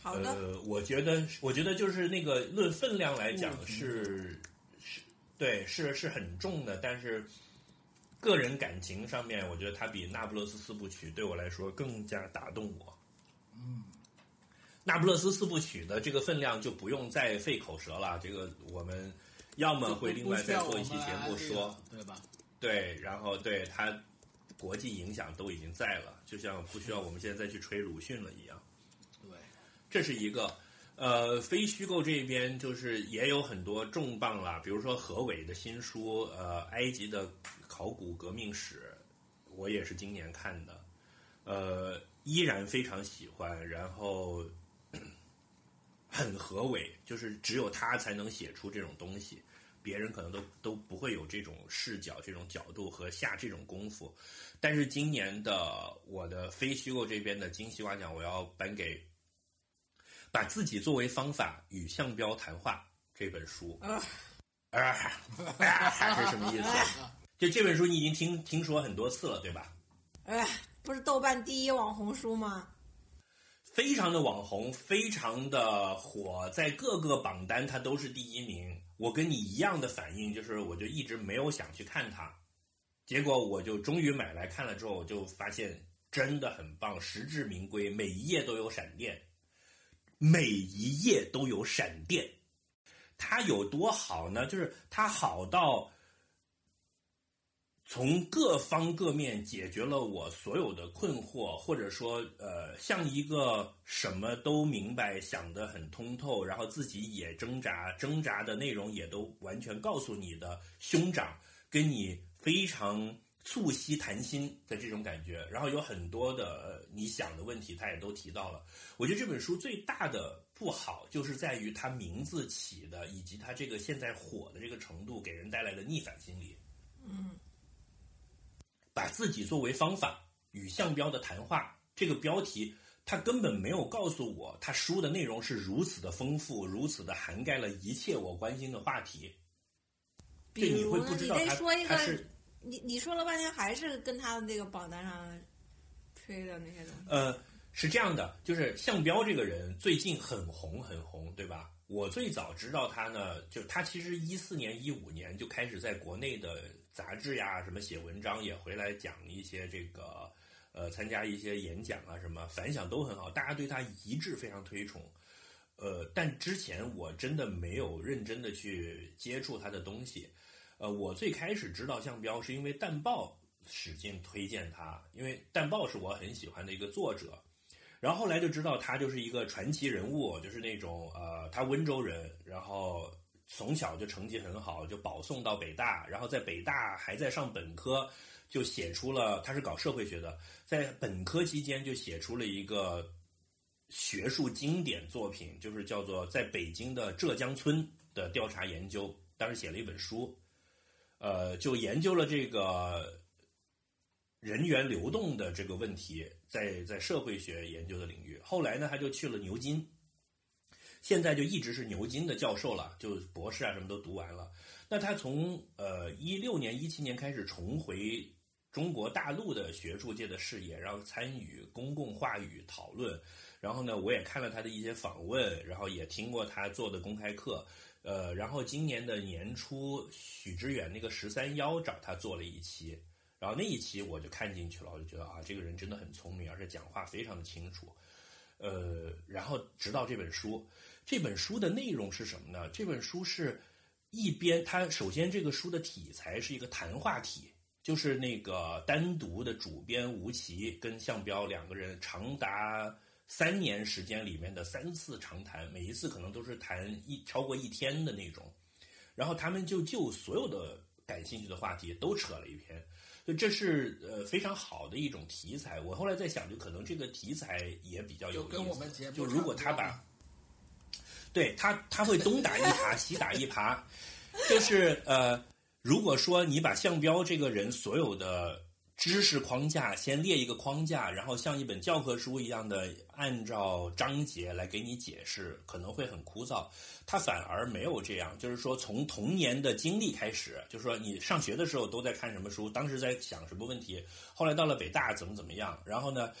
好的，
呃，我觉得我觉得就是那个论分量来讲是是，对，是是很重的，但是个人感情上面，我觉得他比《那不勒斯四部曲》对我来说更加打动我。
嗯，
那不勒斯四部曲的这个分量就不用再费口舌了，这个我们要么会另外再做一期节目说，
对吧？
对，然后对它国际影响都已经在了，就像不需要我们现在再去吹鲁迅了一样。*laughs*
对，
这是一个。呃，非虚构这边就是也有很多重磅啦，比如说何伟的新书，呃，埃及的考古革命史，我也是今年看的，呃，依然非常喜欢，然后很合伟，就是只有他才能写出这种东西，别人可能都都不会有这种视角、这种角度和下这种功夫。但是今年的我的非虚构这边的金西瓜奖，我要颁给。把自己作为方法与向标谈话这本书，*laughs* 啊，还是什么意思？就这本书你已经听听说很多次了，对吧？
哎，不是豆瓣第一网红书吗？
非常的网红，非常的火，在各个榜单它都是第一名。我跟你一样的反应，就是我就一直没有想去看它，结果我就终于买来看了之后，我就发现真的很棒，实至名归，每一页都有闪电。每一页都有闪电，它有多好呢？就是它好到从各方各面解决了我所有的困惑，或者说，呃，像一个什么都明白、想得很通透，然后自己也挣扎、挣扎的内容也都完全告诉你的兄长，跟你非常。促膝谈心的这种感觉，然后有很多的你想的问题，他也都提到了。我觉得这本书最大的不好，就是在于它名字起的，以及它这个现在火的这个程度，给人带来的逆反心理。
嗯，
把自己作为方法与项标的谈话，这个标题，他根本没有告诉我，他书的内容是如此的丰富，如此的涵盖了一切我关心的话题。
比
如，你
得说一个。
是。
你你说了半天还是跟他的那个榜单上吹的那些东西。
呃，是这样的，就是向标这个人最近很红很红，对吧？我最早知道他呢，就他其实一四年一五年就开始在国内的杂志呀什么写文章，也回来讲一些这个呃参加一些演讲啊什么，反响都很好，大家对他一致非常推崇。呃，但之前我真的没有认真的去接触他的东西。呃，我最开始知道向彪是因为淡报使劲推荐他，因为淡报是我很喜欢的一个作者，然后后来就知道他就是一个传奇人物，就是那种呃，他温州人，然后从小就成绩很好，就保送到北大，然后在北大还在上本科，就写出了他是搞社会学的，在本科期间就写出了一个学术经典作品，就是叫做在北京的浙江村的调查研究，当时写了一本书。呃，就研究了这个人员流动的这个问题，在在社会学研究的领域。后来呢，他就去了牛津，现在就一直是牛津的教授了，就博士啊什么都读完了。那他从呃一六年、一七年开始重回中国大陆的学术界的视野，然后参与公共话语讨论。然后呢，我也看了他的一些访问，然后也听过他做的公开课。呃，然后今年的年初，许知远那个十三幺找他做了一期，然后那一期我就看进去了，我就觉得啊，这个人真的很聪明，而且讲话非常的清楚。呃，然后直到这本书，这本书的内容是什么呢？这本书是一边，它首先这个书的题材是一个谈话体，就是那个单独的主编吴奇跟向彪两个人长达。三年时间里面的三次长谈，每一次可能都是谈一超过一天的那种，然后他们就就所有的感兴趣的话题都扯了一篇，就这是呃非常好的一种题材。我后来在想，就可能这个题材也比较有意思。就如果他把，对他他会东打一耙西打一耙，就是呃，如果说你把向彪这个人所有的。知识框架先列一个框架，然后像一本教科书一样的按照章节来给你解释，可能会很枯燥。他反而没有这样，就是说从童年的经历开始，就是说你上学的时候都在看什么书，当时在想什么问题，后来到了北大怎么怎么样，然后呢，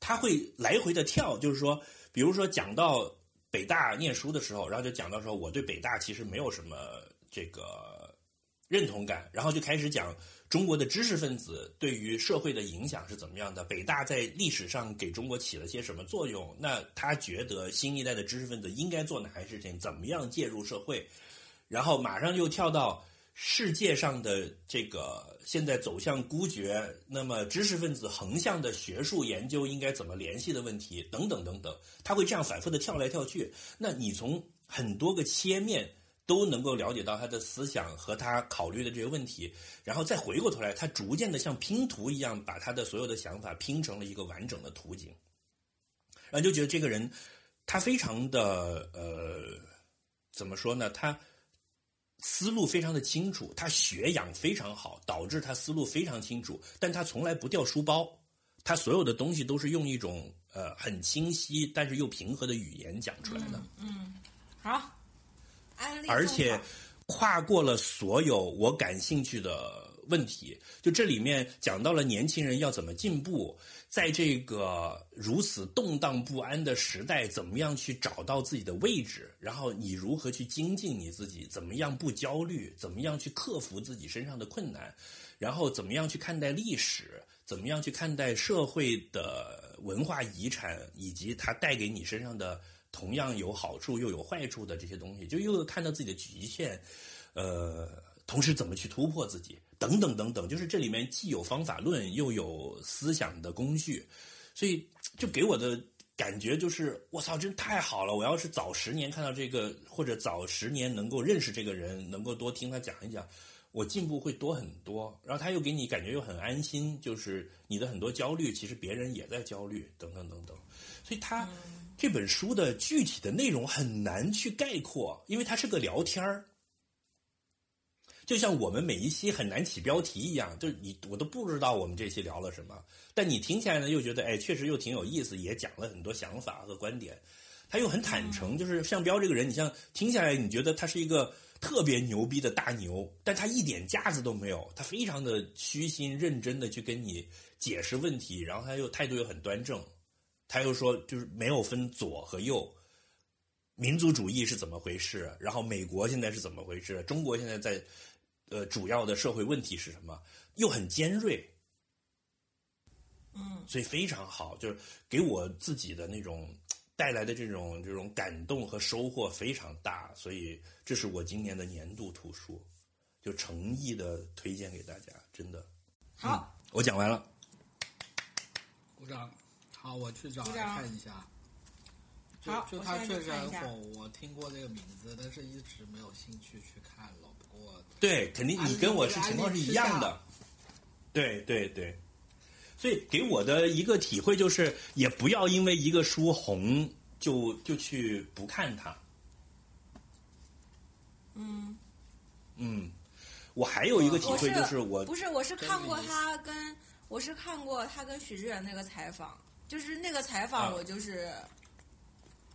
他会来回的跳，就是说，比如说讲到北大念书的时候，然后就讲到说我对北大其实没有什么这个认同感，然后就开始讲。中国的知识分子对于社会的影响是怎么样的？北大在历史上给中国起了些什么作用？那他觉得新一代的知识分子应该做哪些事情？怎么样介入社会？然后马上就跳到世界上的这个现在走向孤绝，那么知识分子横向的学术研究应该怎么联系的问题，等等等等，他会这样反复的跳来跳去。那你从很多个切面都能够了解到他的思想和他考虑的这些问题，然后再回过头来，他逐渐的像拼图一样把他的所有的想法拼成了一个完整的图景，然后就觉得这个人他非常的呃，怎么说呢？他。思路非常的清楚，他学养非常好，导致他思路非常清楚。但他从来不掉书包，他所有的东西都是用一种呃很清晰但是又平和的语言讲出来的。
嗯，好，
而且跨过了所有我感兴趣的问题。就这里面讲到了年轻人要怎么进步。在这个如此动荡不安的时代，怎么样去找到自己的位置？然后你如何去精进你自己？怎么样不焦虑？怎么样去克服自己身上的困难？然后怎么样去看待历史？怎么样去看待社会的文化遗产，以及它带给你身上的同样有好处又有坏处的这些东西？就又看到自己的局限，呃，同时怎么去突破自己？等等等等，就是这里面既有方法论，又有思想的工具，所以就给我的感觉就是，我操，真太好了！我要是早十年看到这个，或者早十年能够认识这个人，能够多听他讲一讲，我进步会多很多。然后他又给你感觉又很安心，就是你的很多焦虑，其实别人也在焦虑，等等等等。所以他这本书的具体的内容很难去概括，因为它是个聊天儿。就像我们每一期很难起标题一样，就是你我都不知道我们这期聊了什么，但你听起来呢又觉得哎，确实又挺有意思，也讲了很多想法和观点，他又很坦诚，就是向彪这个人，你像听下来你觉得他是一个特别牛逼的大牛，但他一点架子都没有，他非常的虚心认真的去跟你解释问题，然后他又态度又很端正，他又说就是没有分左和右，民族主义是怎么回事，然后美国现在是怎么回事，中国现在在。呃，主要的社会问题是什么？又很尖锐，
嗯，
所以非常好，就是给我自己的那种带来的这种这种感动和收获非常大，所以这是我今年的年度图书，就诚意的推荐给大家，真的。
好，
我讲完了，
鼓掌。好，我去找来看一下。
就，
就他确实很火，我听过这个名字，但是一直没有兴趣去看了。
对，肯定你跟我是情况是一样的，对对对，所以给我的一个体会就是，也不要因为一个书红就就去不看它。
嗯。
嗯，我还有一个体会就是
我
不
是我是看过他跟我是看过他跟许志远那个采访，就是那个采访我就是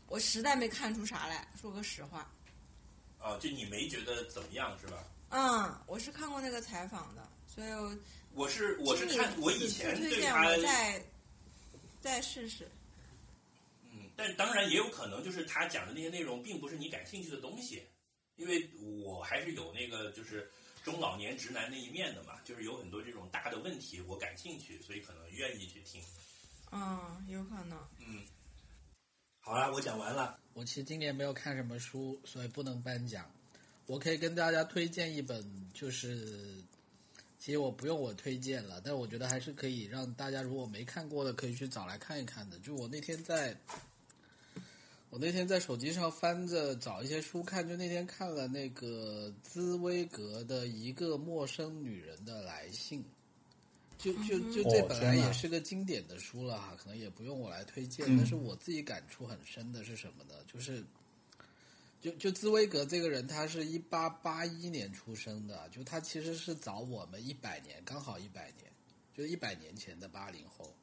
我实在没看出啥来说个实话。
啊，就你没觉得怎么样是吧？
嗯，我是看过那个采访的，所以我
我是我是看我以前对
他再再试试。
嗯，但当然也有可能，就是他讲的那些内容并不是你感兴趣的东西，因为我还是有那个就是中老年直男那一面的嘛，就是有很多这种大的问题我感兴趣，所以可能愿意去听。
嗯，有可能。
嗯，好了，我讲完了。
我其实今年没有看什么书，所以不能颁奖。我可以跟大家推荐一本，就是其实我不用我推荐了，但我觉得还是可以让大家如果没看过的可以去找来看一看的。就我那天在，我那天在手机上翻着找一些书看，就那天看了那个兹威格的一个陌生女人的来信，就就就这本来也是个经典的书了哈，可能也不用我来推荐，但是我自己感触很深的是什么呢？就是。就就茨威格这个人，他是一八八一年出生的，就他其实是早我们一百年，刚好一百年，就一百年前的八零后。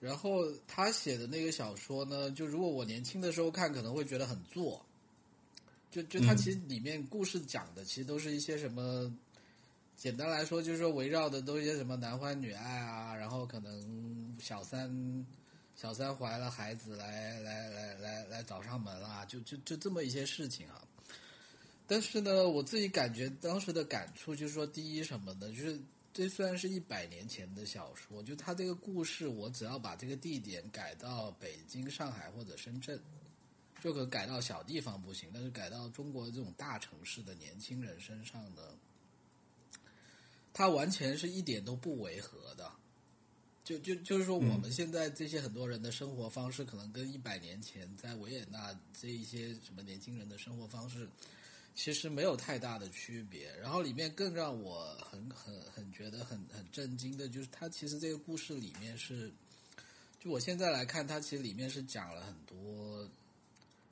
然后他写的那个小说呢，就如果我年轻的时候看，可能会觉得很作。就就他其实里面故事讲的，其实都是一些什么，简单来说就是说围绕的都一些什么男欢女爱啊，然后可能小三。小三怀了孩子，来来来来来找上门啊，就就就这么一些事情啊。但是呢，我自己感觉当时的感触就是说，第一什么的，就是这虽然是一百年前的小说，就它这个故事，我只要把这个地点改到北京、上海或者深圳，就可改到小地方不行，但是改到中国这种大城市的年轻人身上呢，它完全是一点都不违和的。就就就是说，我们现在这些很多人的生活方式，可能跟一百年前在维也纳这一些什么年轻人的生活方式，其实没有太大的区别。然后里面更让我很很很觉得很很震惊的，就是它其实这个故事里面是，就我现在来看，它其实里面是讲了很多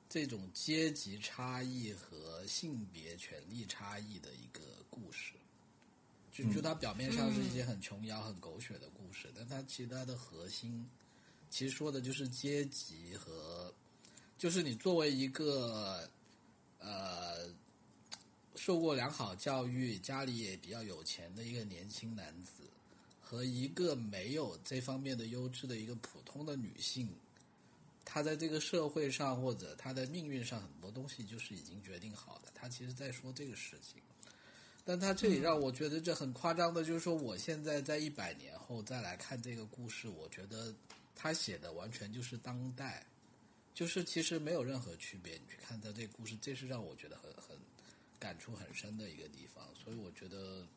这种阶级差异和性别权利差异的一个故事。就就它表面上是一些很琼瑶、很狗血的故事，但它其实它的核心，其实说的就是阶级和，就是你作为一个呃受过良好教育、家里也比较有钱的一个年轻男子，和一个没有这方面的优质的一个普通的女性，她在这个社会上或者她的命运上很多东西就是已经决定好的。他其实在说这个事情。但他这里让我觉得这很夸张的，就是说，我现在在一百年后再来看这个故事，我觉得他写的完全就是当代，就是其实没有任何区别。你去看他这个故事，这是让我觉得很很感触很深的一个地方。所以我觉得，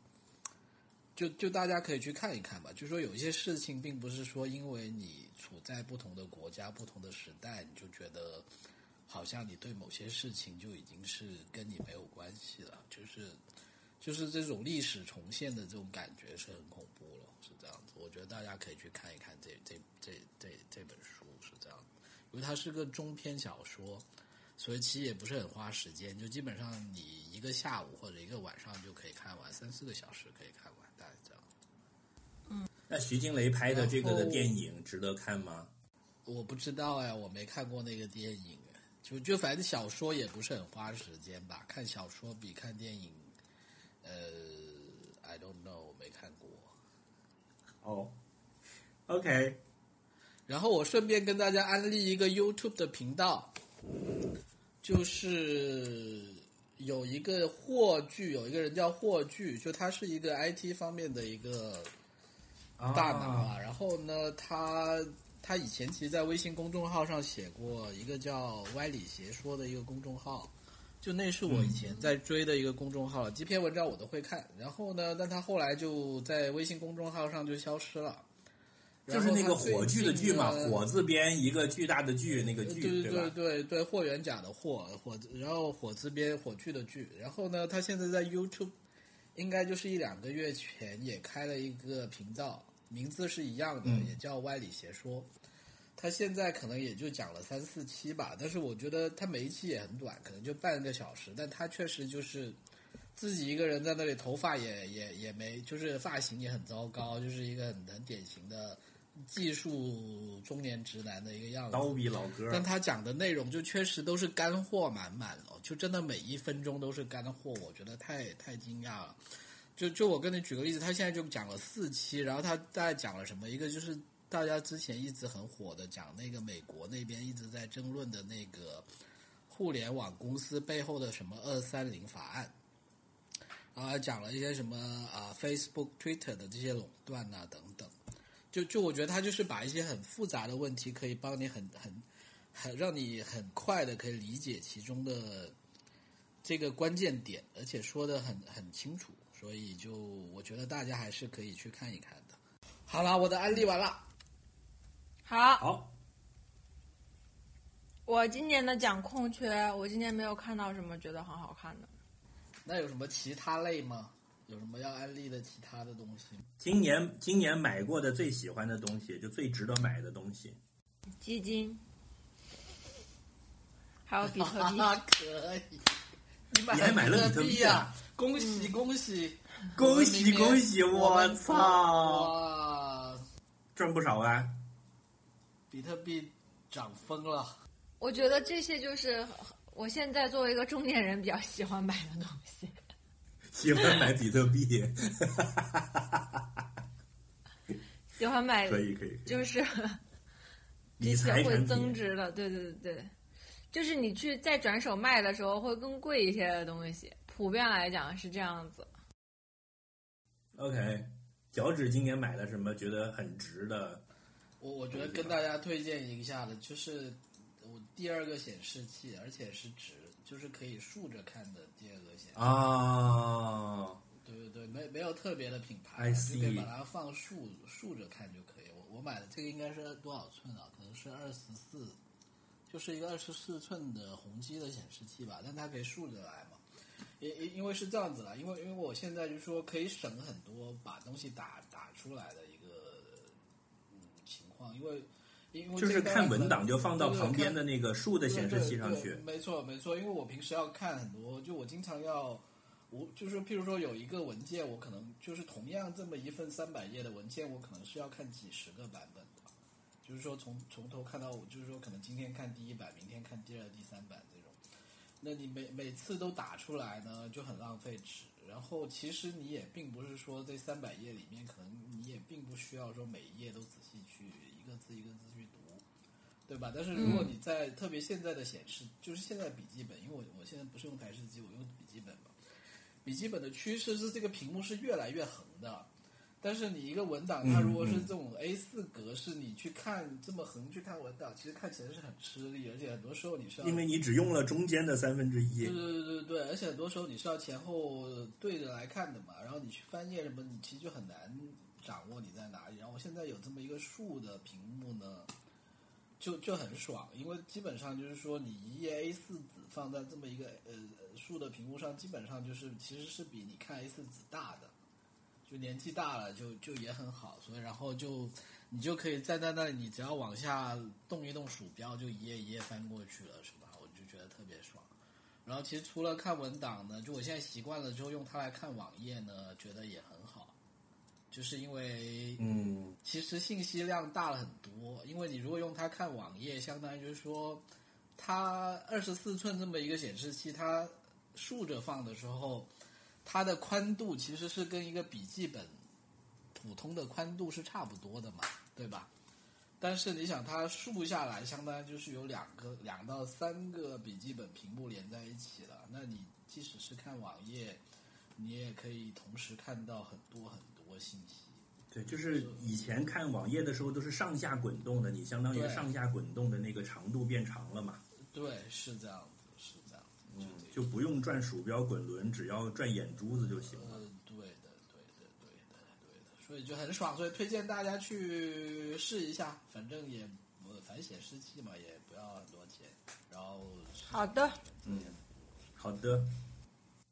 就就大家可以去看一看吧。就说有一些事情，并不是说因为你处在不同的国家、不同的时代，你就觉得好像你对某些事情就已经是跟你没有关系了，就是。就是这种历史重现的这种感觉是很恐怖了，是这样子。我觉得大家可以去看一看这这这这这本书是这样，因为它是个中篇小说，所以其实也不是很花时间，就基本上你一个下午或者一个晚上就可以看完，三四个小时可以看完，大概这样。
嗯，
那徐静蕾拍的这个的电影值得看吗？
我不知道哎，我没看过那个电影，就就反正小说也不是很花时间吧，看小说比看电影。呃，I don't know，我没看过。
哦，OK。
然后我顺便跟大家安利一个 YouTube 的频道，就是有一个霍炬，有一个人叫霍炬，就他是一个 IT 方面的一个大脑啊。然后呢，他他以前其实，在微信公众号上写过一个叫“歪理邪说”的一个公众号。就那是我以前在追的一个公众号，几篇文章我都会看。然后呢，但他后来就在微信公众号上就消失了。
就是那个火炬的炬嘛，火字边一个巨大的炬，那个炬，
对对对对对，霍元甲的霍火，然后火字边火炬的炬。然后呢，他现在在 YouTube，应该就是一两个月前也开了一个频道，名字是一样的，也叫歪理邪说。他现在可能也就讲了三四期吧，但是我觉得他每一期也很短，可能就半个小时。但他确实就是自己一个人在那里，头发也也也没，就是发型也很糟糕，就是一个很很典型的技术中年直男的一个样子。
刀逼老哥。
但他讲的内容就确实都是干货满满哦，就真的每一分钟都是干货，我觉得太太惊讶了。就就我跟你举个例子，他现在就讲了四期，然后他大概讲了什么？一个就是。大家之前一直很火的讲那个美国那边一直在争论的那个互联网公司背后的什么二三零法案，啊，讲了一些什么啊 Facebook、Twitter 的这些垄断啊等等，就就我觉得他就是把一些很复杂的问题可以帮你很很很让你很快的可以理解其中的这个关键点，而且说的很很清楚，所以就我觉得大家还是可以去看一看的。好了，我的案例完了。
好，
好。
我今年的奖空缺，我今年没有看到什么觉得很好看的。
那有什么其他类吗？有什么要安利的其他的东西？
今年今年买过的最喜欢的东西，就最值得买的东西。
基金，还有比特币。*laughs*
可以，
你还买了比特币
啊？恭喜恭喜
恭喜恭喜！我操，赚不少啊！
比特币涨疯了，
我觉得这些就是我现在作为一个中年人比较喜欢买的东西。*laughs*
喜欢买比特币，*laughs*
喜欢买
可以可以，
就是
理财
会增值的，对对对对，就是你去再转手卖的时候会更贵一些的东西，普遍来讲是这样子。
OK，脚趾今年买了什么觉得很值的？
我我觉得跟大家推荐一下的就是我第二个显示器，而且是直，就是可以竖着看的第二个显示器。
啊，
对对对，没没有特别的品牌，你可以把它放竖竖着看就可以。我我买的这个应该是多少寸啊？可能是二十四，就是一个二十四寸的宏基的显示器吧，但它可以竖着来嘛。因因因为是这样子啦，因为因为我现在就说可以省很多把东西打打出来的况，因为因为
就是看文档就放到旁边的那个竖的显示器上去。
没错没错，因为我平时要看很多，就我经常要，我就是譬如说有一个文件，我可能就是同样这么一份三百页的文件，我可能是要看几十个版本的，就是说从从头看到尾，就是说可能今天看第一版，明天看第二、第三版这种。那你每每次都打出来呢，就很浪费纸。然后其实你也并不是说这三百页里面，可能你也并不需要说每一页都仔细去一个字一个字去读，对吧？但是如果你在、特别现在的显示，就是现在笔记本，因为我我现在不是用台式机，我用笔记本嘛。笔记本的趋势是这个屏幕是越来越横的，但是你一个文档，它如果是这种 A 四格式，你去看这么横去看文档，其实看起来是很吃力，而且很多时候你是要
因为你只用了中间的三分之一
对，对对对对，而且很多时候你是要前后对着来看的嘛，然后你去翻页什么，你其实就很难掌握你在哪里。然后我现在有这么一个竖的屏幕呢，就就很爽，因为基本上就是说你一页 A 4纸放在这么一个呃竖的屏幕上，基本上就是其实是比你看 A 4纸大的。就年纪大了，就就也很好，所以然后就你就可以站在那里，你只要往下动一动鼠标，就一页一页翻过去了，是吧？我就觉得特别爽。然后其实除了看文档呢，就我现在习惯了之后用它来看网页呢，觉得也很好，就是因为
嗯，
其实信息量大了很多，因为你如果用它看网页，相当于就是说，它二十四寸这么一个显示器，它竖着放的时候，它的宽度其实是跟一个笔记本普通的宽度是差不多的嘛，对吧？但是你想，它竖下来，相当于就是有两个两到三个笔记本屏幕连在一起了。那你即使是看网页，你也可以同时看到很多很多信息。
对，就是以前看网页的时候都是上下滚动的，你相当于上下滚动的那个长度变长了嘛，
对，是这样子，是这样子，
嗯
就，
不用转鼠标滚轮，只要转眼珠子就行了。
嗯，对的，对的，对的，对的，所以就很爽，所以推荐大家去试一下，反正也呃反正显示器嘛，也不要很多钱，然后
好的，
嗯，好的，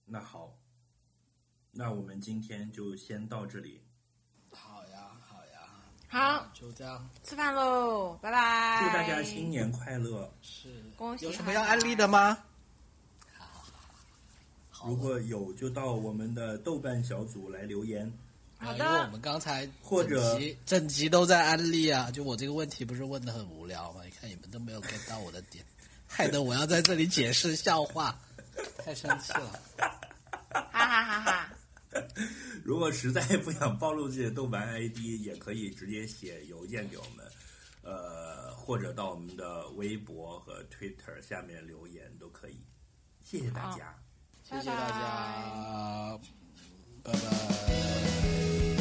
那好，那我们今天就先到这里，
好呀，好呀，
好，
就这样，
吃饭喽，拜拜。
祝大家新年快乐！
是
恭喜
有什么要安利的吗？好
如果有就到我们的豆瓣小组来留言。
好
因为我，们刚才
或者
整集整集都在安利啊，就我这个问题不是问的很无聊吗？你看你们都没有 get 到我的点，*laughs* 害得我要在这里解释笑话，太生气了。
哈哈哈哈。*laughs*
如果实在不想暴露自己的豆瓣 ID，也可以直接写邮件给我们，呃，或者到我们的微博和 Twitter 下面留言都可以。谢谢大家。
谢谢大家，拜拜